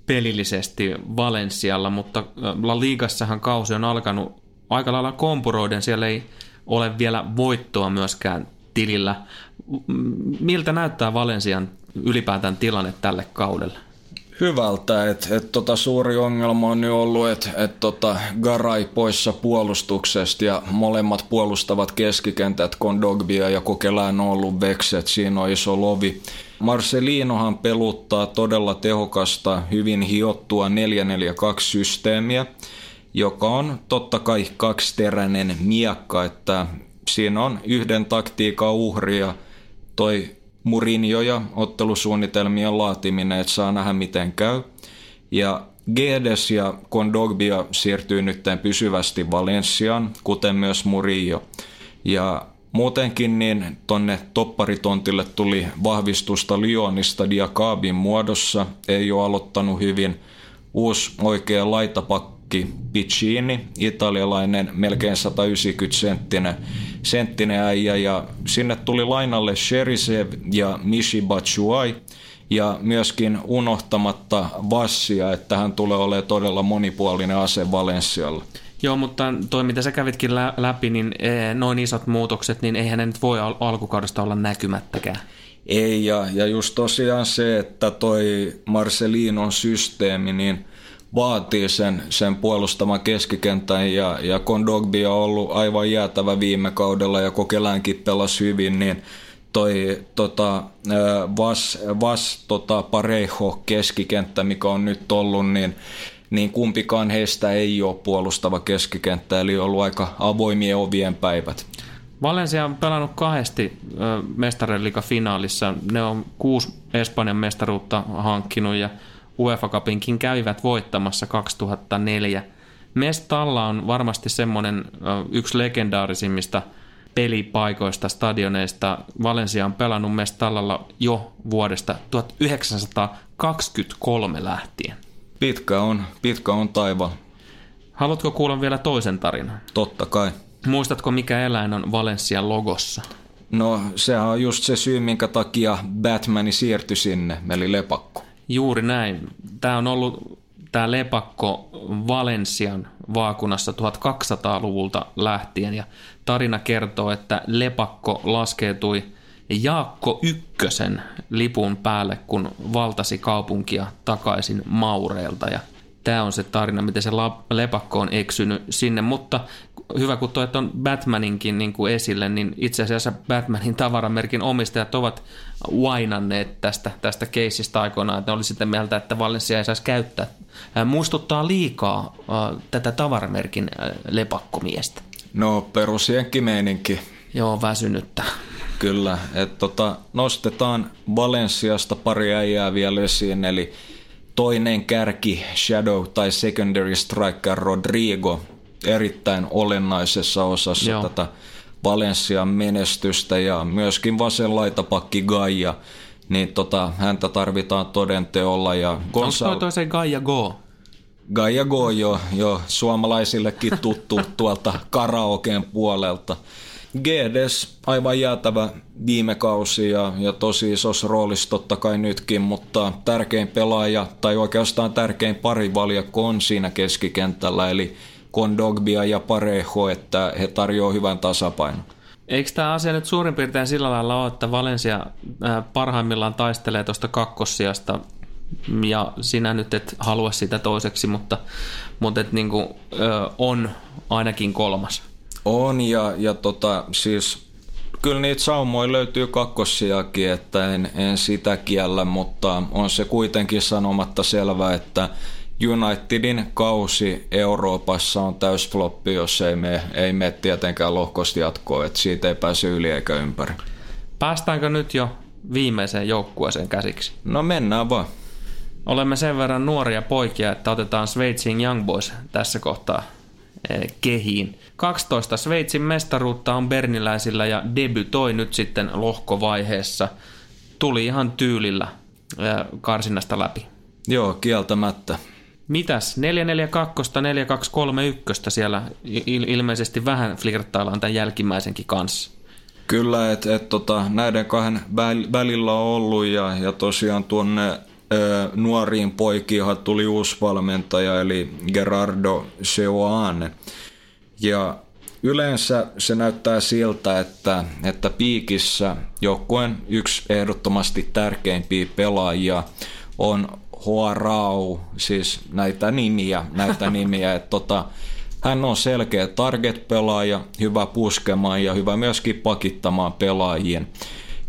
pelillisesti Valensialla, mutta äh, La Ligassahan kausi on alkanut aika lailla kompuroiden. Siellä ei ole vielä voittoa myöskään tilillä. Miltä näyttää Valensian ylipäätään tilanne tälle kaudelle? Hyvältä, että et tota suuri ongelma on nyt ollut, että et tota Garay poissa puolustuksesta ja molemmat puolustavat keskikentät, Kondogbia ja Kokelään on ollut vekset, siinä on iso lovi. Marcelinohan peluttaa todella tehokasta, hyvin hiottua 442-systeemiä, joka on totta kai kaksiteräinen miekka, että siinä on yhden taktiikan uhri ja toi Murinjo ja ottelusuunnitelmien laatiminen, että saa nähdä miten käy. Ja Gedes ja Kondogbia siirtyy nyt pysyvästi Valensiaan, kuten myös Murillo. Ja muutenkin niin tonne topparitontille tuli vahvistusta Lyonista Diakabin muodossa, ei ole aloittanut hyvin. Uusi oikea laitapakki Markki Piccini, italialainen melkein 190 senttinen, senttinen äijä ja sinne tuli lainalle Sherisev ja Mishi Batshuai ja myöskin unohtamatta Vassia, että hän tulee olemaan todella monipuolinen ase Valenssialla. Joo, mutta toi mitä sä kävitkin läpi, niin e, noin isot muutokset, niin eihän ne nyt voi al- alkukaudesta olla näkymättäkään. Ei, ja, ja just tosiaan se, että toi Marcelinon systeemi, niin vaatii sen, sen puolustaman keskikentän ja, ja Kondogbi on ollut aivan jäätävä viime kaudella ja Kokeläänkin pelasi hyvin, niin toi tota, Vas, Vas tota, Parejo keskikenttä, mikä on nyt ollut, niin niin kumpikaan heistä ei ole puolustava keskikenttä, eli on ollut aika avoimien ovien päivät. Valencia on pelannut kahdesti mestarien finaalissa. Ne on kuusi Espanjan mestaruutta hankkinut ja UEFA Cupinkin kävivät voittamassa 2004. Mestalla on varmasti semmoinen yksi legendaarisimmista pelipaikoista, stadioneista. Valencia on pelannut Mestallalla jo vuodesta 1923 lähtien. Pitkä on, pitkä on taiva. Haluatko kuulla vielä toisen tarinan? Totta kai. Muistatko, mikä eläin on Valencian logossa? No, sehän on just se syy, minkä takia Batmani siirtyi sinne, eli lepakko. Juuri näin. Tämä on ollut tämä lepakko Valensian vaakunassa 1200-luvulta lähtien ja tarina kertoo, että lepakko laskeutui Jaakko Ykkösen lipun päälle, kun valtasi kaupunkia takaisin Maureelta ja tämä on se tarina, miten se lepakko on eksynyt sinne, mutta hyvä kun toit on Batmaninkin niin kuin esille, niin itse asiassa Batmanin tavaramerkin omistajat ovat wainanneet tästä, tästä keisistä aikoinaan, että ne oli sitten mieltä, että Valencia ei saisi käyttää. Muistuttaa liikaa äh, tätä tavaramerkin äh, lepakkomiestä. No perusjenkkimeininki. Joo, väsynyttä. Kyllä, että tota, nostetaan Valensiasta pari äijää vielä esiin, eli toinen kärki Shadow tai Secondary Striker Rodrigo erittäin olennaisessa osassa Joo. tätä Valensian menestystä ja myöskin vasen laitapakki Gaia, niin tota, häntä tarvitaan todenteolla. Ja Gonçal... Onko toi se Gaia Go? Gaia Go jo, jo suomalaisillekin tuttu tuolta karaokeen puolelta. GDS aivan jäätävä viime kausi ja, ja tosi isossa roolissa totta kai nytkin, mutta tärkein pelaaja tai oikeastaan tärkein parivaljakko on siinä keskikentällä, eli Kondogbia ja Parejo, että he tarjoavat hyvän tasapainon. Eikö tämä asia nyt suurin piirtein sillä lailla ole, että Valencia parhaimmillaan taistelee tuosta kakkossiasta ja sinä nyt et halua sitä toiseksi, mutta, mutta et niin kuin, on ainakin kolmas. On ja, ja tota, siis kyllä niitä saumoja löytyy kakkossiakin, että en, en sitä kiellä, mutta on se kuitenkin sanomatta selvä, että Unitedin kausi Euroopassa on täysfloppi, jos ei me, ei me tietenkään lohkosti jatkoa, että siitä ei pääse yli eikä ympäri. Päästäänkö nyt jo viimeiseen joukkueeseen käsiksi? No mennään vaan. Olemme sen verran nuoria poikia, että otetaan Sveitsin Young Boys tässä kohtaa eh, kehiin. 12 Sveitsin mestaruutta on berniläisillä ja debytoi nyt sitten lohkovaiheessa. Tuli ihan tyylillä eh, karsinnasta läpi. Joo, kieltämättä. Mitäs? 442, 4231 siellä il- ilmeisesti vähän flirttaillaan tämän jälkimmäisenkin kanssa. Kyllä, että et, tota, näiden kahden välillä on ollut ja, ja tosiaan tuonne ö, nuoriin poikiin tuli uusi valmentaja eli Gerardo Seoane. Ja yleensä se näyttää siltä, että, että piikissä joukkueen yksi ehdottomasti tärkeimpiä pelaajia on Huarau, siis näitä nimiä, näitä nimiä, että tota, hän on selkeä target-pelaaja, hyvä puskemaan ja hyvä myöskin pakittamaan pelaajien.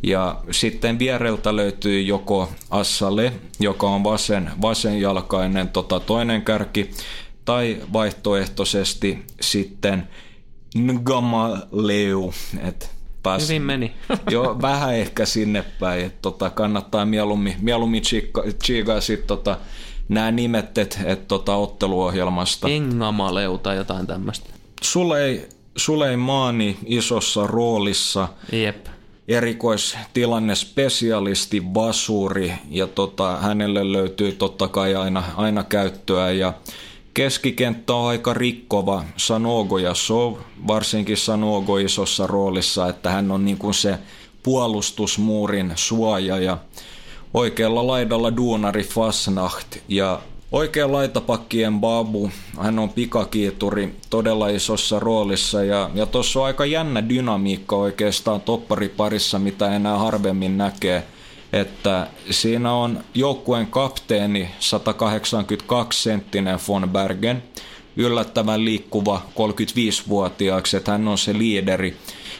Ja sitten viereltä löytyy joko Assale, joka on vasen, vasenjalkainen tota, toinen kärki, tai vaihtoehtoisesti sitten Ngamaleu, että pääs. Hyvin meni. jo vähän ehkä sinne päin, että tota, kannattaa mieluummin, mieluummin chiigaa sitten tota, nämä nimet, että et, tota, otteluohjelmasta. Engamaleu tai jotain tämmöistä. Sulei, Suleimaani isossa roolissa. Jep erikoistilanne spesialisti Vasuri ja tota, hänelle löytyy totta kai aina, aina käyttöä ja Keskikenttä on aika rikkova. Sanogo ja Sov, varsinkin Sanogo isossa roolissa, että hän on niin kuin se puolustusmuurin suoja ja oikealla laidalla duunari Fasnacht ja Oikea laitapakkien Babu, hän on pikakiituri todella isossa roolissa ja, ja tuossa on aika jännä dynamiikka oikeastaan toppariparissa, mitä enää harvemmin näkee. Että siinä on joukkueen kapteeni 182-senttinen von Bergen, yllättävän liikkuva 35-vuotiaaksi, että hän on se liideri.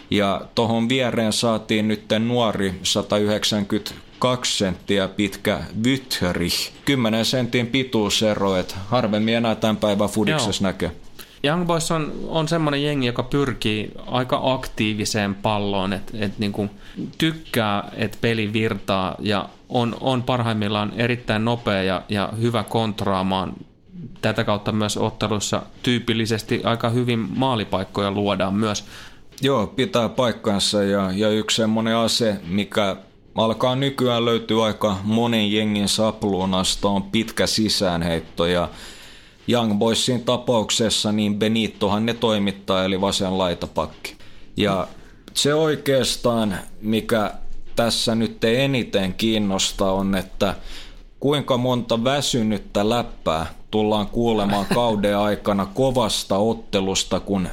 Ja tuohon viereen saatiin nyt nuori 192 senttiä pitkä Wytterich. 10 sentin pituusero, että harvemmin enää tämän päivän fudiksessa näkee. Young Boys on, on semmoinen jengi, joka pyrkii aika aktiiviseen palloon, että et niinku tykkää, että peli virtaa ja on, on parhaimmillaan erittäin nopea ja, ja hyvä kontraamaan. Tätä kautta myös otteluissa tyypillisesti aika hyvin maalipaikkoja luodaan myös. Joo, pitää paikkansa ja, ja yksi semmoinen ase, mikä alkaa nykyään löytyä aika monen jengin sapluunasta, on pitkä sisäänheitto ja Young Boysin tapauksessa niin Benittohan ne toimittaa, eli vasen laitapakki. Ja se oikeastaan, mikä tässä nyt eniten kiinnostaa on, että kuinka monta väsynyttä läppää tullaan kuulemaan kauden aikana kovasta ottelusta, kun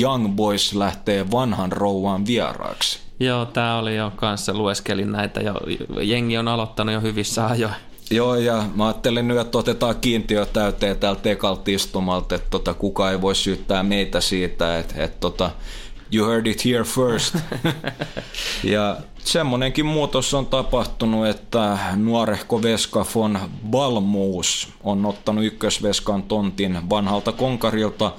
Young Boys lähtee vanhan rouvan vieraaksi. Joo, tämä oli jo kanssa, lueskelin näitä jo. Jengi on aloittanut jo hyvissä ajoin. Joo, ja mä ajattelin nyt, että otetaan kiintiö täyteen täältä ekalta istumalta, että tota, kuka ei voi syyttää meitä siitä, että, että tota, you heard it here first. ja semmonenkin muutos on tapahtunut, että nuorehko Veska von Balmuus on ottanut ykkösveskan tontin vanhalta konkarilta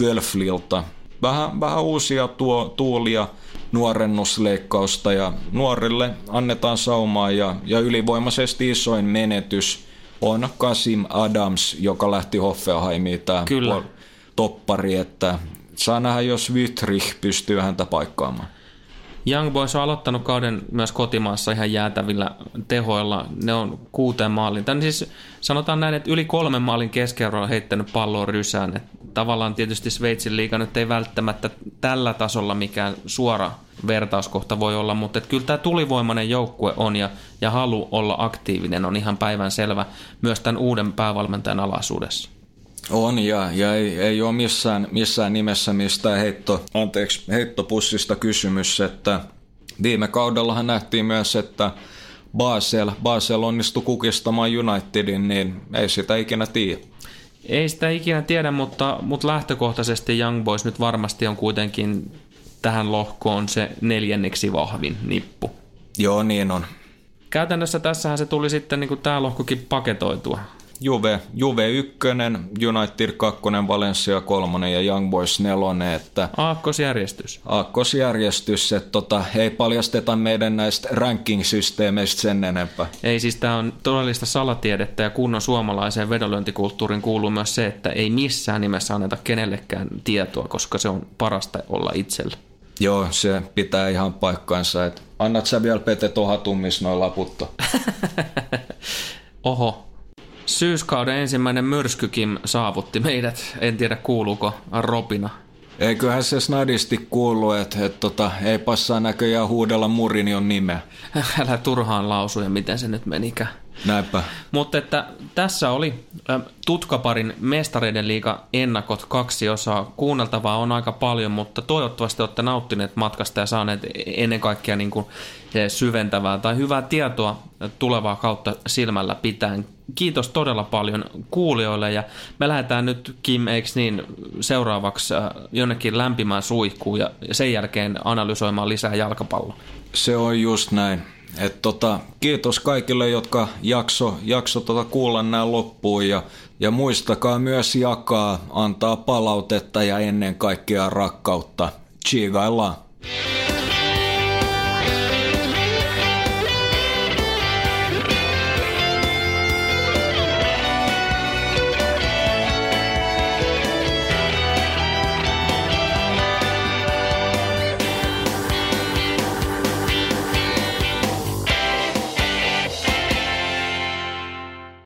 Wölflilta. Vähän, vähän uusia tuo, tuulia nuorennusleikkausta ja nuorille annetaan saumaa ja, ja ylivoimaisesti isoin menetys on Kasim Adams, joka lähti Hoffenheimiin tämä Kyllä. toppari, että saa nähdä, jos Wytrich pystyy häntä paikkaamaan. Young Boys on aloittanut kauden myös kotimaassa ihan jäätävillä tehoilla. Ne on kuuteen maalin. Tän siis sanotaan näin, että yli kolmen maalin on heittänyt palloa rysään. Et tavallaan tietysti Sveitsin liiga nyt ei välttämättä tällä tasolla mikään suora vertauskohta voi olla, mutta et kyllä tämä tulivoimainen joukkue on ja, ja halu olla aktiivinen on ihan päivän selvä myös tämän uuden päävalmentajan alaisuudessa. On ja, ja ei, ei ole missään, missään nimessä mistään heitto, anteeksi, heittopussista kysymys, että viime kaudellahan nähtiin myös, että Basel, Basel onnistui kukistamaan Unitedin, niin ei sitä ikinä tiedä. Ei sitä ikinä tiedä, mutta, mutta lähtökohtaisesti Young Boys nyt varmasti on kuitenkin tähän lohkoon se neljänneksi vahvin nippu. Joo, niin on. Käytännössä tässähän se tuli sitten niin kuin tämä lohkokin paketoitua. Juve, Juve 1, United 2, Valencia 3 ja Young Boys 4. Että Aakkosjärjestys. Aakkosjärjestys, että tota, ei paljasteta meidän näistä ranking-systeemeistä sen enempää. Ei siis tämä on todellista salatiedettä ja kunnon suomalaiseen vedonlyöntikulttuuriin kuuluu myös se, että ei missään nimessä anneta kenellekään tietoa, koska se on parasta olla itselle. Joo, se pitää ihan paikkansa. Että annat sä vielä Pete tohatun, missä noin laputto. Oho, Syyskauden ensimmäinen myrskykin saavutti meidät. En tiedä kuuluuko Robina. Eiköhän se snadisti kuulu, että, että tota, ei passaa näköjään huudella Murinion nimeä. Älä turhaan lausuja, miten se nyt menikään. Näinpä. Mutta että tässä oli Tutkaparin mestareiden liiga ennakot kaksi osaa. Kuunneltavaa on aika paljon, mutta toivottavasti olette nauttineet matkasta ja saaneet ennen kaikkea niin kuin syventävää tai hyvää tietoa tulevaa kautta silmällä pitäen. Kiitos todella paljon kuulijoille ja me lähdetään nyt Kim, eikö niin, seuraavaksi jonnekin lämpimään suihkuun ja sen jälkeen analysoimaan lisää jalkapalloa. Se on just näin. Et tota, kiitos kaikille, jotka jakso, jakso tota kuulla nämä loppuun ja, ja muistakaa myös jakaa, antaa palautetta ja ennen kaikkea rakkautta. Chigaillaan!